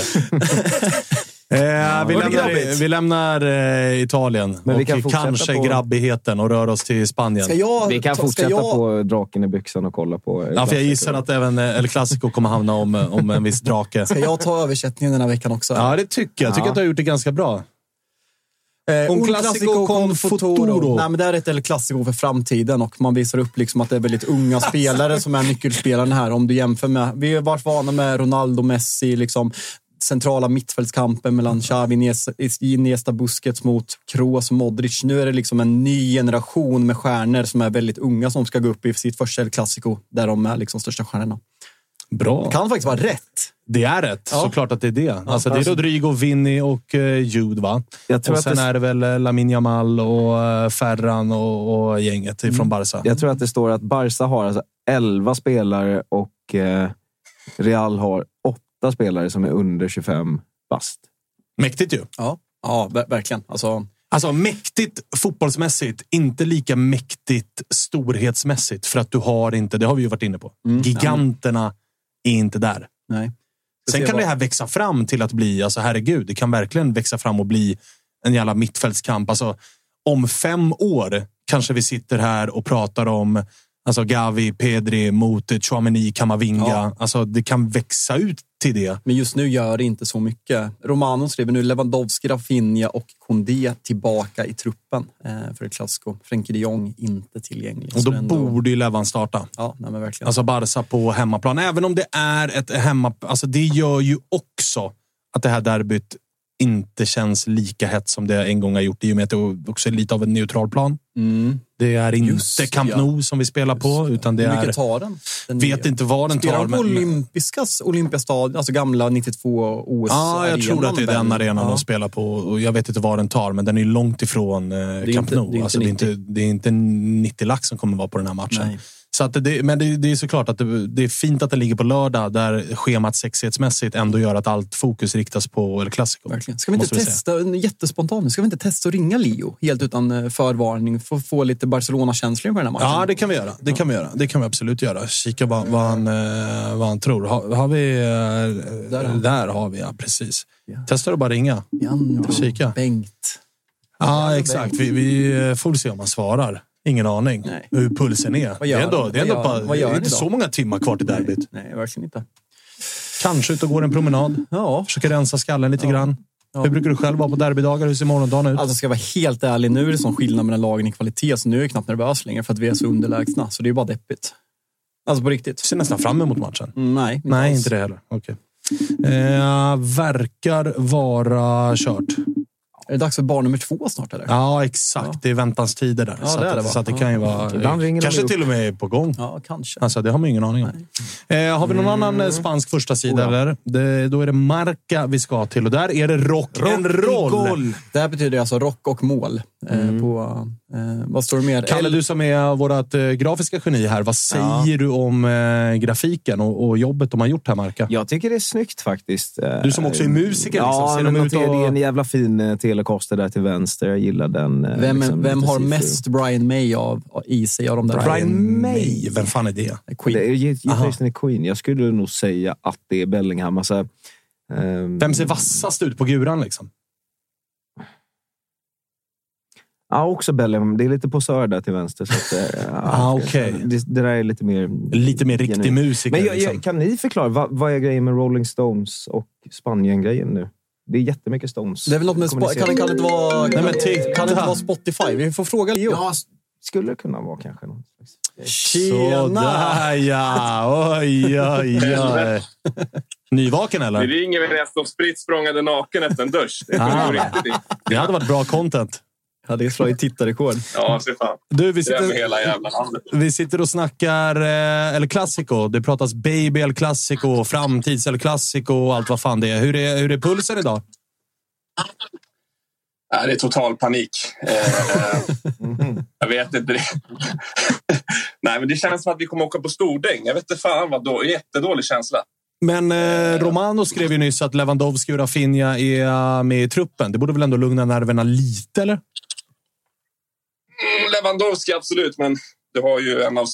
Eh, vi, lämnar, vi lämnar eh, Italien Men vi och kan fortsätta kanske på- grabbigheten och rör oss till Spanien. Jag, Vi kan ta- fortsätta jag, på draken i byxan och kolla på... Ja, för jag gissar att även eh, El Clasico kommer hamna om, om en viss drake. Ska jag ta översättningen den här veckan också? Ja, det tycker jag. Jag tycker Ja. att du har gjort det ganska bra. Eh, Un classico con futuro. Nej, men det är ett El Clasico för framtiden och man visar upp liksom att det är väldigt unga spelare som är nyckelspelarna här. Om du jämför med, vi har varit vana med Ronaldo, Messi, liksom centrala mittfältskampen mellan Xavi, Iniesta, Busquets mot Kroos Modric. Nu är det liksom en ny generation med stjärnor som är väldigt unga som ska gå upp i sitt första El Clasico där de är liksom största stjärnorna. Bra. Det kan faktiskt vara rätt. Det är rätt. Ja. Såklart att det är det. Alltså, det är Rodrigo, Vinny och uh, Jude, va? Jag tror och att sen det- är det väl uh, Lamine Yamal och uh, Ferran och, och gänget ifrån Barca. Jag tror att det står att Barca har alltså 11 spelare och eh, Real har 8 spelare som är under 25 bast. Mäktigt ju. Ja, ja ver- verkligen. Alltså, Alltså mäktigt fotbollsmässigt, inte lika mäktigt storhetsmässigt. För att du har inte, det har vi ju varit inne på, giganterna är inte där. nej. Sen se kan vad- det här växa fram till att bli, alltså herregud, det kan verkligen växa fram och bli en jävla mittfältskamp. Alltså, om fem år kanske vi sitter här och pratar om Alltså Gavi, Pedri mot Chouameni, Kamavinga. Ja. Alltså det kan växa ut till det. Men just nu gör det inte så mycket. Romano skriver nu Lewandowski, Rafinha och Kondé tillbaka i truppen eh, för ett klassiko. Frenkie de Jong inte tillgänglig. Och då ändå- borde ju Levan starta. Ja, nej, men verkligen. Alltså Barca på hemmaplan. Även om det är ett hemma... Alltså det gör ju också att det här derbyt inte känns lika hett som det en gång har gjort i och med att det också är lite av en neutral plan. mm. Det är inte Just Camp ja. Nou som vi spelar på, utan det Hur mycket är... tar den? den Vet nya? inte vad den Spelar tar. de på men- Olympiskas Olympiastadion, alltså gamla 92 OS Ja, jag tror att det är den arenan ja. de spelar på. Och jag vet inte vad den tar, men den är långt ifrån eh, Camp Nou. det är inte alltså, det, är 90. inte, det är inte 90 lax som kommer vara på den här matchen. Nej. Så att det, men det, det är såklart att det, det är fint att det ligger på lördag där schemat sexighetsmässigt ändå gör att allt fokus riktas på El Clasico. Verkligen. Ska vi inte testa, en jättespontan nu, ska vi inte testa att ringa Leo helt utan eh, förvarning för att få lite Barcelona-känsla inför den här matchen? Ja, det kan vi göra. Det kan vi göra. Det kan vi absolut göra. Kika vad, vad, han, eh, vad han tror. Har, har vi... eh, Där har vi. där har vi, ja. Precis. Ja. Testar du bara ringa. Leandro, Kika. Bengt. Ja, exakt. Vi, vi får se om han svarar. Ingen aning Nej. hur pulsen är. Det är ändå, det är ändå bara, det är inte så många timmar kvar till derbyt. Nej, verkligen inte. Kanske ut och går en promenad. Ja, Försöker rensa skallen lite grann. Hur brukar du själv vara på derbydagar? Hur ser morgondagen ut? alltså ska jag vara helt ärlig, nu är det sån skillnad mellan lagen i kvalitet så nu är jag knappt nervös längre för att vi är så underlägsna. Så det är bara deppigt. Alltså på riktigt. ser nästan fram emot matchen. Mm, nej, Nej, alls. inte det heller. Okej. Eh, verkar vara kört. Är det dags för barn nummer två snart eller? Ja, exakt. Ja. Det är väntans tider där. Ja, så, det att, det, så att det Ja. kan ju vara... Ibland ringer kanske till och med är på gång. Ja, kanske. Alltså, det har man ingen aning om. Eh, har vi någon annan eh, spansk första sida eller? Det, då är det Marca vi ska till och där är det rock, en roll. Det här betyder alltså rock och mål. Eh, på, eh, vad står det mer? Kalle, du som är vårt eh, grafiska geni här. Vad säger du om eh, grafiken och, och jobbet de har gjort här, Marca? Jag tycker det är snyggt faktiskt. Du som också är musiker, liksom. Ja, Ser men de ut att- det är en jävla fin eh, telecaster där till vänster. Jag gillar den. eh, Vem, liksom, vem har see-through. mest Brian May av, i sig av de där? Brian May? Vem fan är det? Queen. Det är gitarristen i Queen. Jag skulle nog säga att det är Bellingham. Alltså, ehm, Vem ser vassast ut på guran? Liksom? Ja, också Bellingham. Det är lite posör där till vänster. Så att, eh, ja, Ah, okej. det, det där är lite mer... Lite mer riktig genuint. musiker. Men jag, liksom. kan ni förklara, vad, vad är grejen med Rolling Stones och Spanien-grejen nu? Det är jättemycket Stones. Det är väl något med... Kan, det- kan det inte vara, Nej, men titta. kan det inte vara Spotify? Vi får fråga Leo. Ja, skulle det kunna vara kanske. Någon slags... Sådär ja! Oj, oj, oj. Nyvaken eller? ringer väl nästan om spritt naken efter en dusch. Det Ah. Det hade varit bra content. Ja, det är slagit tittarrekord. Ja, se fan. Du, vi sitter, hela jävla landet. vi sitter och snackar eh, El Clasico. Det pratas baby El Clasico, framtids El Clasico och allt vad fan det är. Hur är, hur är pulsen idag? Nej, det är total panik. Eh, jag vet inte. Det. Nej, men det känns som att vi kommer åka på stordäng. Jag vet inte fan vad då. Jättedålig känsla. Men eh, Romano skrev ju nyss att Lewandowski och Rafinha är eh, med i truppen. Det borde väl ändå lugna nerverna lite, eller? Mm, Lewandowski, absolut. Men du har ju en av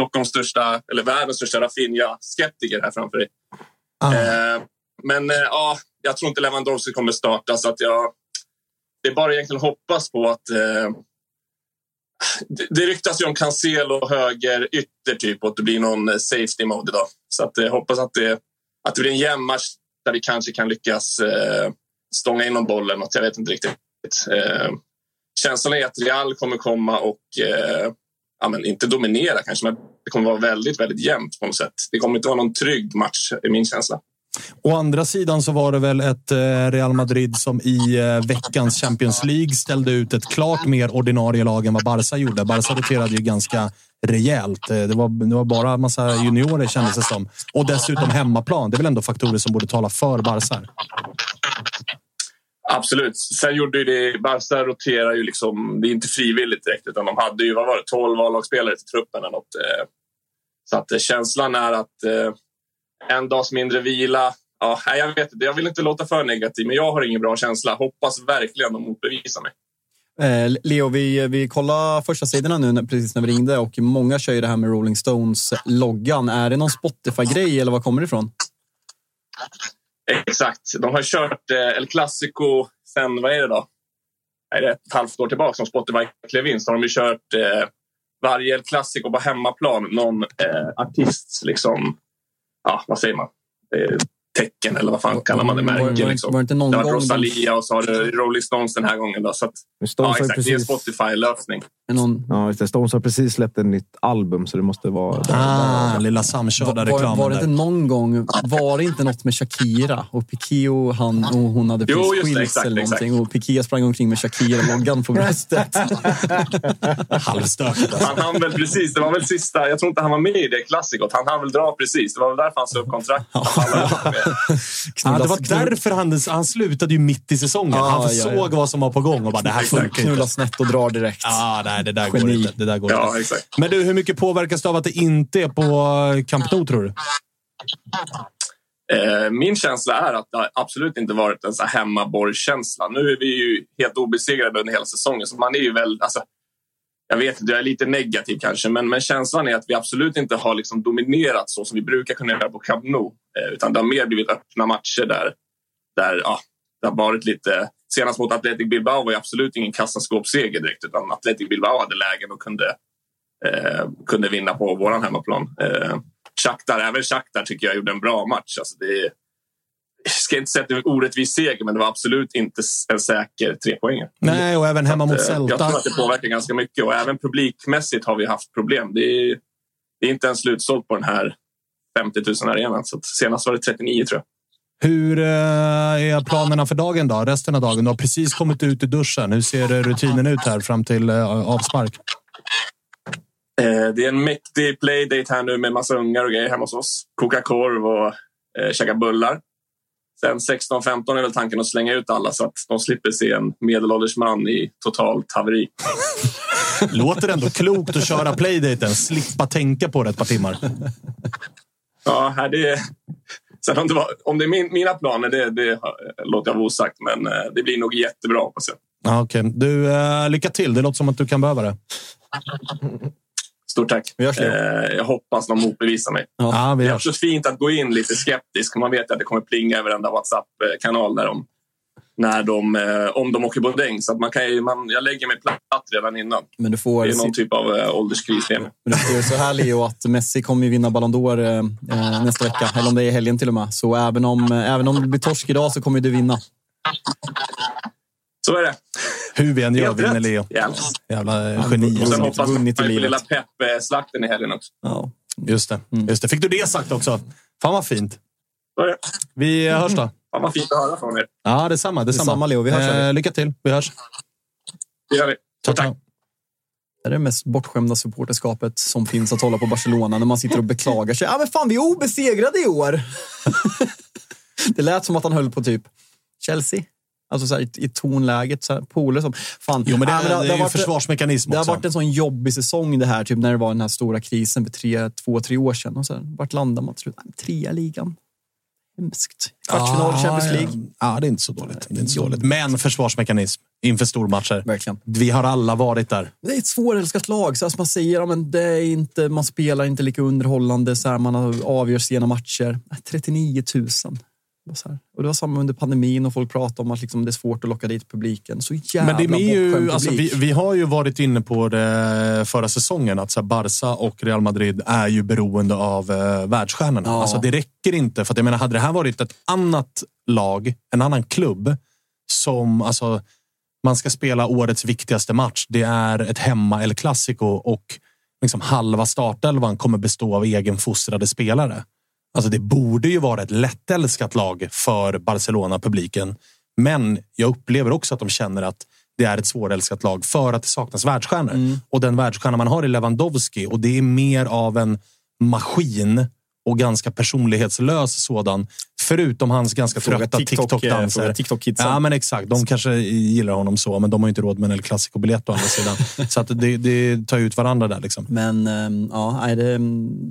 Stockholms största, eller världens största Rafinha-skeptiker här framför dig. Ah. Eh, men eh, ja, jag tror inte Lewandowski kommer starta. Så att jag, det är bara egentligen hoppas på att... Eh, det, det ryktas ju om Cancelo höger ytter typ och att det blir någon eh, safety mode idag. Så att eh, hoppas att det, att det blir en jämn match där vi kanske kan lyckas eh, stånga in någon boll eller något. Jag vet inte riktigt. Känslan är att Real kommer komma och eh, ja, men inte dominera kanske, men det kommer vara väldigt, väldigt jämnt på något sätt. Det kommer inte vara någon trygg match, är min känsla. Å andra sidan så var det väl ett eh, Real Madrid som i eh, veckans Champions League ställde ut ett klart mer ordinarie lag än vad Barca gjorde. Barca roterade ju ganska rejält. Eh, det var, det var bara en massa juniorer kändes det som. Och dessutom hemmaplan. Det är väl ändå faktorer som borde tala för Barca. Absolut. Sen gjorde ju det... Barca roterar ju liksom... Det är inte frivilligt direkt, utan de hade ju vad var det, 12 A-lagsspelare till truppen. Eller något. Eh. Så att eh, känslan är att eh, en dags mindre vila... Ja, jag vet inte. Jag vill inte låta för negativ, men jag har ingen bra känsla. Hoppas verkligen de motbevisar mig. Eh, Leo, vi, vi kollar första sidorna nu precis när vi ringde och många kör ju det här med Rolling Stones-loggan. Är det någon Spotify-grej eller var kommer det ifrån? Exakt. De har kört eh, El Clasico sen, vad är det då? Nej, det är ett halvt år tillbaka som Spotify klev in. Så har de ju kört eh, varje El Clasico på hemmaplan någon eh, artists liksom, ja vad säger man, eh, tecken eller vad fan kallar man det, Var- var- märke. var- Liksom. var det inte någon det har gång Rosalia och så har det Rolling Stones den här gången. Då, så att, ja, exakt, det är en precis- Spotify-lösning. Någon, Ja, just det. Stones har precis släppt ett nytt album, så det måste vara... Ah, lilla samkörda var, reklamen var det inte någon gång, var det inte något med Shakira och Piqué och, han, och hon hade precis just det, skilts exakt, eller exakt. någonting och Piqué sprang omkring med Shakira-loggan på bröstet. Halvstökigt. Alltså. Han hann väl precis, det var väl sista, jag tror inte han var med i det klassikot. Han hann väl dra precis. Det var väl därför han sa upp kontrakt. Ja, det var därför han, han slutade ju mitt i säsongen. Ja, han ja, ja. såg vad som var på gång och bara, det här funkar Knulla inte. snett och drar direkt. Ah, nej, det där går Geni. inte. Det där går Ja, inte. exakt. Men du, hur mycket påverkas du av att det inte är på Camp Nou, tror du? Eh, Min känsla är att det har absolut inte varit en hemmaborgskänsla. Nu är vi ju helt obesegrade under hela säsongen, så man är ju väl... Alltså, jag vet inte, jag är lite negativ kanske, men, men känslan är att vi absolut inte har liksom dominerat så som vi brukar kunna göra på Camp Nou. Eh, utan det har mer blivit öppna matcher där, där ja, det har varit lite... Senast mot Athletic Bilbao var ju absolut ingen kassaskåpsseger direkt, utan Athletic Bilbao hade lägen och kunde, eh, kunde vinna på vår hemmaplan. Eh, Shakhtar, även Shakhtar tycker jag gjorde en bra match. Alltså det, jag ska inte säga att det var en orättvis seger, men det var absolut inte en säker trepoängare. Nej, och även hemma mot Eh, Jag Celta. tror att det påverkar ganska mycket och även publikmässigt har vi haft problem. Det är, det är inte ens slutsålt på den här 50 000 arenan. Så senast var det 39 tror jag. Hur eh, är planerna för dagen då? Resten av dagen? Du har precis kommit ut ur duschen. Hur ser rutinen ut här fram till eh, avspark? Det är en mäktig playdate här nu med massa ungar och grejer hemma hos oss. Koka korv och eh, käka bullar. Sen 16-15 är väl tanken att slänga ut alla så att de slipper se en medelålders man i totalt haveri. Låter ändå klokt att köra playdaten. Slippa tänka på det ett par timmar. Ja, det är... Sen om det, var, om det är min, mina planer, det, det låter jag vara osagt. Men eh, det blir nog jättebra hoppas jag. Ja, okay. Du, eh, lycka till. Det låter som att du kan behöva det. Stort tack. Vi hörs. Eh, jag hoppas de motbevisar mig. Ja, vi Det är också fint att gå in lite skeptisk. Man vet att det kommer plinga över varenda WhatsApp-kanal när de, när de, eh, om de åker på däng. Så att man kan, ju- man, jag lägger mig platt redan innan. Men du får, Det är någon typ av eh, ålderskris i men du får så här Leo, att Messi kommer ju vinna Ballon d'Or eh, eh, nästa vecka. Eller om det är i helgen till och med. Så även om, eh, även om det blir torsk idag så kommer du vinna. Så är det. Hur vi än gör vinner. Leo. Jävla eh, geni. Och sen hoppas man på lilla Pep-slakten i helgen också. Ja. Just det. Just det. Fick du det sagt också? Fan vad fint. Vi hörs då. Fan vad fint att höra från er. Ja, detsamma. detsamma. Detsamma, Leo. Vi hörs, Eh, lycka till. Vi hörs. Det gör vi. Tack. ciao. Det är det mest bortskämda supporterskapet som finns att hålla på Barcelona när man sitter och beklagar sig. Ja, men fan, vi är obesegrade i år! det lät som att han höll på typ Chelsea. Alltså så här, i, i tonläget. Så här, polare som... Fan. Jo, men det, Ja, är- det, har är ju varit- försvarsmekanism Det har varit en sån jobbig säsong det här, typ när det var den här stora krisen för tre, två, tre år sedan. Och så här, vart landar man till slut? Trea ligan. Hemskt. Kvartsfinal Ah, Champions League. Ja, ja, det är inte så dåligt. Det är inte så dåligt. Men försvarsmekanism inför stormatcher. Verkligen. Vi har alla varit där. Det är ett svårälskat lag. Så man säger ja, men det är inte, man spelar inte lika underhållande. Så här, man avgör sena matcher. 39 000. Och det var samma under pandemin och folk pratade om att liksom det är svårt att locka dit publiken. Så jävla Men det är ju, alltså, vi, vi har ju varit inne på det förra säsongen att så här, Barca och Real Madrid är ju beroende av eh, världsstjärnorna. Ja. Alltså, det räcker inte. För att jag menar, hade det här varit ett annat lag, en annan klubb som alltså, man ska spela årets viktigaste match. Det är ett hemma eller klassiko och liksom halva startelvan kommer bestå av egenfostrade spelare. Alltså det borde ju vara ett lättälskat lag för Barcelona-publiken. Men jag upplever också att de känner att det är ett svårälskat lag för att det saknas världsstjärnor. Och den världsstjärna man har är Lewandowski och det är mer av en maskin och ganska personlighetslös sådan. Förutom hans ganska trötta TikTok, eh, TikTok-danser. TikTok-kidsen. ja, men exakt. De kanske gillar honom så, men de har inte råd med en El Clasico-biljett å andra sidan. Så att det, det tar ut varandra där. Liksom. Men ehm, ja, det,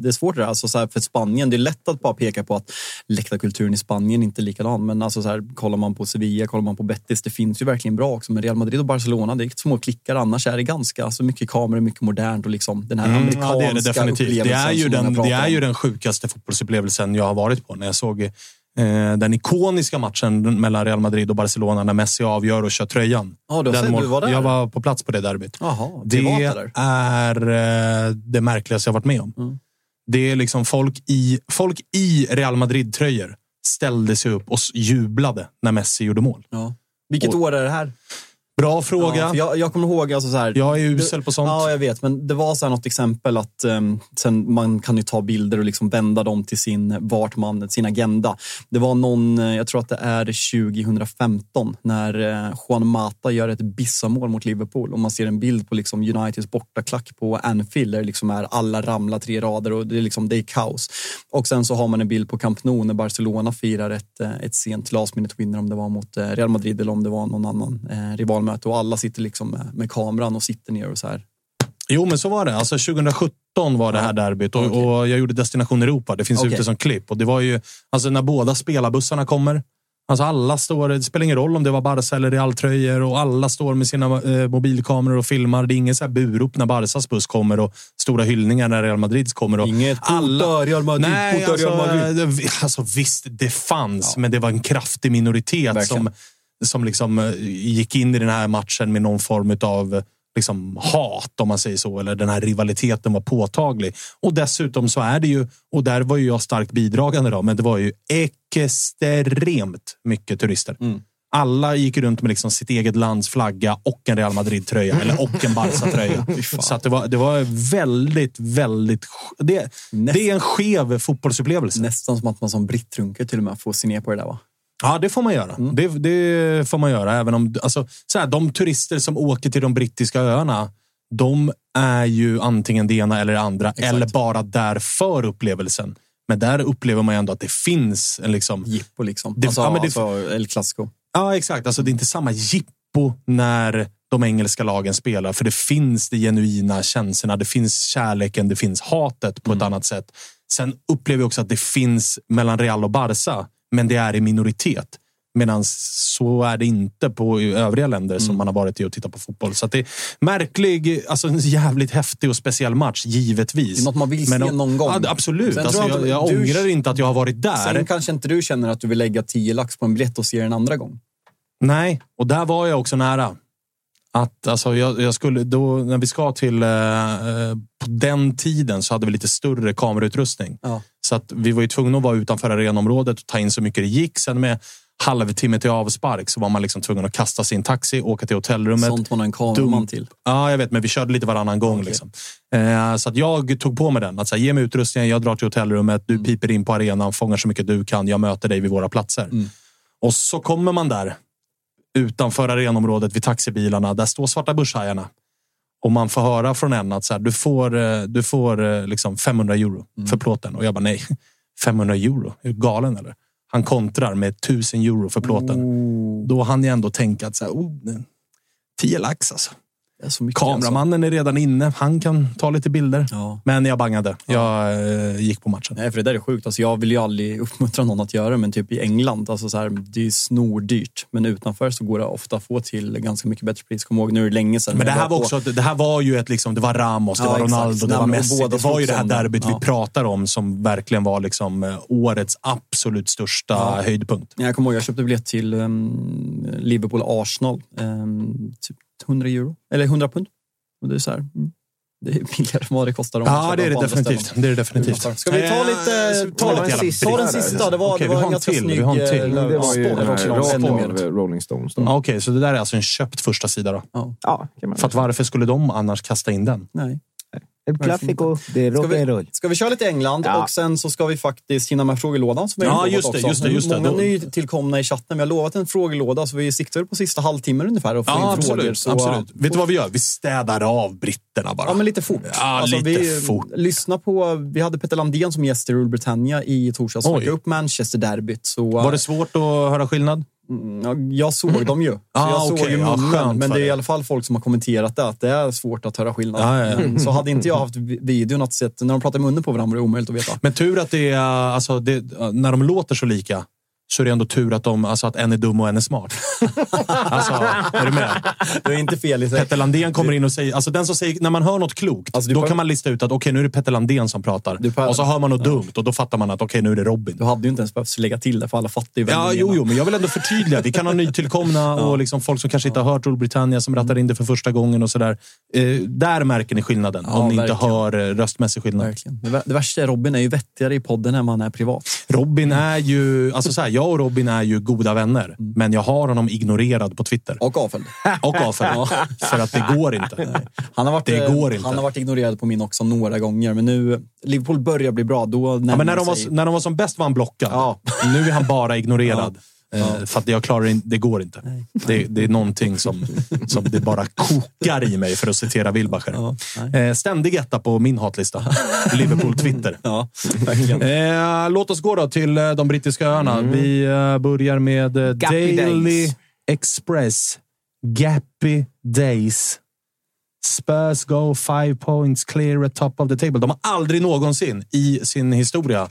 det är svårt det där. Alltså, så här, för Spanien, det är lätt att bara peka på att läktarkulturen i Spanien inte är likadan. Men alltså, så här, kollar man på Sevilla, kollar man på Betis, det finns ju verkligen bra också. Men Real Madrid och Barcelona, det är små klickar. Annars är det ganska alltså, mycket kameror, mycket modernt och liksom den här Mm, amerikanska ja, det är det definitivt. Det är, ju den, det är ju den sjukaste fotbollsupplevelsen jag har varit på. När jag såg den ikoniska matchen mellan Real Madrid och Barcelona när Messi avgör och kör tröjan. Den sett- mål- du var där? Jag var på plats på det derbyt. Jaha, Det eller? är eh, det märkligaste jag varit med om. Mm. Det är liksom folk i, folk i Real Madrid-tröjor ställde sig upp och jublade när Messi gjorde mål. Ja. Vilket Och- år är det här? Bra fråga. Ja, jag, jag kommer ihåg, alltså så här, Jag är usel på sånt. Ja, jag vet. Men det var så här något exempel att um, sen man kan ju ta bilder och liksom vända dem till sin, vart man, sin agenda. Det var någon, eh, jag tror att det är 2015, när eh, Juan Mata gör ett bissamål mot Liverpool och man ser en bild på liksom Uniteds bortaklack på Anfield där liksom är alla ramlar tre rader och det är, liksom, det är kaos. Och sen så har man en bild på Camp Nou när Barcelona firar ett, eh, ett sent last minute winner om det var mot Real Madrid eller om det var någon annan eh, rivalmöte och alla sitter liksom med, med kameran och sitter ner och så här Jo, men så var det. Alltså 2017 var det här derbyt och, och jag gjorde Destination Europa. Det finns Okej. ute som klipp. Och det var ju alltså när båda spelarbussarna kommer. Alltså alla står, det spelar ingen roll om det var Barca eller Real-tröjor och alla står med sina eh, mobilkameror och filmar. Det är ingen så här burop när Barcas buss kommer och stora hyllningar när Real Madrids kommer. Och Inget alla... Real Madrid, Nej, alltså, Real Madrid. det- alltså visst, det fanns, men det var en kraftig minoritet Verkligen. som, som liksom eh, gick in i den här matchen med någon form av liksom hat, om man säger så. Eller den här rivaliteten var påtaglig. Och dessutom så är det ju, och där var ju jag starkt bidragande då, men det var ju extremt mycket turister. Mm. Alla gick runt med liksom sitt eget lands flagga och en Real Madrid-tröja. eller och en Barca-tröja. så att det, var, det var väldigt, väldigt... Det, det är en skev fotbollsupplevelse. Nästan som att man som brittrunker till och med får se ner på det där va? Ja, det får man göra. Mm. Det, det får man göra. Även om, alltså, så här, de turister som åker till de brittiska öarna, de är ju antingen det ena eller det andra. Eller bara där för upplevelsen. Men där upplever man ju ändå att det finns en liksom... Jippo liksom. Det, alltså, ja, men det, alltså El Clasico. Ja, exakt. Alltså, det är inte samma jippo när de engelska lagen spelar. För det finns de genuina känslorna. Det finns kärleken, det finns hatet på ett annat sätt. Sen upplever jag också att det finns mellan Real och Barca, men det är i minoritet. Medan så är det inte på övriga länder som man har varit i och tittat på fotboll. Så det är märklig, alltså en jävligt häftig och speciell match, givetvis. Det är något man vill Men se någon gång. Ja, absolut. Alltså, jag jag du- ångrar inte att jag har varit där. Sen kanske inte du känner att du vill lägga 10 lax på en biljett och se den andra gång. Nej, och där var jag också nära. Att, alltså, jag, jag skulle, då, när vi ska till... Eh, eh, på den tiden så hade vi lite större kamerautrustning. Ja. Så att vi var ju tvungna att vara utanför arenområdet och ta in så mycket det gick. Sen med halvtimme till avspark så var man liksom tvungen att kasta sin taxi, åka till hotellrummet. Sånt man en kameraman till. Ja, jag vet, men vi körde lite varannan gång. Liksom. Eh, så att jag tog på mig den. Att, så här, ge mig utrustningen, jag drar till hotellrummet, du piper in på arenan, fångar så mycket du kan, jag möter dig vid våra platser. Och så kommer man där utanför arenområdet vid taxibilarna. Där står svarta börshajarna. Och man får höra från en att så här, du får, eh, du får eh, liksom 500 euro för plåten. Och jag bara nej, 500 euro? Är du galen eller? Han kontrar med 1000 euro för plåten. Då hann jag ändå tänka att så här, oh, 10 lax alltså. Det är så mycket Kameramannen är redan inne. Han kan ta lite bilder. Ja. Men jag bangade. Jag eh, gick på matchen. Nej, för det där är sjukt. Alltså, jag vill ju aldrig uppmuntra någon att göra det, men typ i England, alltså så här, det är snordyrt. Men utanför så går det ofta att få till ganska mycket bättre pris. Kom ihåg, nu är det länge sedan. Men det här var på- också, det här var ju ett liksom, det var Ramos, det Ja, var exakt. Ronaldo, det Nej, var Messi. Det var ju det här det. derbyt Ja. vi pratar om som verkligen var liksom eh, årets absolut största höjdpunkt. Jag kommer ihåg, jag köpte biljett till um, Liverpool-Arsenal. Um, typ 100 euro, eller 100 pund. Och det är så här, mm, det är billigare än vad det kostar. om Ja, det är det definitivt. Det är det definitivt. Ska vi ta Eh, lite... ta lite en jävla sista. Ta den sista. Det var, Okej, det vi var har en ganska till, snygg... vi har en till. eh, Det var ju den mer. av Rolling Stones. Då. Ja, Okej, så det där är alltså en köpt första sida då? Ja, kan man För att varför skulle de annars kasta in den? Nej. Klassiker, det är Ska vi, rock'n'roll. ska vi köra lite England Ja. och sen så ska vi faktiskt hinna med frågelådan som Ja, just det, just det, just det. Många nytillkomna i chatten. Vi har lovat en frågelåda så vi siktar på sista halvtimmen ungefär och få Ja, in frågor. absolut. Så, absolut. Vet du vad vi gör? Vi städar av britterna bara. Ja, men lite fort. Alltså, Ja, lite vi, fort. Lyssna på, vi hade Peter Landén som gäst i Rule Britannia i torsdags. Oj. Snacka upp Manchester-derbyt. Så, Var det svårt att höra skillnad? Mm, ja, jag såg dem ju. Så Ah, jag såg okej. ju Ja, munnen, skönt men det är i alla fall folk som har kommenterat det, att det är svårt att höra skillnad. Ja, ja, ja. Mm, Så hade inte jag haft vi- videon att se, när de pratar munnen på varandra var det omöjligt att veta. Men tur att det är, alltså, det, när de låter så lika så är det ändå tur att, de, alltså att en är dum och en är smart. alltså, är du med? Du är inte fel i sig. Petter Landén kommer in och säger, alltså den som säger, när man hör något klokt, Alltså, då kan man lista ut att okej, nu är det Petter Landén som pratar. Och så hör man något dumt och då fattar man att okej, nu är det Robin. Du hade ju inte ens behövt lägga till det, för alla fattar ju vem Ja, jo, jo, men jag vill ändå förtydliga. Vi kan ha nytillkomna och liksom folk som kanske inte har hört Britannia som rattar in det för första gången och sådär. Eh, där märker ni skillnaden, Ja, om ni inte verkligen. hör eh, röstmässig skillnad. Verkligen. Det, vär- det värsta är Robin är ju vettigare i podden än han är privat. Robin är ju, alltså så här, jag och Robin är ju goda vänner, men jag har honom ignorerad på Twitter. Och avföljd. Och avföljd. För att det går inte. Han har, varit, Det eh, går inte. han har varit ignorerad på min också några gånger, men nu... Liverpool börjar bli bra. Då Ja, men när, de sig- var, när de var som bäst var han blockad. Ja. Nu är han bara ignorerad. Eh, För att jag klarar inte, det går inte. Det, det är någonting som, som det bara kokar i mig, för att citera Wilbacher. Ja. Eh, ständig etta på min hatlista. Liverpool Twitter. Ja. Eh, låt oss gå då till de brittiska öarna. Vi eh, börjar med Gappy Daily Days. Express. Gappy Days. Spurs go five points clear at top of the table. De har aldrig någonsin i sin historia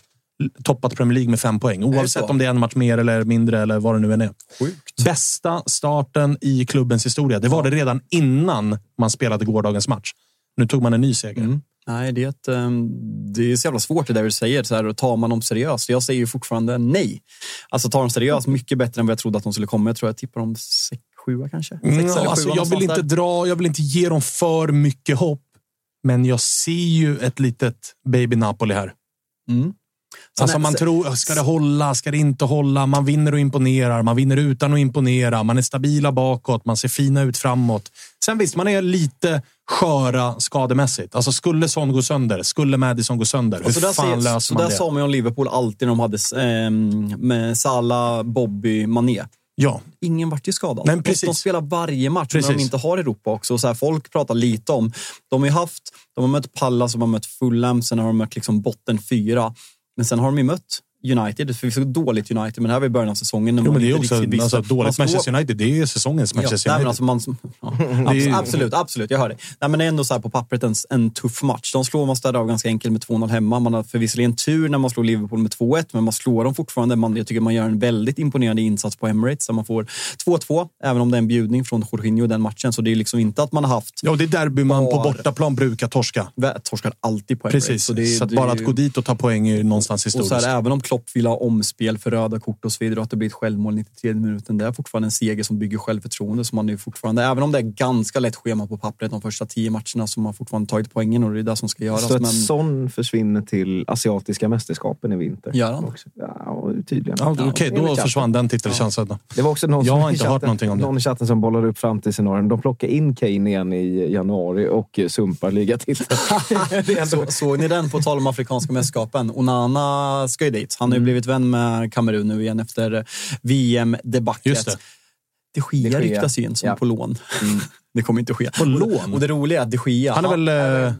toppat Premier League med fem poäng. Oavsett så? om det är en match mer eller mindre eller vad det nu än är. Sjukt. Bästa starten i klubbens historia. Det var det redan innan man spelade gårdagens match. Nu tog man en ny seger. Mm. Nej, det är, ett, ehm, det är så jävla svårt det där du säger. Så här, tar man dem seriöst? Jag säger ju fortfarande nej. Alltså tar dem seriöst mycket bättre än vad jag trodde att de skulle komma. Jag tror jag tippar dem sex, sjua kanske. Sex Mm, sjua, alltså, jag vill inte där. dra, jag vill inte ge dem för mycket hopp. Men jag ser ju ett litet baby Napoli här. Mm. Så Alltså man tror, ska det hålla, ska det inte hålla? Man vinner och imponerar, man vinner utan att imponera. Man är stabila bakåt, man ser fina ut framåt. Sen visst, man är lite sköra skademässigt. Alltså skulle Son gå sönder, skulle Madison gå sönder, hur Och fan säger- löser så man där det? sa man ju om Liverpool alltid när de hade ehm, med Salah, Bobby, Mané. Ja, Ingen vart ju skadad. Nej, precis. de spelar varje match när de Precis. inte har Europa också. Och så här, folk pratar lite om... De har ju haft... De har mött Pallas, de har mött Fulham, sen har de mött liksom botten fyra. Men sen har de ju mött United, förvisso dåligt United, men det här var i början av säsongen. när jo, man men det är också riktigt alltså, dåligt Manchester United. Det är säsongens Manchester Ja, United. alltså man, ja, abs- absolut, absolut, jag hör dig. Nej, men det är ändå så här på pappret en, en tuff match. De slår man städar av ganska enkelt med 2-0 hemma. Man har förvisserligen tur när man slår Liverpool med 2-1, men man slår dem fortfarande. Man, jag tycker man gör en väldigt imponerande insats på Emirates, där man får 2-2, även om det är en bjudning från Jorginho den matchen. Så det är liksom inte att man har haft... Ja, och det är derby man på bortaplan brukar torska. Torskar alltid på Emirates. Precis, så, Så, det, att det- bara att gå dit och ta poäng är någonstans och historiskt. så här, även om Klopp vill ha omspel för röda kort och så vidare och att det blir ett självmål 93 minuten. Det är fortfarande en seger som bygger självförtroende. Så man är ju fortfarande, även om det är ganska lätt schema på pappret de första tio matcherna har man fortfarande tagit poängen och det är det som ska göras. Så att Men Son försvinner till asiatiska mästerskapen i vinter. Gör han? Också. Ja, tydligen. Ja, Okej, då enligt försvann den titelchansen. då. Det var också någon Jag som har inte hört chatten- någonting om det. Någon i chatten som bollade upp fram till scenarion. De plockar in Kane igen i januari och sumpar ligatiteln. så, såg ni den på tal om afrikanska mästerskapen? Onana ska ju dit. Han har ju blivit vän med Kamerun nu igen efter VM-debaclet. De Gea. ryktas ju in som Ja. på lån. Det kommer inte att ske. På lån? Och det roliga är att de Gea... Han är väl eh,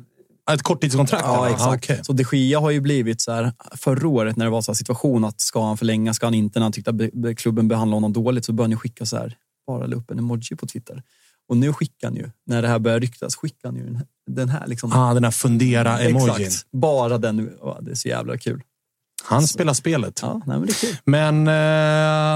ett korttidskontrakt? Ja, exakt. okej. Så de Gia har ju blivit så här, förra året när det var så här situation att ska han förlänga, ska han inte, när han tyckte att be- be- klubben behandlade honom dåligt så började han ju skicka så här, bara la upp en emoji på Twitter. Och nu skickar han ju, när det här börjar ryktas, skickar han ju den här, den här liksom. Ah, den här fundera-emojin. Exakt. Bara den. Det är så jävla kul. Han spelar spelet. Ja, nej, men det är kul. Men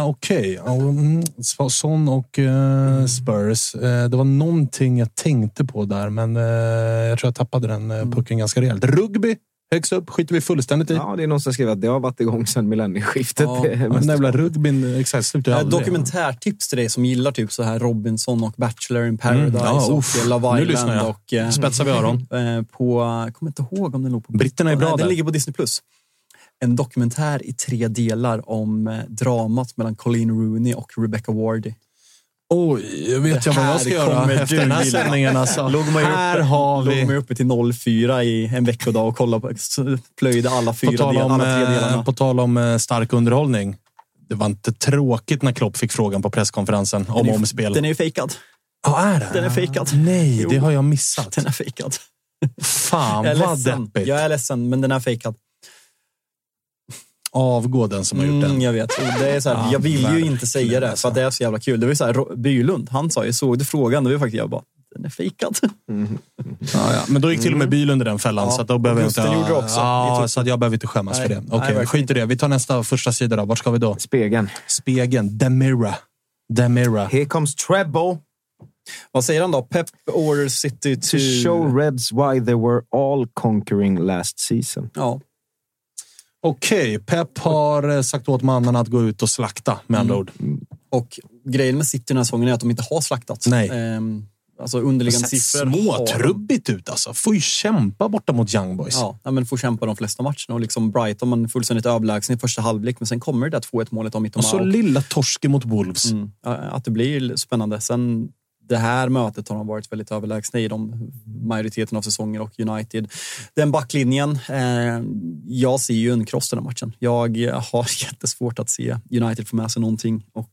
eh, okej. Ja, mm, Son och eh, Spurs. Eh, det var någonting jag tänkte på där, men eh, jag tror jag tappade den eh, pucken ganska rejält. Rugby högst upp skiter vi fullständigt i. Ja, det är någon som skriver att det har varit igång sedan millennieskiftet. Ja, Den jävla rugbyn, exakt, slutar Eh, aldrig. Dokumentärtips till dig som gillar typ så här Robinson och Bachelor in Paradise Mm, ja, och. Love Nu Island. lyssnar jag. Och, eh, Spetsar vi öron. eh, på, jag kommer inte ihåg om den låg på... Britterna är bra Nej, Den där. ligger på Disney+. Plus. En dokumentär i tre delar om eh, dramat mellan Colleen Rooney och Rebecca Wardy. Oj, jag vet Det jag vad jag ska göra efter den här sändningen. Alltså. Låg man här uppe, har låg vi... man ju uppe till 04 i en veckodag och kollade på, plöjde alla På fyra del, om, alla tre eh, delarna. på tal om eh, stark underhållning. Det var inte tråkigt när Klopp fick frågan på presskonferensen om Den är- omspel. Den är ju fejkad. Ja, är det? Den är fejkad. Nej, det Jo. har jag missat. Den är fejkad. Fan Jag är vad deppigt. Jag är ledsen, men den är fejkad. Avgå den som har gjort Mm, den. jag vet. Och Det är så här, Ja, jag vill ju inte säga det, för att det är så jävla kul. Det var ju så här, Bylund, han sa ju, såg du frågan? Det var faktiskt jag bara, den är fejkad. Ja, ja. Men då gick till och med Bylund i den fällan, Ja, så att då behöver jag inte... Gjorde också. Ja, så att jag behöver inte skämmas Nej. för det. Okej, verkligen skit i det. Vi tar nästa första sida då. Vart ska vi då? Spegeln. Spegeln. The Mirror. The Mirror. Here comes treble. Vad säger han då? Pep orders City to... To show Reds why they were all conquering last season. Ja. Okej, Pep har eh, sagt åt mannen att gå ut och slakta, med andra ord. Och grejen med City den här säsongen är att de inte har slaktat. Nej. Ehm, alltså underliggande siffror. har de. småtrubbigt ut alltså. Får ju kämpa borta mot Young Boys. Ja, men får kämpa de flesta matcherna. Och liksom Brighton man fullständigt överlägsen i första halvlek, men sen kommer det där 2-1 målet av Och Mittomar. så lilla torsken mot Wolves. Mm, att det blir spännande. Sen det här mötet har de varit väldigt överlägsna i de majoriteten av säsonger och United. Den backlinjen, eh, jag ser ju en kross den här matchen. Jag har jättesvårt att se United få med sig någonting och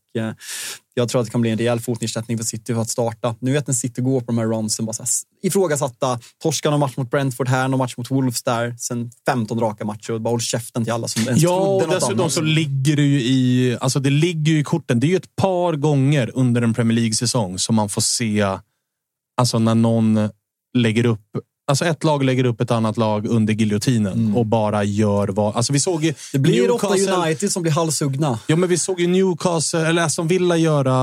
jag tror att det kan bli en rejäl fotnedsättning för City för att starta. Nu vet när City går på de här runsen, bara så här ifrågasatta, torska någon match mot Brentford här, någon match mot Wolves där, sen 15 raka matcher och bara håll käften till alla som ens Ja, trodde något dessutom annat. så ligger det ju i, alltså det ligger ju i korten. Det är ju ett par gånger under en Premier League-säsong som man får se, alltså när någon lägger upp Alltså ett lag lägger upp ett annat lag under giljotinen och bara gör vad... Alltså vi såg Mm. Det blir ofta Newcastle- United som blir halshuggna. Ja, men vi såg ju Newcastle, eller Aston Villa göra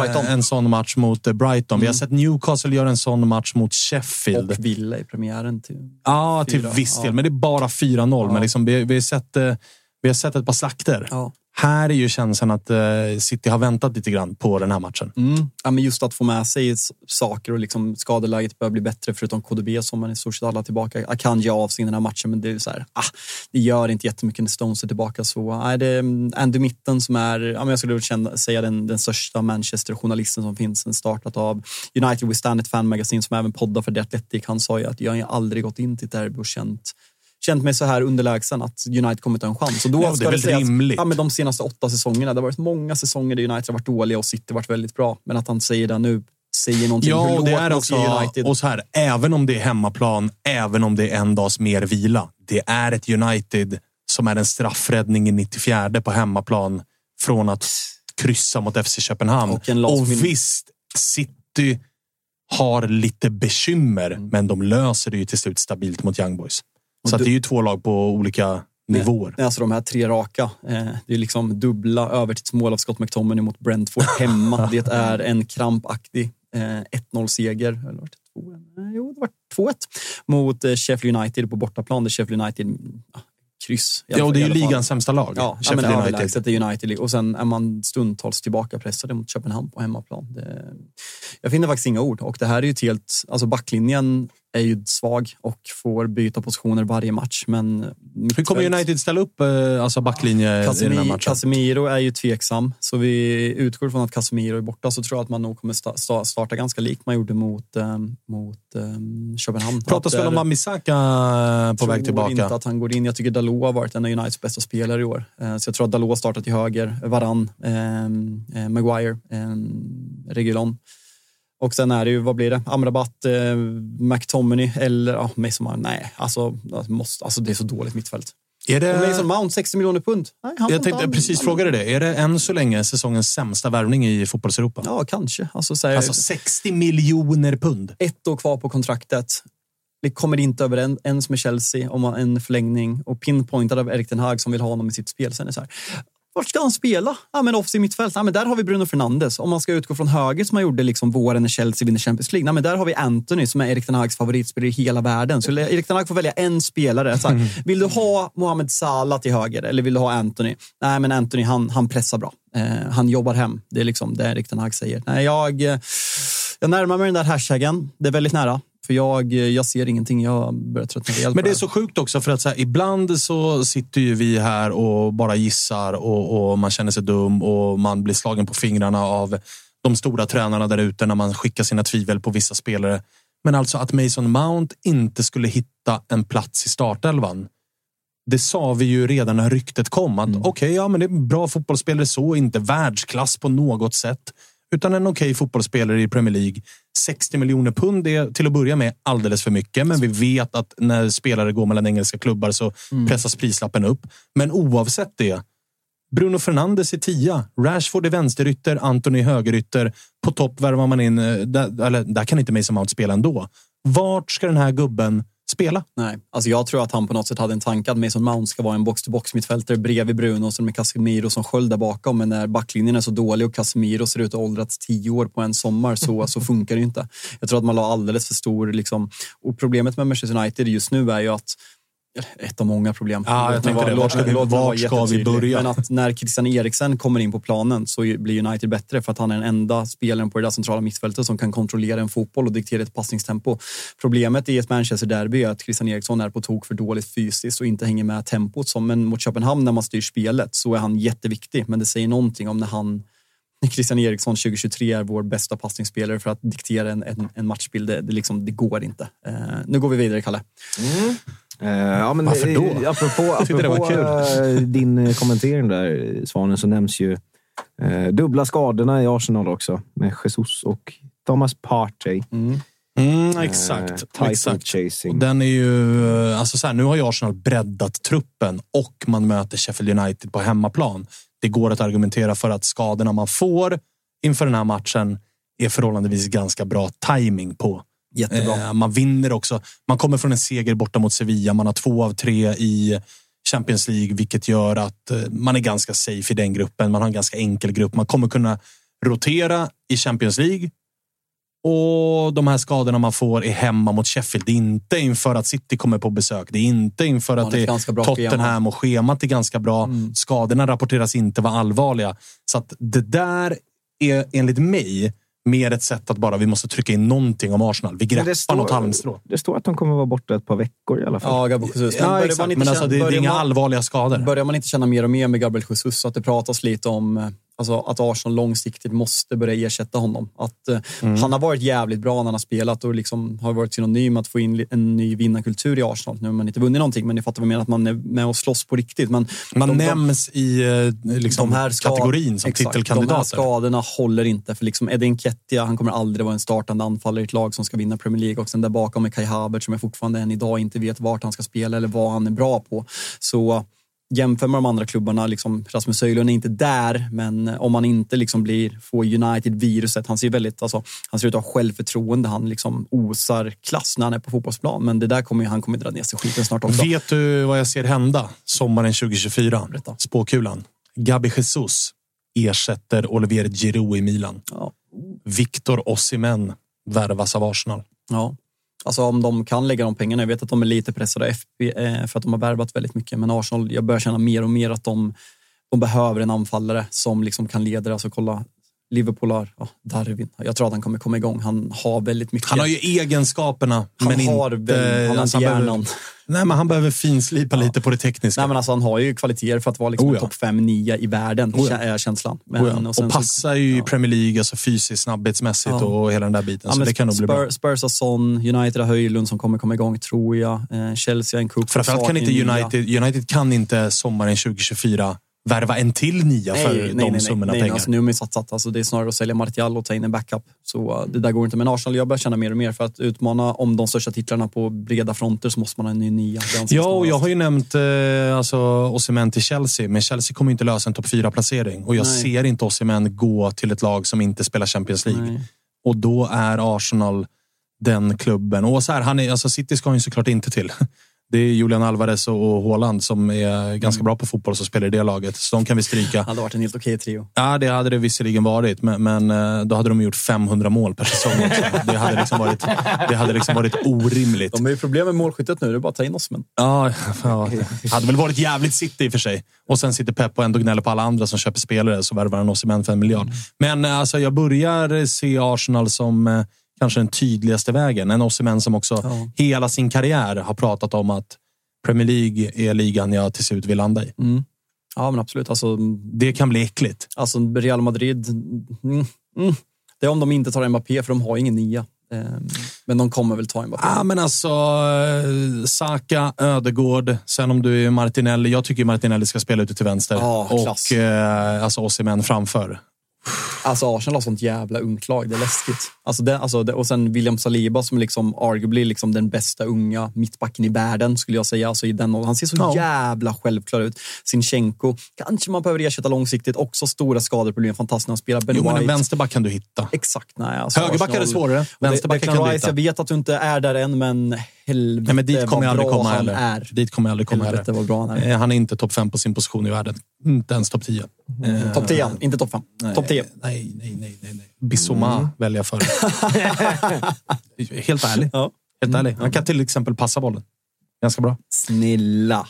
Brighton. en sån match mot eh, Brighton. Vi har Mm. sett Newcastle göra en sån match mot Sheffield. Och Villa i premiären. Till. Ja, till viss del. ja. Men det är bara 4-0. Ja. Men liksom, vi, vi, har sett, eh, vi har sett ett par slakter. Ja. Här är ju känslan att eh, City har väntat lite grann på den här matchen. Mm. Ja, men just att få med sig saker och liksom skadeläget börjar bli bättre förutom KDB som man i stort sett alla tillbaka. Akanji av sig den här matchen men det är så här, ah, det gör inte jättemycket när Stones är tillbaka. Så nej, det är mm, Andy Mitten som är, ja, men jag skulle känna, säga den, den största Manchester-journalisten som finns. Den startat av United We Stand It Fan Magazine som även poddar för The Athletic. Han sa ju att jag har aldrig gått in till ett derby och känt känt mig så här underlägsen att United kommer ta en chans. Och då Ja, det ska väl sägas- rimligt. Ja, men de senaste åtta säsongerna, det har varit många säsonger där United har varit dåliga och City har varit väldigt bra. Men att han säger det nu säger någonting. Ja, och det är också, United. och så här, även om det är hemmaplan, även om det är en dags mer vila. Det är ett United som är en straffräddning i 94 på hemmaplan från att kryssa mot FC Köpenhamn. Och och visst, City har lite bekymmer, Mm. men de löser det ju till slut stabilt mot Young Boys. Så att det är ju två lag på olika nivåer. Nej, Alltså de här tre raka. Eh, det är liksom dubbla övertidsmål av Scott McTominay mot Brentford hemma. det är en krampaktig eh, 1-0-seger. Eller var det 2-1? Eh, Jo, det var 2-1 mot eh, Sheffield United på bortaplan där Sheffield United ja, kryss. Ja, och det är ju ligans sämsta lag. Ja, ja men Sheffield United. är United. Och sen är man stundtals tillbaka pressade mot Köpenhamn på hemmaplan. Det, jag finner faktiskt inga ord. Och det här är ju ett helt... Alltså backlinjen är ju svag och får byta positioner varje match. Men Hur kommer United ställa upp eh, alltså backlinje i den här matchen? Casemiro är ju tveksam, så vi utgår från att Casemiro är borta så tror jag att man nog kommer sta- sta- starta ganska likt man gjorde mot, eh, mot eh, Köpenhamn. Pratas väl om Wan-Bissaka på väg tror tillbaka? inte att han går in. Jag tycker Dalot har varit en av Uniteds bästa spelare i år. Så jag tror att Dalot startar till höger, Varann, eh, Maguire, eh, Regulon. Och sen är det ju, vad blir det? Amrabat, eh, McTominay eller ja, Mason Mount. Nej, alltså, alltså, måste, alltså det är så dåligt mittfält. Är det... Och Mason Mount, 60 miljoner pund. Nej, Jag tänkte han- precis fråga dig det. Är det än så länge säsongens sämsta värvning i fotbollseuropa? Ja, kanske. Alltså, så här, Alltså 60 miljoner pund. ett år kvar på kontraktet. Det kommer inte över en, ens med Chelsea om en förlängning och pinpointad av Erik Ten Hag som vill ha honom i sitt spel. Sen är så här, vart ska han spela? Ja, men offensiv mittfält. Ja, men där har vi Bruno Fernandes. Om man ska utgå från höger som man gjorde liksom våren när Chelsea vinner Champions League. Ja, men där har vi Anthony som är Erik Ten Hags favoritspelare i hela världen. Så Erik Ten Hag får välja en spelare. Så här, vill du ha Mohamed Salah till höger eller vill du ha Anthony? Nej, men Anthony han, han pressar bra. Eh, han jobbar hem. Det är liksom det Erik Ten Hag säger. Nej, jag, eh, jag närmar mig den där hashtaggen. Det är väldigt nära. För jag, jag ser ingenting. Jag börjar tröttna rejält Men det är så sjukt också för att så här, ibland så sitter ju vi här och bara gissar och, och man känner sig dum och man blir slagen på fingrarna av de stora tränarna där ute när man skickar sina tvivel på vissa spelare. Men alltså att Mason Mount inte skulle hitta en plats i startelvan. Det sa vi ju redan när ryktet kom. Att okej, ja, men det är en bra fotbollsspelare så, inte världsklass på något sätt. Utan en okej fotbollsspelare i Premier League. 60 miljoner pund är till att börja med alldeles för mycket. Men vi vet att när spelare går mellan engelska klubbar så pressas prislappen upp. Men oavsett det, Bruno Fernandes i tia, Rashford i vänsterytter, Anthony i högerytter. På topp värvar man in, eh, där, eller, där kan inte Mason Mount spela ändå. Vart ska den här gubben spela? Nej, alltså jag tror att han på något sätt hade en tanke att Mason Mount ska vara en box-to-box mittfältare bredvid Bruno och sen med Casemiro som sköld där bakom. Men när backlinjen är så dålig och Casemiro ser ut att ha åldrats tio år på en sommar så, så funkar det inte. Jag tror att man la alldeles för stor... Liksom, och problemet med Manchester United just nu är ju att ett av många problem. Ja, jag tänkte det. låt ska vi- låt vara ska vi börja? Men att när Christian Eriksen kommer in på planen så blir United bättre för att han är den enda spelaren på det där centrala mittfältet som kan kontrollera en fotboll och diktera ett passningstempo. Problemet i ett Manchester-derby är att Christian Eriksson är på tok för dåligt fysiskt och inte hänger med tempot. Som, men mot Köpenhamn när man styr spelet så är han jätteviktig. Men det säger någonting om när han Christian Eriksson 2023 är vår bästa passningsspelare för att diktera en, en, en matchbild. Det, det, liksom, det går inte. Eh, nu går vi vidare, Kalle. Eh, ja, men, Varför då? eh, Apropå, apropå eh, din kommentering där, Svanen, så nämns ju eh, dubbla skadorna i Arsenal också. Med Jesus och Thomas Partey. Mm, exakt. Eh, exakt. chasing. Den är ju, eh, alltså så här, nu har ju Arsenal breddat truppen och man möter Sheffield United på hemmaplan. Det går att argumentera för att skadorna man får inför den här matchen är förhållandevis ganska bra timing på. Jättebra. Eh, man vinner också. Man kommer från en seger borta mot Sevilla. Man har två av tre i Champions League, vilket gör att eh, man är ganska safe i den gruppen. Man har en ganska enkel grupp. Man kommer kunna rotera i Champions League. Och de här skadorna man får är hemma mot Sheffield. Det är inte inför att City kommer på besök. Det är inte inför att det ganska bra är Tottenham och schemat är ganska bra. Skadorna rapporteras inte vara allvarliga. Så att det där är enligt mig mer ett sätt att bara vi måste trycka in någonting om Arsenal. Vi greppar står- något halmstrå. Det står att de kommer vara borta ett par veckor i alla fall. Ja, Gabriel Jesus. Men Ja, börjar exakt. man inte Men alltså, känna- det, det är inga man- allvarliga skador. Börjar man inte känna mer och mer med Gabriel Jesus att det pratas lite om eh, alltså, att Arsenal långsiktigt måste börja ersätta honom? Att, eh, Mm. Han har varit jävligt bra när han har spelat och liksom har varit synonym att få in en ny vinnarkultur i Arsenal. Nu har man inte vunnit någonting, men ni fattar vad jag menar, att man är med och slåss på riktigt. Men Man de- de- nämns i eh, liksom, de här skad- kategorin som Exakt. De här titelkandidater. skadorna håller inte. För liksom Edin Kettia, han kommer aldrig vara en startande anfallare i ett lag som ska vinna Premier League. Och sen där bakom är Kai Havertz som jag fortfarande än idag inte vet vart han ska spela eller vad han är bra på. Så jämför med de andra klubbarna, liksom, Rasmus Höjlund är inte där, men om han inte liksom blir, får United-viruset, han ser väldigt, alltså, han ser ut att ha självförtroende, han liksom osar klass när han är på fotbollsplan. Men det där kommer ju, han kommer dra ner sig skiten snart också. Vet du vad jag ser hända sommaren 2024? Berätta. Spåkulan. Gabi Jesus ersätter Olivier Giroud i Milan. Ja. Victor Osimhen värvas av Arsenal. Ja. Alltså om de kan lägga de pengarna. Jag vet att de är lite pressade eh, för att de har värvat väldigt mycket. Men Arsenal, jag börjar känna mer och mer att de, de behöver en anfallare som liksom kan leda. Alltså kolla, Liverpool ja, Darwin. Jag tror att han kommer komma igång. Han har väldigt mycket. Han har ju egenskaperna, han men har inte... väl, han har alltså, inte behöver- hjärnan. Nej, men han behöver finslipa lite på det tekniska. Nej, men alltså, han har ju kvaliteter för att vara liksom Oh ja. topp 5-9 i världen, Oh ja. är känslan. Men, Oh ja. och så- passar ju i ja. Premier League, alltså fysiskt, snabbhetsmässigt Ja. och hela den där biten. Ja, så det kan nog bli bra. Spurs, har Son, United har Höjlund som kommer komma igång, tror jag. Eh, Chelsea har en Cook. Framförallt kan inte. United, United kan inte sommaren 2024 värva en till nia för de summorna nej, pengar. Alltså, nu har man satsat. Alltså, det är snarare att sälja Martial och ta in en backup. Så uh, det där går inte. Men Arsenal, jag börjar känna mer och mer för att utmana om de största titlarna på breda fronter så måste man ha en ny nia. Ja, och jag har ju nämnt eh, alltså, Osimhen till Chelsea, men Chelsea kommer inte lösa en topp 4-placering. Och jag Nej. ser inte Osimhen gå till ett lag som inte spelar Champions League. Nej. Och då är Arsenal den klubben. Och så här, han är, alltså City ska han ju såklart inte till. Det är Julian Alvarez och Haaland som är ganska Mm. bra på fotboll som spelar i det laget. Så de kan vi stryka. Det hade varit en helt okej trio. Ja, det hade det visserligen varit, men, men eh, då hade de gjort 500 mål per säsong också. Det hade liksom varit, det hade liksom varit orimligt. De har ju problem med målskyttet nu. Det är bara att ta in Osman. Ja, ja, det hade väl varit jävligt City i och för sig. Och sen sitter Pep och ändå gnäller på alla andra som köper spelare, så värvar han Osimhen för en miljard. Men eh, alltså, jag börjar se Arsenal som eh, kanske den tydligaste vägen. En Osimhen som också Ja. hela sin karriär har pratat om att Premier League är ligan jag till slut vill landa i. Ja, men absolut. Alltså, Det kan bli äckligt. alltså Real Madrid, mm, mm. det är om de inte tar Mbappé, för de har ingen nia. Eh, Men de kommer väl ta Mbappé. Ja, men alltså, eh, Saka, Ödegård, sen om du är Martinelli. Jag tycker Martinelli ska spela ute till vänster. Klass. och eh, alltså Osimhen framför. Alltså Arsenal har sånt jävla ungt lag, det är läskigt. Alltså det, alltså det, och sen William Saliba som är liksom arguably liksom den bästa unga mittbacken i världen skulle jag säga. Alltså i den, han ser så Ja. jävla självklar ut. Sinchenko, kanske man behöver ersätta långsiktigt. Också stora skadeproblem, fantastiskt när han spelar. Ben Jo, men en vänsterback kan du hitta. Exakt, nej. Alltså Högerback är det Arsenal- svårare. Det- Vänsterback kan du hitta. jag vet att du inte är där än, men helvete Nej, men dit kommer vad aldrig bra komma han heller. är. Dit kommer jag aldrig komma Helvete heller. bra han är. Eh, Han är inte topp fem på sin position i världen. Inte ens topp 10. Eh, Topp 10, inte topp 5. Topp 10. Nej, nej, nej. nej, nej. Bissoma väljer jag för. Helt ärlig. Ja. Helt ärlig. Han kan till exempel passa bollen. Ganska bra. Snälla.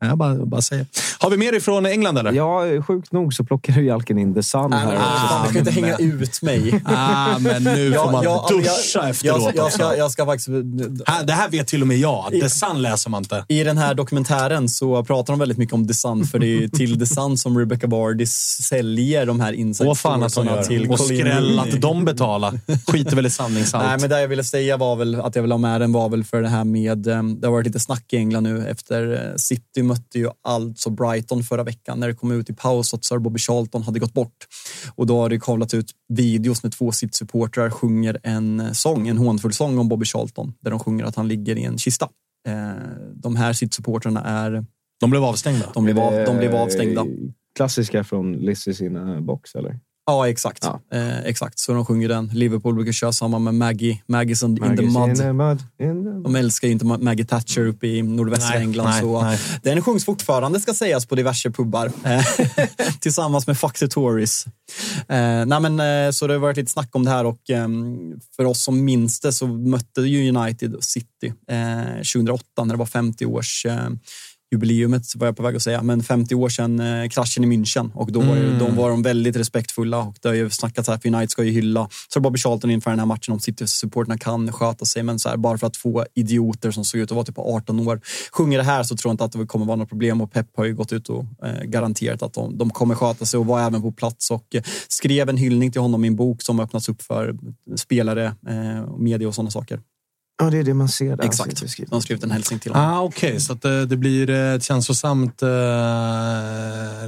Jag bara, bara säger. Har vi mer ifrån England eller? Ja, sjukt nog så plockar ju Jalken in The Sun här fan, du kan inte hänga ut mig. Ah, men nu får man Ja, ja, men duscha jag, efteråt jag, jag, ska, jag ska faktiskt... Det här vet till och med jag. The Sun läser man inte. I den här dokumentären så pratar de väldigt mycket om The Sun, för det är till The Sun som Rebecca Bardi säljer de här gör. till Och skräll att de betalar. Skiter väl i sanningshalt. Nej, men det jag ville säga var väl att jag ville ha med den var väl för det här med, eh, det har varit lite snack i England nu efter eh, City mötte ju alltså Brighton förra veckan. När det kom ut i paus att Sir Bobby Charlton hade gått bort. Och då har det kavlat ut videos när två City-supportrar sjunger en sång, en hånfull sång om Bobby Charlton. Där de sjunger att han ligger i en kista. Eh, De här City-supportrarna är, De blev avstängda. de blev, av, de blev avstängda. Klassiska från Liz i sina box, eller? Ja, exakt. Ja. Eh, exakt, så de sjunger den. Liverpool brukar köra samma med Maggie, Maggie's in, in the Maggie's mud. in the mud, in the mud. De älskar ju inte Ma- Maggie Thatcher uppe i nordvästra Nej, England. nej, så nej. Den sjungs fortfarande, ska sägas, på diverse pubbar. Eh, Tillsammans med Fuck the Tories. Eh, nej men, eh, så det har varit lite snack om det här och ehm, för oss som minns det så mötte ju United City eh, 2008 när det var 50 års eh, jubileumet var jag på väg att säga, men 50 år sedan eh, kraschen i München. Och då var, ju- Mm. de var de väldigt respektfulla. Och det har ju snackats här för United ska ju hylla. Så Bobby Charlton inför den här matchen om City-supporterna kan sköta sig. Men så här, bara för att få idioter som såg ut att vara typ 18 år sjunger det här så tror jag inte att det kommer vara något problem. Och Pep har ju gått ut och eh, garanterat att de, de kommer sköta sig och var även på plats. Och eh, skrev en hyllning till honom i en bok som öppnats upp för spelare, eh, media och sådana saker. Ja, det är det man ser där. Exakt. Så beskrivet. De har skrivit en hälsning till honom. Ah, Okej, så att det, det blir eh, ett känslosamt eh,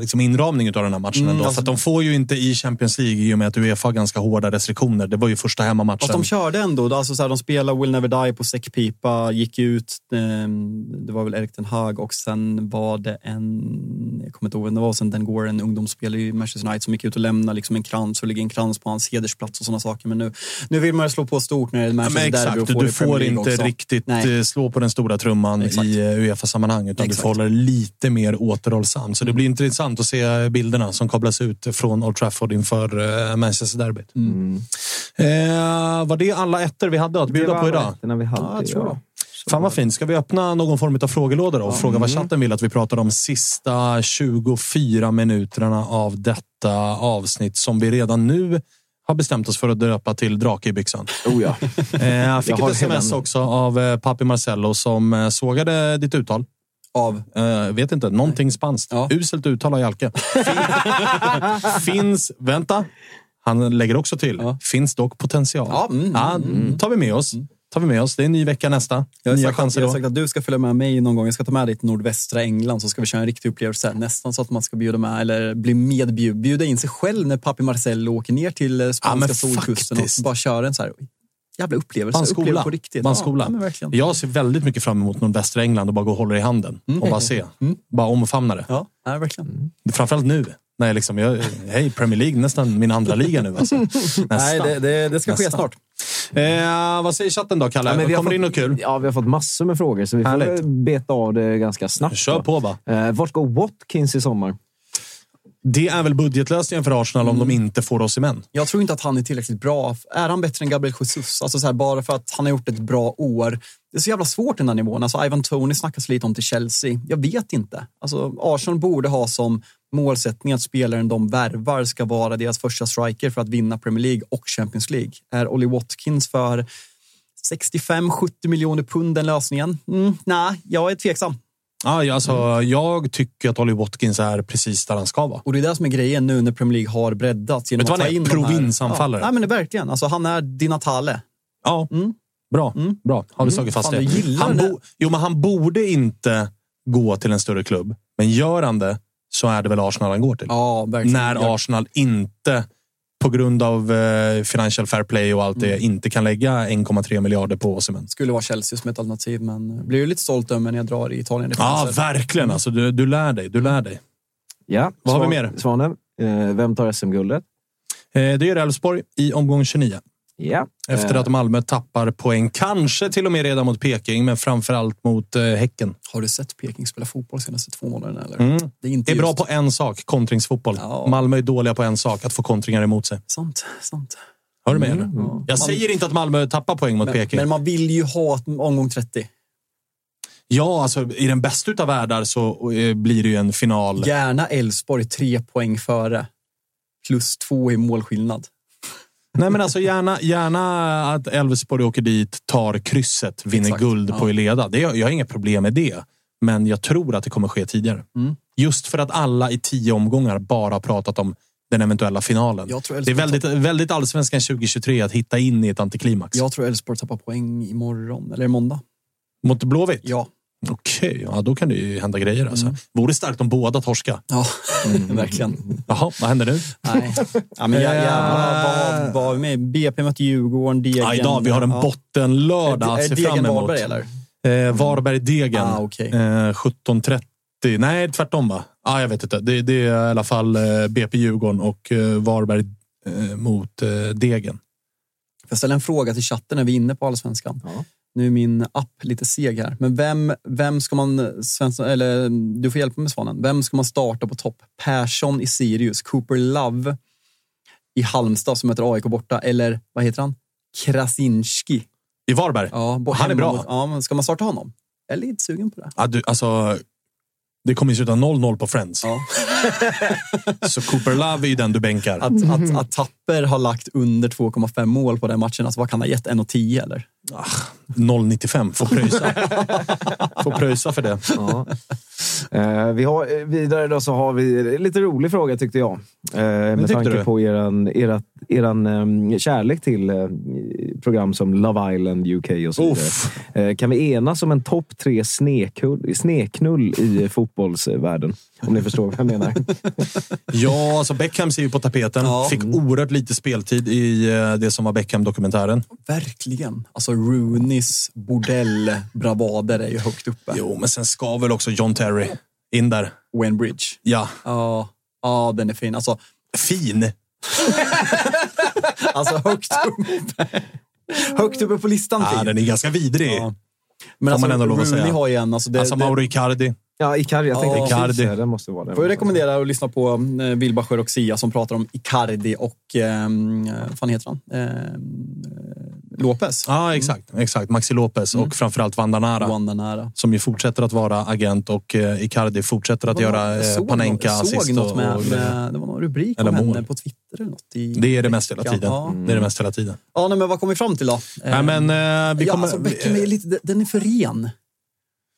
liksom inramning av den här matchen. Mm, ändå. alltså- För att de får ju inte i Champions League i och med att Uefa har ganska hårda restriktioner. Det var ju första hemmamatchen. Fast de körde ändå. Alltså så här, de spelade Will Never Die på säckpipa, gick ut. Eh, det var väl Erik Ten Hag och sen var det en, jag kommer inte ihåg vem det var, sen Den Gore, en ungdomsspelare i Manchester United som gick ut och lämnade liksom en krans och lägger en krans på hans hedersplats och sådana saker. Men nu, nu vill man ju slå på stort när det är Ja, men Manchester Derby exakt, och få det du får League inte också. riktigt Nej. eh, slå på den stora trumman Exakt. i Uefa-sammanhang, utan Exakt. du får hålla det lite mer återhållsam. Så det blir intressant att se bilderna som kablas ut från Old Trafford inför eh, Manchester-derbyt. Mm. Eh, var det alla ettor vi hade att Det bjuda på idag? ettorna vi hade. Ja, jag tror det. Fan vad fint. Ska vi öppna någon form av frågelåda då? och fråga vad chatten vill att vi pratar om sista 24 minuterna av detta avsnitt som vi redan nu har bestämt oss för att döpa till Drake i byxan. Oh, ja. Eh, jag fick Jag ett sms också av eh, Papi Marcello som eh, sågade ditt uttal. Av? Eh, vet inte, någonting spanskt. Ja. Uselt uttal av Jalke. Fin- finns, vänta, han lägger också till. Ja. Finns dock potential. Ja, mm, ja, tar vi med oss. Tar vi med oss. Det är en ny vecka nästa. Jag har, Nya sagt, jag har sagt att du ska följa med mig någon gång. Jag ska ta med dig till nordvästra England så ska vi köra en riktig upplevelse. här. Nästan så att man ska bjuda med, eller bli medbjud, bjuda in sig själv när Papi Marcello åker ner till eh, spanska men solkusten faktiskt. och bara köra en så här jävla upplevelse. Bara en Uppleva skola. på riktigt. En Ja. Ja. Jag ser väldigt mycket fram emot nordvästra England och bara gå och hålla i handen. Och bara se. Bara omfamna det. Ja, ja verkligen. Framförallt nu. Nej, liksom, jag, hej, Premier League, nästan min andra liga nu. Alltså. Nej, det, det, det ska ske Nästan. snart. Eh, vad säger chatten då, Kalle? Ja, men vi har Kommer det in fått- något kul? Ja, vi har fått massor med frågor, så vi får Härligt. väl beta av det ganska snabbt. Kör då. på bara. Eh, vart går Watkins i sommar? Det är väl budgetlösningen för Arsenal om de inte får oss i män. Jag tror inte att han är tillräckligt bra. Är han bättre än Gabriel Jesus? Alltså så här, bara för att han har gjort ett bra år. Det är så jävla svårt den här nivån. Alltså Ivan Tony snackas lite om till Chelsea. Jag vet inte. Alltså, Arsenal borde ha som målsättning att spelaren de värvar ska vara deras första striker för att vinna Premier League och Champions League. Är Ollie Watkins för 65-70 miljoner pund den lösningen? Mm, Nej, jag är tveksam. Ja, alltså, Jag tycker att Ollie Watkins är precis där han ska vara. Och det är det som är grejen nu när Premier League har breddats. Genom Vet du vad han är? Provinsanfallare. Ja, nej, men det är verkligen. Alltså, han är Di Natale. Ja, Mm. bra. bra. Har vi slagit fast Fan, det. du Han, bo, jo, men han borde inte gå till en större klubb. Men gör han det så är det väl Arsenal han går till. Ja, verkligen. När Arsenal inte på grund av eh, financial fair play och allt det inte kan lägga 1,3 miljarder på Osimhen. Skulle vara Chelsea som ett alternativ, men blir ju lite stolt över när jag drar i Italien. Ja, verkligen. Alltså, du, du lär dig. Du lär dig. Ja, Vad har vi Svan- mer? Svanen, eh, vem tar SM-guldet? Eh, det gör Elfsborg i omgång 29. Ja. Efter Eh, att Malmö tappar poäng. Kanske till och med redan mot Peking, men framför allt mot eh, Häcken. Har du sett Peking spela fotboll de senaste två månaderna? Eller? Mm. Det är inte är bra just- på en sak, kontringsfotboll. Ja. Malmö är dåliga på en sak, att få kontringar emot sig. Sant, sant. Hör du med? Mm. eller? Jag Man- säger inte att Malmö tappar poäng mot Men, Peking. men man vill ju ha ett omgång 30. Ja, alltså i den bästa utav världar så eh, blir det ju en final. Gärna Elfsborg tre poäng före. Plus två i målskillnad. Nej, men alltså gärna, gärna att Elfsborg åker dit, tar krysset, vinner Exakt, guld ja. på Eleda. Det, jag har inga problem med det. Men jag tror att det kommer ske tidigare. Mm. Just för att alla i tio omgångar bara har pratat om den eventuella finalen. Jag tror Det är väldigt, väldigt allsvenskan 2023 att hitta in i ett antiklimax. Jag tror Elfsborg tappar poäng imorgon, eller måndag. Mot Blåvitt? Ja. Okej, ja, då kan det ju hända grejer. Alltså. Mm. Vore starkt om båda torska. Ja, verkligen. Jaha, vad händer nu? Nej. Ja, men jag, jävlar, vad vad vi med? BP mötte Djurgården, Degen. Ja, idag, vi har en ja. bottenlördag Är att se Degen fram emot. Varberg, eller? Eh, Varberg-Degen. Ah, okej. eh, 17.30. Nej, tvärtom va? Ah, jag vet inte. Det, det är i alla fall eh, BP Djurgården och eh, Varberg eh, mot eh, Degen. Jag ställer en fråga till chatten när vi är inne på Allsvenskan. Nu är min app lite seg här. Men vem, vem ska man, Svensson, eller du får hjälpa med Svanen. Vem ska man starta på topp? Persson i Sirius, Cooper Love i Halmstad som möter AIK borta, eller vad heter han? Krasinski. I Varberg? Ja, Han är bra. mot- Ja, men ska man starta honom? Jag är lite sugen på det. Ah, du, alltså, det kommer ju sluta 0-0 på Friends. Ja. Så Cooper Love är ju den du bänkar. Att, att, att Tapper har lagt under 2,5 mål på den matchen, alltså vad kan han ha gett? 1,10 eller? 0,95. Får pröjsa. Får pröjsa för det. Ja. Eh, vi har, eh, vidare då så har vi en lite rolig fråga tyckte jag. Eh, med tyckte tanke du? på eran, eran, eran eh, kärlek till eh, program som Love Island UK och så vidare. Eh, kan vi enas om en topp tre sneknull, sneknull i fotbollsvärlden? Om ni förstår vad jag menar. Ja, alltså Beckham ser ju på tapeten. Ja. Fick oerhört lite speltid i eh, det som var Beckham-dokumentären. Verkligen. Alltså Rooneys bordellbravader är ju högt uppe. Jo, men sen ska väl också John Terry in där. Wayne Bridge. Ja, Ja, ja den är fin. Alltså, fin. alltså högt uppe. högt uppe på listan. Ja, fin. den är ganska vidrig. Ja. Men Får alltså, man ändå lov att säga. har ju en... Alltså, det, Alltså Mauro Icardi. Ja, Icardi. Jag tänkte Ja. Icardi. Det måste vara den. får jag rekommendera att lyssna på eh, Wilbacher och Sia som pratar om Icardi och... Eh, vad fan heter han? Eh, Lopez. Ja, exakt. exakt. Maxi Lopez och framförallt Vandanara. Wanda nära. Som ju fortsätter att vara agent och eh, Icardi fortsätter att göra eh, såg Panenka något- assist. såg något med, och, med, det var någon rubrik Eller om henne på Twitter eller något. I det är det mest hela tiden. Ja, Det är det mest hela tiden. ja nej, men vad kom vi fram till då? Nej, men, eh, vi ja, kommer, alltså, Beckham är lite, den är för ren.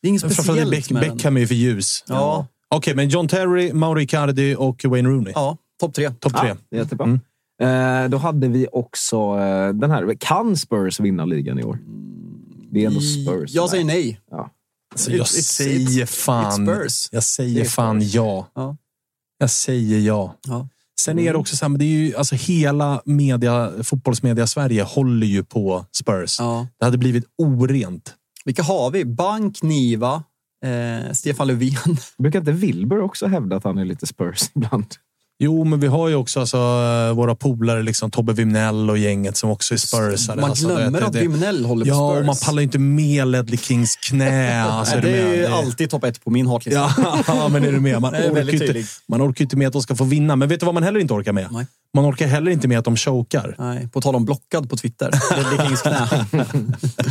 Det är inget speciellt Beck, med den. Beckham är ju för ljus. Ja. Okej, men John Terry, Mauro Icardi och Wayne Rooney. Ja, topp tre. Topp tre. Ja, jättebra. Mm. Eh, då hade vi också eh, den här. Kan Spurs vinna ligan i år? Det är ändå Spurs. Jag säger nej. Ja. Alltså, jag It's- it's- säger it's- fan... it's. Jag säger fan ja. Ja. Jag säger ja. Ja. Sen är det också så här, men det är ju, alltså hela media, fotbollsmedia Sverige håller ju på Spurs. Ja. Det hade blivit orent. Vilka har vi? Bank, Niva, eh, Stefan Löfven. Brukar inte Wilbur också hävda att han är lite Spurs ibland? Jo, men vi har ju också alltså, eh, våra polare, liksom, Tobbe Wimnell och gänget som också är Spursare. Man alltså, glömmer det- att Wimnell håller på Ja, Spurs. och man pallar ju inte med Ledley Kings knä. Alltså, Nej, är det är ju alltid topp ett på min hatlista. Ja, men är du med? Man orkar, inte, man orkar inte med att de ska få vinna. Men vet du vad man heller inte orkar med? Nej. Man orkar heller inte med att de chokar. Nej, på tal om blockad på Twitter. Ledley Kings knä.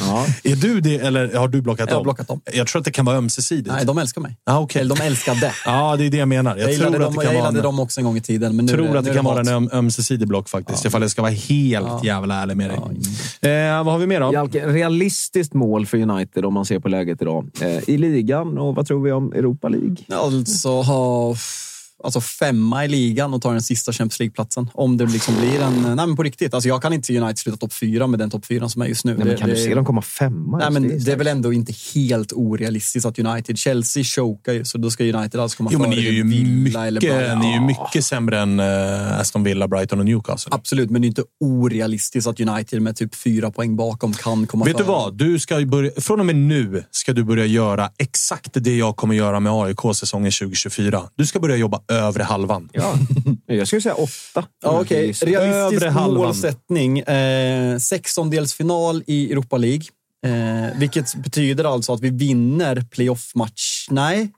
Ja. Är du det eller har du blockat Jag har dem? blockat dem. Jag tror att det kan vara ömsesidigt. Nej, de älskar mig. ah, okay. Eller de älskade. Ja, det är det jag menar. Jag, Jag tror att dem, det jag kan vara gillade dem också en gång i tiden. Men nu, tror att nu det är kan vara en öm, ömsesidig block faktiskt. Ifall jag ska vara helt Ja. jävla ärlig med dig. Eh, vad har vi mer då? Jalke, realistiskt mål för United om man ser på läget idag. Eh, I ligan och vad tror vi om Europa League? Alltså, ha, alltså femma i ligan och tar den sista Champions League-platsen. Om det liksom blir en... Nej, men på riktigt. Alltså, jag kan inte se United sluta topp fyra med den topp fyra som är just nu. Nej, men kan det, du se dem komma femma? Nej, men det är väl ändå inte helt orealistiskt att United... Chelsea chokar ju, så då ska United alltså komma Jo, men före ni är ju Villa eller mycket, Bayern. ni är ju mycket sämre än eh, Aston Villa, Brighton och Newcastle. Absolut, men det är inte orealistiskt att United med typ fyra poäng bakom kan komma Vet du före. vad? Du ska börja, från och med nu ska du börja göra exakt det jag kommer göra med AIK säsongen 2024. Du ska börja jobba övre halvan. Ja. Jag skulle säga åtta. Ja, okej. Realistisk Övre målsättning. Eh, Sextondelsfinal i Europa League. Eh, vilket betyder alltså att vi vinner playoff-match. Nej.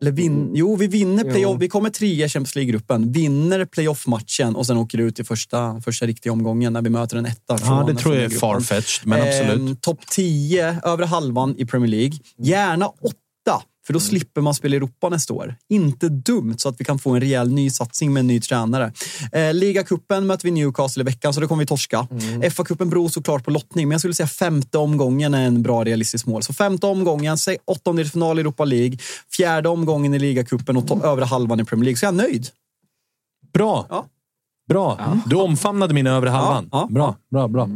Eller vin, jo, vi vinner playoff. Vi kommer trea i Champions League-gruppen. Vinner playoff-matchen och sen åker ut i första, första riktiga omgången när vi möter en etta. Ja, det tror jag är farfetched, men absolut. Eh, Topp 10, övre halvan i Premier League. Gärna åtta, för Mm. då slipper man spela Europa nästa år. Inte dumt, så att vi kan få en rejäl nysatsning med en ny tränare. Eh, Ligacupen möter vi Newcastle i veckan, så det kommer vi torska. Mm. FA-cupen beror såklart på lottning, men jag skulle säga femte omgången är en bra realistisk mål. Så femte omgången, åttondelsfinal i Europa League, fjärde omgången i ligacupen och övre halvan i Premier League. Så jag är nöjd. Bra. Ja. Bra. Du omfamnade min övre halvan. ja, bra, bra, bra.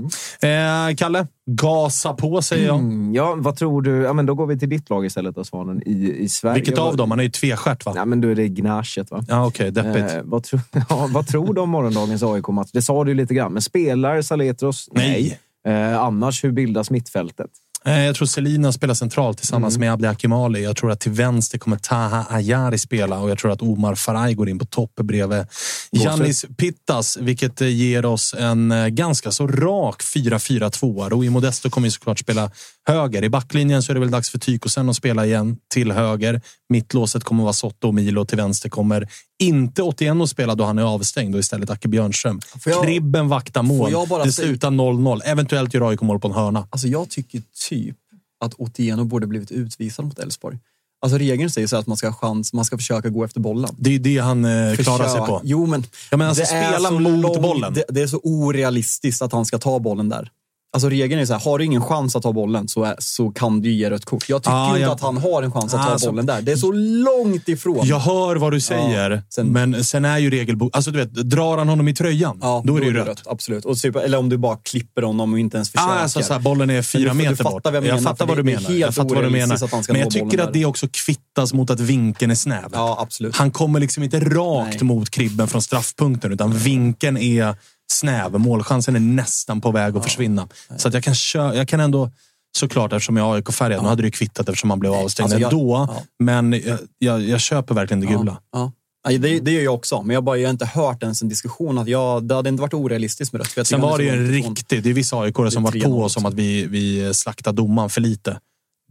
Eh, Kalle, gasa på säger jag. Mm, ja, vad tror du? Ja, men då går vi till ditt lag istället då, Svanen, i, i Sverige. Vilket av dem? Han är ju tvestjärt va? Ja, men då är det Gnashet va? Ja, okej. deppigt. Eh, vad, tro, ja, vad tror du om morgondagens AIK-match? Det sa du lite grann, men spelar Saletros? Nej. Eh, annars, hur bildas mittfältet? Eh, Jag tror Selina spelar centralt tillsammans med Abdi Akimali. Jag tror att till vänster kommer Taha Ayari spela och jag tror att Omar Faraj går in på topp bredvid Janis Pittas, vilket eh, ger oss en eh, ganska så rak 4-4-2. Rui Modesto kommer ju såklart spela höger. I backlinjen så är det väl dags för Tykosen att spela igen till höger. Mittlåset kommer vara Sotto och Milo. Till vänster kommer inte Otieno att spela då han är avstängd och istället Acke Björnström. Jag- Kribben vaktar mål. Det slutar 0-0. Eventuellt gör AIK mål på en hörna. Alltså jag tycker typ att Otieno borde blivit utvisad mot Elfsborg. Alltså regeln säger så att man ska ha chans, man ska försöka gå efter bollen. Det är det han eh, klarar sig på. Jo, men, Ja, men alltså, det är spela så mot lång- bollen. Det, det är så orealistiskt att han ska ta bollen där. Alltså regeln är så här, har du ingen chans att ta bollen så, är, så kan du ge rött kort. Jag tycker Ah, inte jag- att han har en chans att ta Alltså- bollen där. Det är så långt ifrån. Jag hör vad du säger, sen- men sen är ju regelboken... Alltså du vet, drar han honom i tröjan, Ja, då är det ju rött. Absolut. Och typ, eller om du bara klipper honom och inte ens försöker. Ah, alltså, så här, bollen är fyra du- meter bort. jag jag fattar vad du menar. Jag fattar vad du menar. Men jag tycker att där. det också kvittas mot att vinkeln är snäv. Ja, absolut. Han kommer liksom inte rakt Nej. mot kribben från straffpunkten, utan vinkeln är snäv. Målchansen är nästan på väg att försvinna. Så att jag, kan kö- jag kan ändå... Såklart, eftersom jag är AIK-färgad. Nu hade det ju kvittat eftersom man blev avstängd Alltså, jag- ändå. ja. Men jag, jag, jag köper verkligen det gula. Ja. Ja, det, det gör jag också, men jag, bara, jag har inte hört ens en diskussion att jag, det hade inte varit orealistiskt med rött. Sen var det ju en riktig... Det är vissa aik som varit på 3-0 oss om att vi, vi slaktar domaren för lite.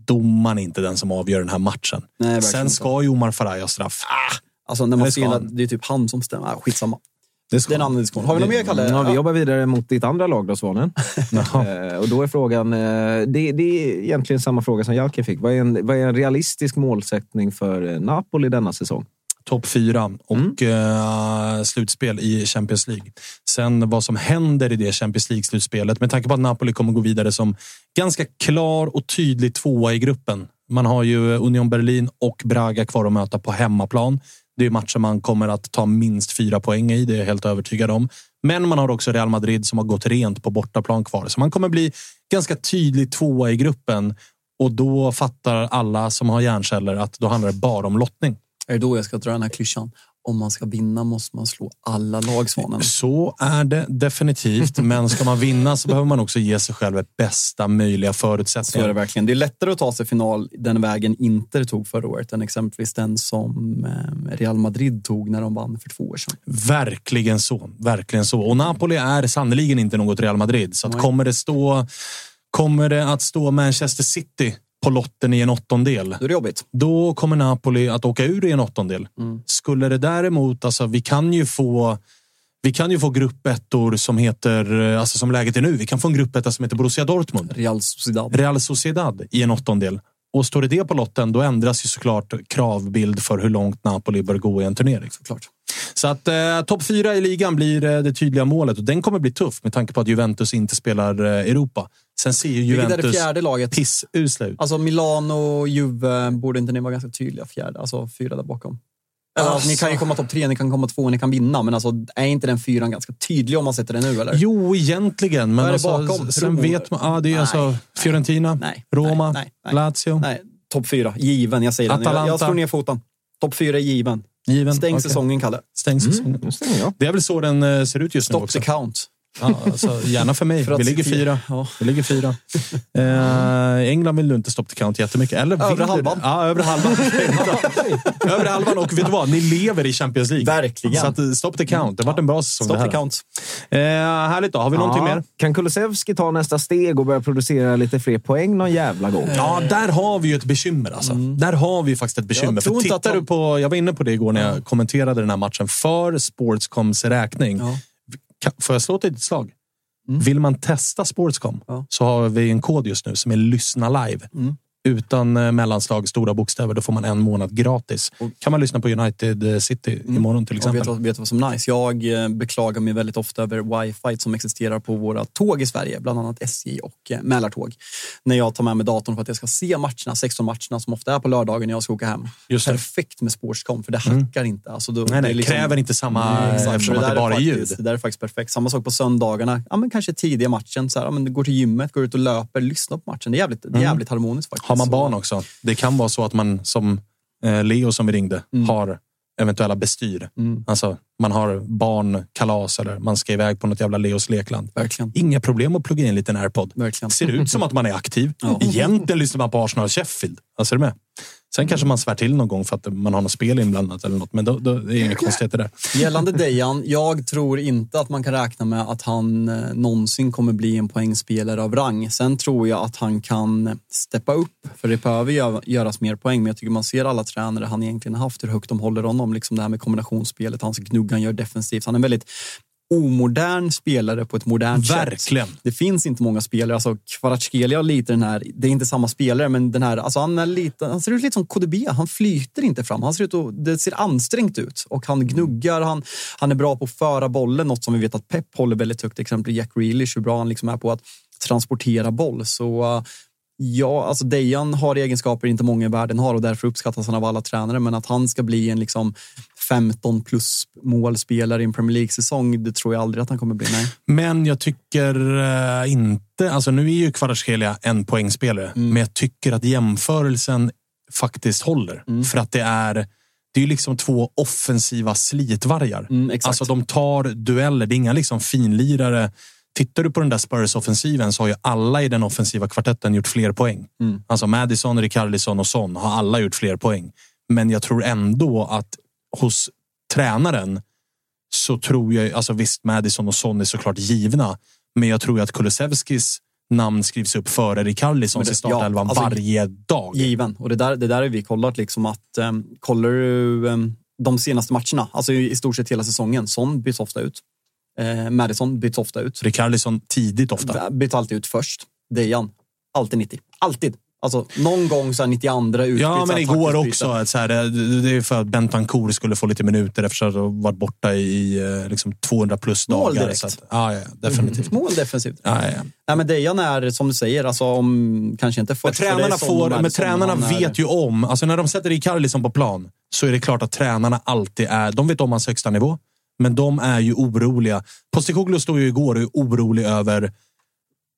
Domaren är inte den som avgör den här matchen. Nej, Sen ska ju Omar Faraj ha straff. Alltså när man ser att det är typ han som stämmer. Ah, skitsamma. Det, är en annan diskussion. Har vi något mer, Kalle? Ja, vi jobbar vidare mot ditt andra lag då, Svanen. Eh, och då är frågan, eh, det, det är egentligen samma fråga som Jalke fick. Vad är, en, vad är en realistisk målsättning för eh, Napoli denna säsong? Topp fyra och Mm. eh, slutspel i Champions League. Sen vad som händer i det Champions League-slutspelet. Med tanke på att Napoli kommer gå vidare som ganska klar och tydlig tvåa i gruppen. Man har ju Union Berlin och Braga kvar att möta på hemmaplan. Det är matcher man kommer att ta minst fyra poäng i, det är jag helt övertygad om. Men man har också Real Madrid som har gått rent på bortaplan kvar. Så man kommer bli ganska tydlig tvåa i gruppen. Och då fattar alla som har hjärnceller att då handlar det bara om lottning. Är det då jag ska dra den här klyschan? Om man ska vinna måste man slå alla lag, Svanen. Så är det definitivt, men ska man vinna så behöver man också ge sig själv bästa möjliga Så är det förutsättningar. verkligen. Det är lättare att ta sig final den vägen Inter tog förra året än exempelvis den som eh, Real Madrid tog när de vann för två år sedan. Verkligen så. Verkligen så. Och Napoli är sannoliken inte något Real Madrid. Så kommer, det stå, kommer det att stå Manchester City på lotten i en åttondel, Då är det jobbigt. då kommer Napoli att åka ur i en åttondel. Mm. Skulle det däremot, alltså vi kan ju få vi kan ju få gruppettor som heter, alltså som läget är nu, vi kan få en gruppetta som heter Borussia Dortmund. Real Sociedad. Real Sociedad i en åttondel. Och står det det på lotten, då ändras ju såklart kravbild för hur långt Napoli bör gå i en turnering. Såklart. Så att eh, topp fyra i ligan blir eh, det tydliga målet och den kommer bli tuff med tanke på att Juventus inte spelar eh, Europa. Sen ser ju Vilket är det Juventus fjärde laget? pissusla ut. Alltså Milano och Juve, borde inte ni vara ganska tydliga fjärde? Alltså fyra där bakom. Eller, Alltså. Ni kan ju komma topp tre, ni kan komma två, ni kan vinna. Men alltså, är inte den fyran ganska tydlig om man sätter den nu? Eller? Jo, egentligen. Men Vad är det alltså, bakom? sen vet man... Ja, det är Nej, alltså Fiorentina, nej, Roma, nej, nej. Lazio. Nej, topp fyra. Given, jag säger det. Jag, Atalanta. jag slår ner foten. Topp fyra är given. Given. Stäng Okej. säsongen, Kalle. Stäng säsongen. Nu stänger jag. Det är väl så den eh, ser ut just nu Stop också. the count. Ja, alltså, gärna för mig. För Vi ligger fyra. Ja. Vi ligger fyra. Eh, England vill du inte stoppa count jättemycket. Eller Övre du- halvan. Ja, övre halvan. övre halvan. Och vet du vad? Ni lever i Champions League. Verkligen. Så att, eh, stop the count. Det har varit en bra säsong Stop det här. the count. Eh, härligt då. Har vi någonting Ja. mer? Kan Kulusevski ta nästa steg och börja producera lite fler poäng någon jävla gång? Ja, där har vi ju ett bekymmer. Alltså. Där har vi faktiskt ett bekymmer. För tittar han- du på, jag var inne på det igår när jag kommenterade den här matchen för Sportscoms räkning. Ja. Får jag slå ett litet slag? Vill man testa Sportscom Ja. så har vi en kod just nu som är lyssna live. Mm. Utan eh, mellanslag, stora bokstäver. Då får man en månad gratis. kan man lyssna på United eh, City imorgon till Och exempel. vet, vad- vet du vad som är nice? Jag eh, beklagar mig väldigt ofta över wifi som existerar på våra tåg i Sverige, bland annat SJ och Mälartåg. När jag tar med mig datorn för att jag ska se matcherna, 16 matcherna som ofta är på lördagen när jag ska åka hem. Just det. Perfekt med Sportscom, för det hackar inte. Alltså då, Nej, nej, det liksom- kräver inte samma, exakt. eftersom Så att det där bara är ljud. faktiskt- Det där är faktiskt perfekt. Samma sak på söndagarna. Ja, men kanske tidiga matchen. Så här, ja, men går till gymmet, går ut och löper, lyssnar på matchen. Det är jävligt, det är jävligt harmoniskt faktiskt. Har man Så- barn också. Det kan vara så att man, som eh, Leo som vi ringde, Mm. har eventuella bestyr. Mm. Alltså, man har barnkalas eller man ska iväg på något jävla Leos lekland. Verkligen. Inga problem att plugga in en liten airpod. Verkligen. Ser ut som att man är aktiv. Ja. Egentligen lyssnar man på Arsenal och Sheffield. Alltså, är du med? Sen kanske man svär till någon gång för att man har något spel inblandat eller något. Men då, då är det inga konstigheter där. Gällande Dejan, jag tror inte att man kan räkna med att han eh, någonsin kommer bli en poängspelare av rang. Sen tror jag att han kan steppa upp, för det behöver gö- göras mer poäng. Men jag tycker man ser alla tränare han egentligen har haft, hur högt de håller honom. Liksom det här med kombinationsspelet, hans gnugg han gör defensivt. Han är en väldigt omodern spelare på ett modernt sätt. Verkligen. Det finns inte många spelare. Alltså Kvaratskhelia har lite den här, det är inte samma spelare, men den här, alltså han, är lite, han ser ut lite som KDB. Han flyter inte fram. Han ser ut att, det ser ansträngt ut och han gnuggar. Han, han är bra på att föra bollen, något som vi vet att Pep håller väldigt högt. Exempel Jack Grealish, hur bra han liksom är på att transportera boll. Så uh, Ja, alltså Dejan har egenskaper inte många i världen har och därför uppskattas han av alla tränare. Men att han ska bli en liksom 15 plus målspelare i en Premier League-säsong, det tror jag aldrig att han kommer bli. Nej. Men jag tycker eh, inte... Alltså nu är ju Kvaratskhelia en poängspelare, Mm. men jag tycker att jämförelsen faktiskt håller. Mm. För att det är... Det är liksom två offensiva slitvargar. Mm. Alltså de tar dueller. Det är inga liksom finlirare. Tittar du på den där Spurs-offensiven så har ju alla i den offensiva kvartetten gjort fler poäng. Mm. Alltså Madison, Ricardisson och Son har alla gjort fler poäng. Men jag tror ändå att hos tränaren så tror jag, alltså visst Madison och Son är såklart givna, men jag tror ju att Kulusevskis namn skrivs upp före Ricardissons Men i startelvan ja, alltså, varje dag. Given. Och det där, det där har vi kollat. Liksom att, um, kollar du um, de senaste matcherna, alltså i, i stort sett hela säsongen, Son byts ofta ut. Eh, Madison byts ofta ut. Ricardisson tidigt ofta. Byts alltid ut först. Dejan, alltid 90. Alltid. Alltså någon gång så här 92 utbyts. Ja, men igår också. Att så här, det det är för att Bentancourt skulle få lite minuter efter att ha varit borta i eh, liksom 200 plus Mål dagar. direkt. Så att, ja, ja, definitivt. Mål defensivt. Ja, ja. Nej, men Dejan är som du säger, alltså om kanske inte Men först. är tränarna, får, men tränarna vet ju om, alltså när de sätter Icarlison på plan så är det klart att tränarna alltid är, de vet om hans högsta nivå, men de är ju oroliga. Postecoglou stod ju igår och är orolig över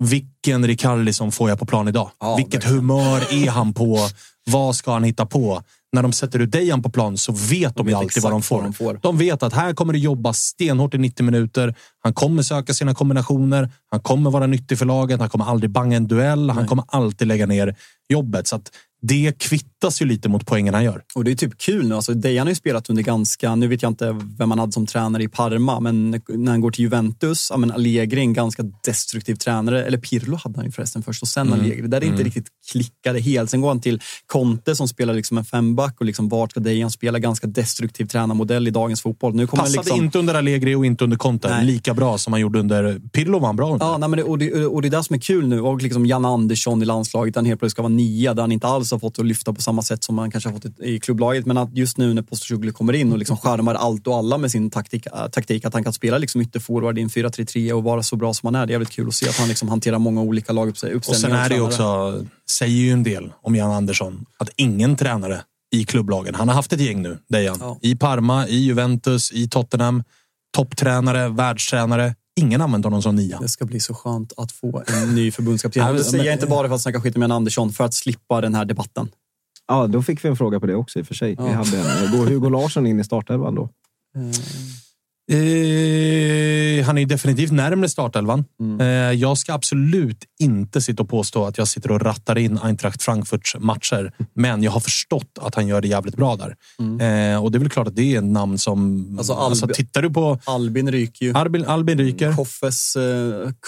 vilken Rikarlison får jag på plan idag? Ja, Vilket verkligen. humör är han på? Vad ska han hitta på? När de sätter ut Dejan på plan så vet de, vet ju alltid vad de får. vad de får. De vet att här kommer det jobba stenhårt i 90 minuter. Han kommer söka sina kombinationer. Han kommer vara nyttig för laget. Han kommer aldrig banga en duell. Han kommer alltid lägga ner jobbet. Så det kvittas ju lite mot poängen han gör. Och det är typ kul nu. Alltså, Dejan har ju spelat under ganska, nu vet jag inte vem han hade som tränare i Parma, men när han går till Juventus, ja, men Allegri är en ganska destruktiv tränare. Eller Pirlo hade han ju förresten först och sen Mm. Allegri. Där är inte riktigt klickade helt. Sen går han till Conte som spelar liksom en femback och liksom vart ska Dejan spela? Ganska destruktiv tränarmodell i dagens fotboll. Nu Passade liksom... inte under Allegri och inte under Conte. Nej. Lika bra som han gjorde under... Pirlo var han bra under. Ja, nej, men det, och, det, och det är det som är kul nu. Och liksom Jan Andersson i landslaget, han helt plötsligt ska vara nia, där han inte alls har fått att lyfta på samma sätt som han kanske har fått i klubblaget. Men att just nu när Postacoglu kommer in och liksom skärmar allt och alla med sin taktik, äh, taktik att han kan spela liksom ytterforward i en 4-3-3 och vara så bra som han är. Det är jävligt kul att se att han liksom hanterar många olika laguppställningar. Och sen är det ju också, säger ju en del om Jan Andersson, att ingen tränare i klubblagen. Han har haft ett gäng nu, Dejan. I Parma, i Juventus, i Tottenham. Topptränare, världstränare. Ingen använder honom som nia. Det ska bli så skönt att få en ny förbundskapten. Ja, men- säger jag inte bara för att snacka skit om Jan Andersson, för att slippa den här debatten. Ja, då fick vi en fråga på det också i och för sig. Vi Ja. hade en. Går Hugo Larsson in i startelvan då? Eh, han är definitivt närmare startelvan. Mm. Eh, jag ska absolut inte sitta och påstå att jag sitter och rattar in Eintracht Frankfurts matcher. Men jag har förstått att han gör det jävligt bra där. Eh, och det är väl klart att det är ett namn som... Mm. Alltså, Alltså, Albi- tittar du på... Albin ryker ju. Albin, Albin ryker. Hoffes eh,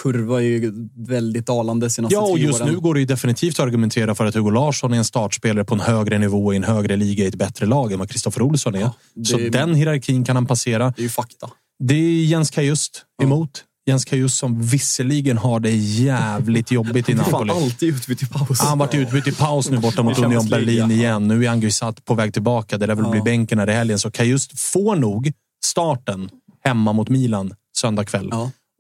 kurva är ju väldigt dalande senaste Ja, och just åren. nu går det ju definitivt att argumentera för att Hugo Larsson är en startspelare på en högre nivå i en högre liga i ett bättre lag än vad Kristoffer Olsson är. Så är- den hierarkin kan han passera. Det är ju fakta. Det är Jens Kajust emot. Jens Kajust som visserligen har det jävligt jobbigt i Han Napoli. fan alltid utbytt i paus. Han varit utbytt i paus nu borta mot Union Berlin ja. igen. Nu är Anguissat på väg tillbaka. Det lär väl bli bänken här i helgen. Så Kajust får nog starten hemma mot Milan söndag kväll.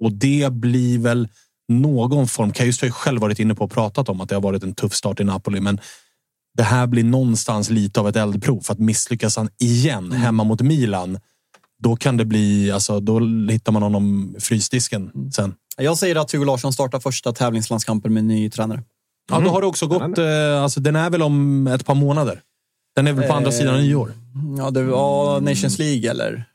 Och det blir väl någon form. Kajust har ju själv varit inne på och pratat om att det har varit en tuff start i Napoli. Men det här blir någonstans lite av ett eldprov. För att misslyckas han igen Mm. hemma mot Milan, då kan det bli, alltså, då hittar man honom frysdisken sen. Jag säger att Hugo Larsson startar första tävlingslandskampen med ny tränare. Ja, då har det också gått, eh, alltså, den är väl om ett par månader. Den är väl på andra Eh, sidan nyår. Ja, det var Nations League eller?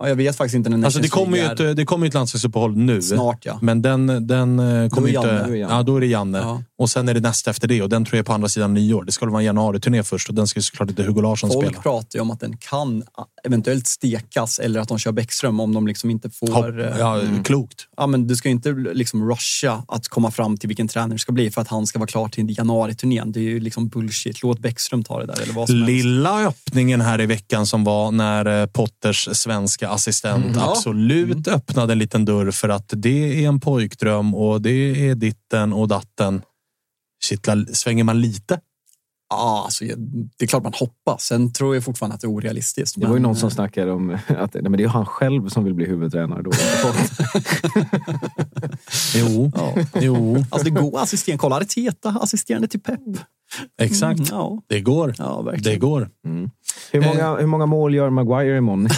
Ja, jag vet faktiskt inte när Nations Alltså, det kommer ju ett, det kommer ju ett landslagsuppehåll nu. Snart, ja. Men den, den eh, kommer Janne, inte... då. Ja, då är det Janne. Ja. Och sen är det nästa efter det och den tror jag är på andra sidan nyår. Det väl vara en januari-turné först och den ska ju såklart inte Hugo Larsson Folk spela. pratar ju om att den kan eventuellt stekas eller att de kör Bäckström om de liksom inte får... Hopp, eh, ja, klokt. Ja, men du ska inte liksom rusha att komma fram till vilken tränare det ska bli för att han ska vara klar till januari-turnén. Det är ju liksom bullshit. Låt Bäckström ta det där eller vad som helst. Lilla öppningen här i veckan som var när eh, Potters svenska assistent Mm. Ja. absolut öppnade en liten dörr för att det är en pojkdröm och det är ditten och datten. Kittlar, svänger man lite? Ja, alltså, jag- det är klart man hoppas. Sen tror jag fortfarande att det är orealistiskt. Det var ju någon som eh, snackade om att nej, men det är han själv som vill bli huvudtränare. Då. Jo, jo. Alltså det går assisterande. Kolla Arteta, assisterande till Pep. exakt. Mm, ja. Det går. Ja. Det går. Hur, många, hur många mål gör Maguire imorgon?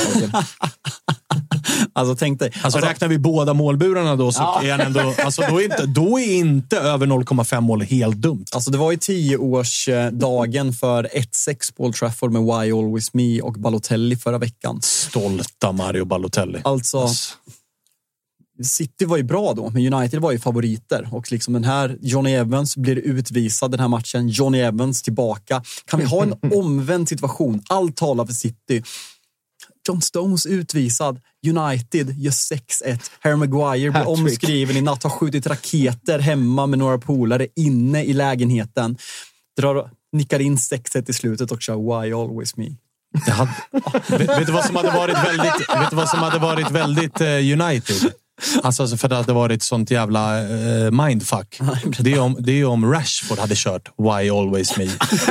Alltså tänk dig. Alltså, räknar vi båda målburarna då så är han ändå... Alltså, då, är inte, då är inte över 0,5 mål helt dumt. Alltså det var ju tioårsdagen för 1-6 på Old Trafford med Why Always Me och Balotelli förra veckan. Stolta Mario Balotelli. Alltså, City var ju bra då, men United var ju favoriter. Och liksom den här Johnny Evans blir utvisad den här matchen. Johnny Evans tillbaka. Kan vi ha en omvänd situation? Allt talar för City. John Stones utvisad. United gör 6-1. Harry Maguire blir omskriven i natt, har skjutit raketer hemma med några polare inne i lägenheten. Drar, nickar in 6-1 i slutet och kör Why Always Me. Hade, vet, vet du vad som hade varit väldigt, vet du vad som hade varit väldigt eh, United? Alltså, alltså för det hade varit sånt jävla eh, mindfuck. Det är, om, det är om Rashford hade kört Why Always Me.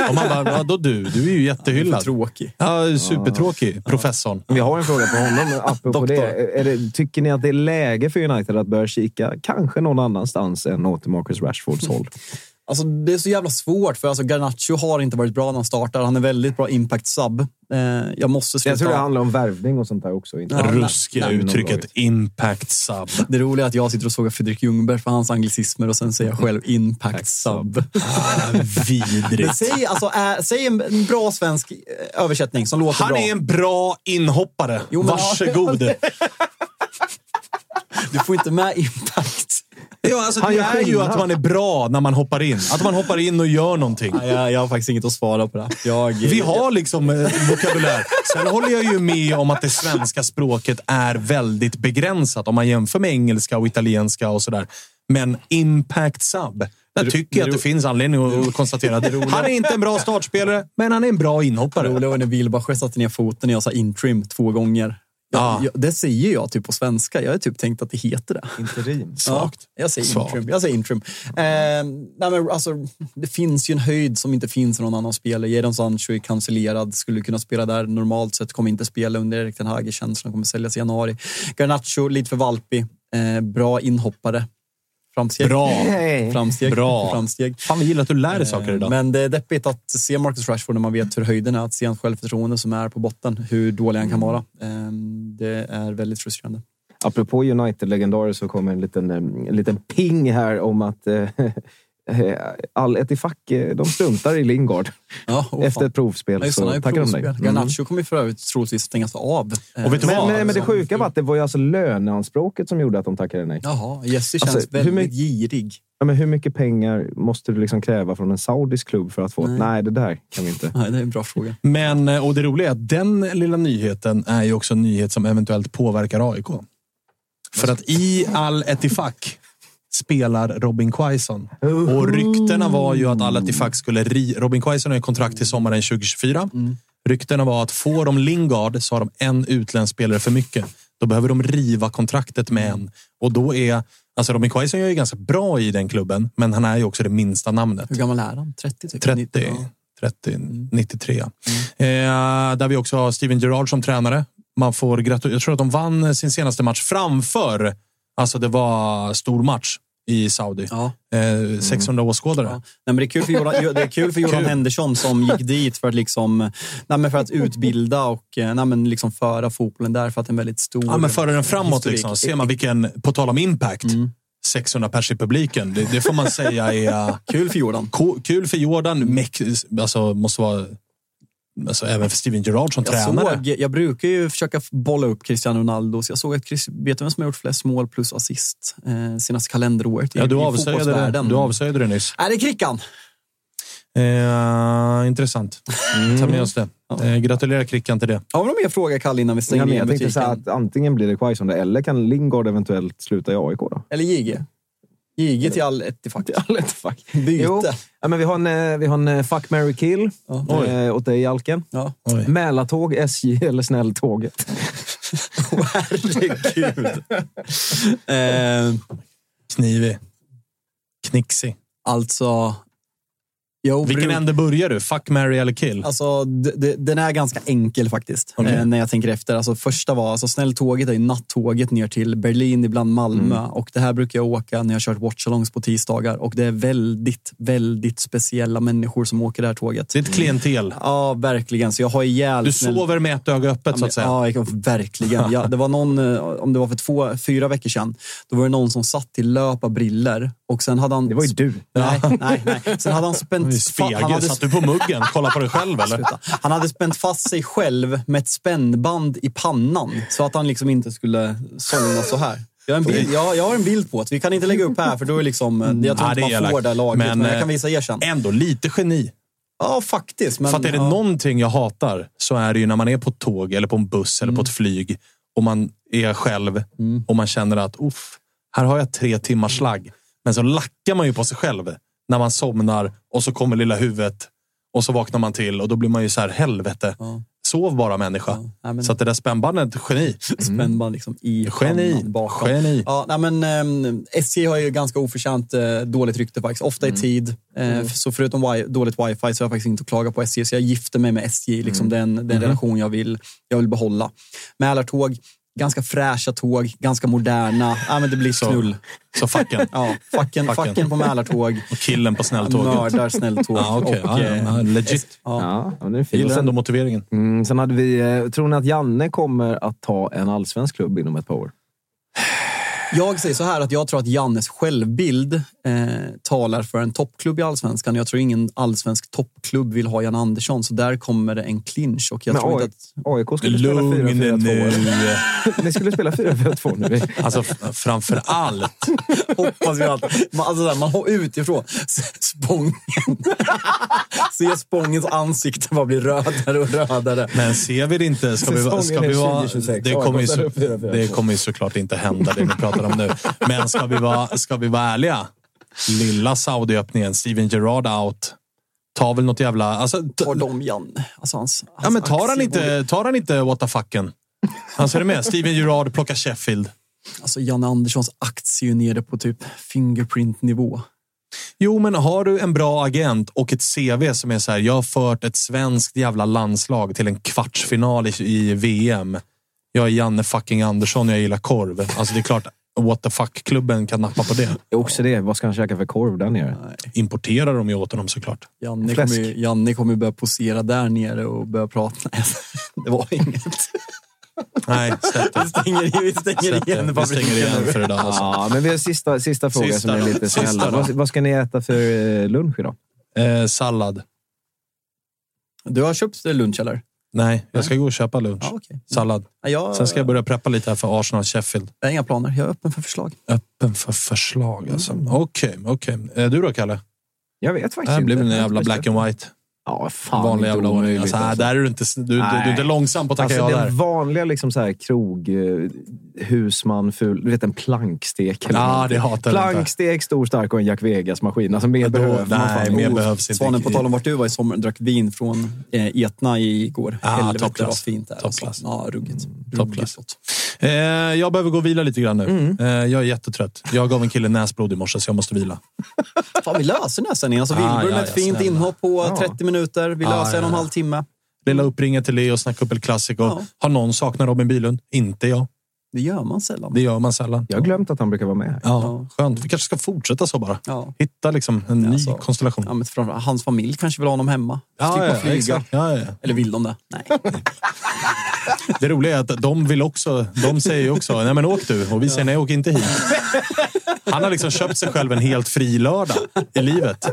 Och man bara, vadå du? Du är ju jättehyllad. Tråkig. Ja, supertråkig. Professorn. Vi har en fråga på honom. Apropå det. Är det. Tycker ni att det är läge för United att börja kika kanske någon annanstans än åt Marcus Rashfords håll? Alltså, det är så jävla svårt, för alltså, Garnacho har inte varit bra när han startar. Han är väldigt bra impact-sub. Eh, jag måste sluta. Jag tror det handlar om värvning och sånt där också. Inte Ruskiga namn- uttrycket namnlaget. impact sub. Det roliga är att jag sitter och sågar Fredrik Ljungberg för hans anglicismer och sen säger jag själv impact sub. Ah, Men vidrigt. säg, alltså, äh, säg en bra svensk eh, översättning som låter Han bra. är en bra inhoppare. Jo, men- Varsågod. Du får inte med impact. Ja, alltså, Han det är ju att man är bra när man hoppar in. Att man hoppar in och gör någonting. Nej, Jag, jag har faktiskt inget att svara på det. Jag, Vi har liksom eh, vokabulär. Sen håller jag ju med om att det svenska språket är väldigt begränsat om man jämför med engelska och italienska och sådär. Men impact sub. Där tycker jag att det finns anledning att konstatera att han är inte en bra startspelare, men han är en bra Det inhoppare. roliga var när Wilbacher satte ner foten när jag sa intrim två gånger. Ja. jag, det säger jag typ på svenska. Jag har typ tänkt att det heter det. Interim. Svagt. Ja, jag säger Svagt. intrim. Jag säger intrim. Eh, nej men alltså, det finns ju en höjd som inte finns i någon annan spelare. Jadon Sancho är cancellerad, skulle kunna spela där normalt sett, kommer inte spela under Erik Ten Hag. Känns som kommer säljas i januari. Garnacho, lite för valpig. Eh, bra inhoppare. Framsteg. Bra. Framsteg. Bra. Framsteg. Fan, vi gillar att du lär dig saker idag. Men det är deppigt att se Marcus Rashford när man vet hur höjden är. Att se hans självförtroende som är på botten, hur dålig han kan vara. Ehm, Det är väldigt frustrerande. Apropå United-legendarer så kommer en liten, eh, en liten ping här om att eh, all Etifak, eh, de struntar i Lingard Ja, efter ett provspel. Han så tackar de dig. provspel. Garnacho kommer ju för övrigt troligtvis stängas av. Och vet du Men, vad? men, men det sjuka var att det var ju alltså löneanspråket som gjorde att de tackade nej. Jaha, Jesse känns Alltså, hur väldigt mycket- girig. Ja, men hur mycket pengar måste du liksom kräva från en saudisk klubb för att få... Nej, Nej. det där kan vi inte. Nej, det är en bra fråga. Men, eh, och det roliga är att den lilla nyheten är ju också en nyhet som eventuellt påverkar AIK. För att i Al Etifak spelar Robin Quaison. Och ryktena var ju att Al Etifak skulle... Ri Robin Quaison har ju kontrakt till sommaren 2024. Ryktena var att får de Lingard så har de en utländsk spelare för mycket. Då behöver de riva kontraktet med en. Och då är... Alltså Robin Quaison är ju ganska bra i den klubben, men han är ju också det minsta namnet. Hur gammal är han? 30? Typ? 30, 90, ja. 30 93. Eh, där vi också har Steven Gerrard som tränare. Man får gratu- Jag tror att de vann sin senaste match framför, alltså det var stor match i Saudi. Ja. Eh, 600 åskådare. Ja. Nej, men det, är kul för Jordan, det är kul för Jordan Henderson som gick dit för att, liksom, nej, för att utbilda och eh, nej, liksom föra fotbollen där för att en väldigt stor Ja, men föra den framåt liksom. Ser man vilken, på tal om impact, 600 pers i publiken. Det, det får man säga är Kul för Jordan. ko- kul för Jordan. Meck, alltså, måste vara, alltså, även för Steven Gerrard som Jag, tränare. såg, jag brukar ju försöka bolla upp Cristiano Ronaldo, så jag såg att Chris, vet du vem som har gjort flest mål plus assist eh, senaste kalenderåret i, Ja, du i det, fotbollsvärlden? du avslöjade det nyss. Är det Krickan? Eh, intressant. Ta med oss det. Eh, gratulerar Krickan till det. Har vi någon mer fråga, Kalle, innan vi Ja, stänger men ner jag tänkte säga att antingen blir det Quaison eller kan Lingard eventuellt sluta i AIK då? Eller JG? JG till all Etifak. Fuck. Byte. Jo, ja, men vi har en, eh, vi har en eh, fuck, marry, kill Ja. eh, åt dig, Alken. Ja. Oj. Mälartåg, SJ eller Snälltåget? Herregud. eh, Knivig. Knixig. alltså... Jag Vilken bruk- ände börjar du? Fuck, marry eller kill? Alltså, den är ganska enkel faktiskt. Okej. Eh, när jag tänker efter. Alltså, första var, alltså, Snälltåget är ju nattåget ner till Berlin, ibland Malmö. Mm. Och det här brukar jag åka när jag kört watchalongs på tisdagar. Och det är väldigt, väldigt speciella människor som åker det här tåget. Ett klientel. Ja, verkligen. Så jag har ihjäl Du snäll- sover med ett öga öppet, så att säga. Ja, jag- verkligen. Ja, det var någon, eh, om det var för två, fyra veckor sedan, då var det någon som satt i löparbriller och sen hade han... Det var ju du. Nej, nej, nej. Sen hade han spänt... I spegel. han hade Satt du på muggen? Kolla på dig själv, eller? Han hade spänt fast sig själv med ett spännband i pannan så att han liksom inte skulle somna så här. Jag har, en bild, jag, jag har en bild på det. Vi kan inte lägga upp här för då är liksom... Jag tror Ja, inte man får det laget, men, Men, jag kan eh, visa er sen. Ändå lite geni. Ja, faktiskt. Men, För att är det ja. någonting jag hatar så är det ju när man är på ett tåg eller på en buss eller på ett flyg och man är själv och man känner att Uff, här har jag tre timmars slagg. Men så lackar man ju på sig själv när man somnar och så kommer lilla huvudet och så vaknar man till och då blir man ju så här, helvete. Ja. Sov bara människa. Ja, nej, men- Så att det där spännbandet, geni. Spännband liksom i Geni. pannan bakom. Geni. Ja, nej, men, um, SJ har ju ganska oförtjänt eh, dåligt rykte faktiskt. Ofta Mm. i tid. Eh, Så förutom wi- dåligt wifi så har jag faktiskt inte att klaga på SJ. Så jag gifter mig med SJ. Liksom Mm. den, den relation jag vill, jag vill behålla. Mälartåg, ganska fräscha tåg, ganska moderna. Ja, men det blir Så- knull. Så facken. Ja, facken, Facken. facken på Mälartåg. Och killen på snälltåget. Mördar snälltåg. Ja, okej. och, ja, ja, eh, legit. ja. Ja, den är fin. Gillar ändå motiveringen. mm, sen hade vi, eh, tror ni att Janne kommer att ta en allsvensk klubb inom ett par år? Jag säger så här att jag tror att Jannes självbild eh, talar för en toppklubb i allsvenskan. Jag tror ingen allsvensk toppklubb vill ha Jan Andersson, så där kommer det en clinch. Och jag Men tror AI, inte att, AIK skulle spela Lugn 4-4-2. nu. Ni skulle spela 4-4-2 nu. Alltså framför allt. hoppas vi att man, alltså, där, man har utifrån Spången. Se Spångens ansikte bara bli rödare och rödare. Men ser vi det inte, ska vi, ska vi vara, 2026. det, kommer ju, så- AIK ställer upp 4-4-2. det kommer ju såklart inte hända det vi pratar om nu. Men ska vi vara, ska vi vara ärliga? Lilla Saudi-öppningen, Steven Gerrard out. Tar väl något jävla... Alltså, Tar de Jan? Alltså, hans, hans ja, men tar, han inte, tar han inte what the fucken? Alltså är du med? Steven Gerrard plockar Sheffield. Alltså Jan Anderssons aktie är nere på typ Fingerprint-nivå. Jo, men har du en bra agent och ett CV som är så här, jag har fört ett svenskt jävla landslag till en kvartsfinal i, i VM. Jag är Janne fucking Andersson och jag gillar korv. Alltså det är klart, what the fuck-klubben kan nappa på det. Också det, vad ska han käka för korv där nere? Importerar de ju åt honom såklart. Janne Fläsk. kommer, ju- Janne kommer ju börja posera där nere och börja prata. Det var inget. Nej, släpp det. Vi stänger, vi stänger igen Vi stänger igen för idag. Alltså. Ja, men vi har sista, sista fråga Sista som är lite snäll. Vad, vad ska ni äta för eh, lunch idag? Eh, sallad. Du har köpt lunch eller? Nej, jag ska gå och köpa lunch. Ja, okej. Sallad. Ja, jag, Sen ska jag börja preppa lite här för Arsenal-Sheffield. jag har inga planer. Jag är öppen för förslag. Öppen för förslag alltså. Okej, okej. Eh, Du då, Kalle? Jag vet faktiskt Det här inte. blir väl en jävla black and white. Ja, fan Vanlig jävla ordning. Alltså, alltså. Där är du inte, du, du, du är inte långsam på att tacka Alltså ja den där. vanliga liksom så här, krog, eh, husman, ful, du vet en plankstek. eller Ja, någonting. det hatar jag inte. Plankstek, stor, stark och en Jack Vegas-maskin. Alltså mer Då- behöver man nej, mer behövs inte. Svanen, på tal om vart du var i sommar, drack vin från eh, Etna igår. Ah, Helvete toppklass. vad fint det är. Toppklass. Alltså. Ja, ruggigt. Toppklass. ruggigt. Eh, jag behöver gå och vila lite grann nu. Mm. Eh, jag är jättetrött. Jag gav en kille näsblod i morse, så jag måste vila. Fan, vi löser den här sändningen. Alltså, Ah, Wilbur ja, med ett ja, fint snälla. inhopp på Ja. 30 minuter. Vi Ah, löser en och en ja, halv timme. Lilla uppringen till Leo, snacka upp El Clasico. Ja. Har någon saknat Robin Bylund? Inte jag. Det gör man sällan. Det gör man sällan. Jag har glömt att han brukar vara med. Ja, skönt. Vi kanske ska fortsätta så bara. Ja. Hitta liksom en Ja, ny så. konstellation. Ja, men framför- hans familj kanske vill ha honom hemma. Slippa flyga. exakt. Ja, ja. Eller vill de det? Nej. Det roliga är att de vill också, de säger ju också, nej men åk du. Och vi säger nej, åk inte hit. Han har liksom köpt sig själv en helt fri lördag i livet.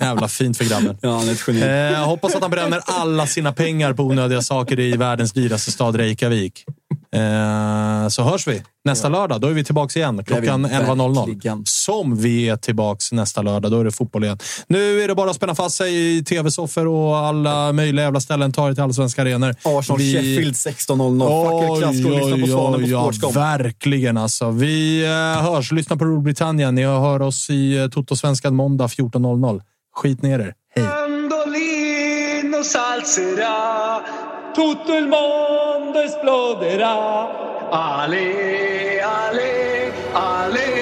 Jävla fint för grabben. Ja, han är ett geni. Eh, jag hoppas att han bränner alla sina pengar på onödiga saker i världens dyraste stad Reykjavik. Eh, så hörs vi nästa lördag. Då är vi tillbaka igen klockan Det är vi 11.00. verkligen. Som vi är tillbaka nästa lördag. Då är det fotboll igen. Nu är det bara att spänna fast sig i tv-soffor och alla möjliga jävla ställen. Ta er till allsvenska arenor. Arsenal Vi- Sheffield 16.00. Fuck El Clasico. Lyssna på Svanen på ja, Sportscom. verkligen alltså. Vi eh, hörs. Lyssna på Storbritannien. Ni hör oss i uh, Toto-svenskan måndag 14.00. Skit ner er. Hej! Tutto il mondo esploderà. Ale, ale, ale,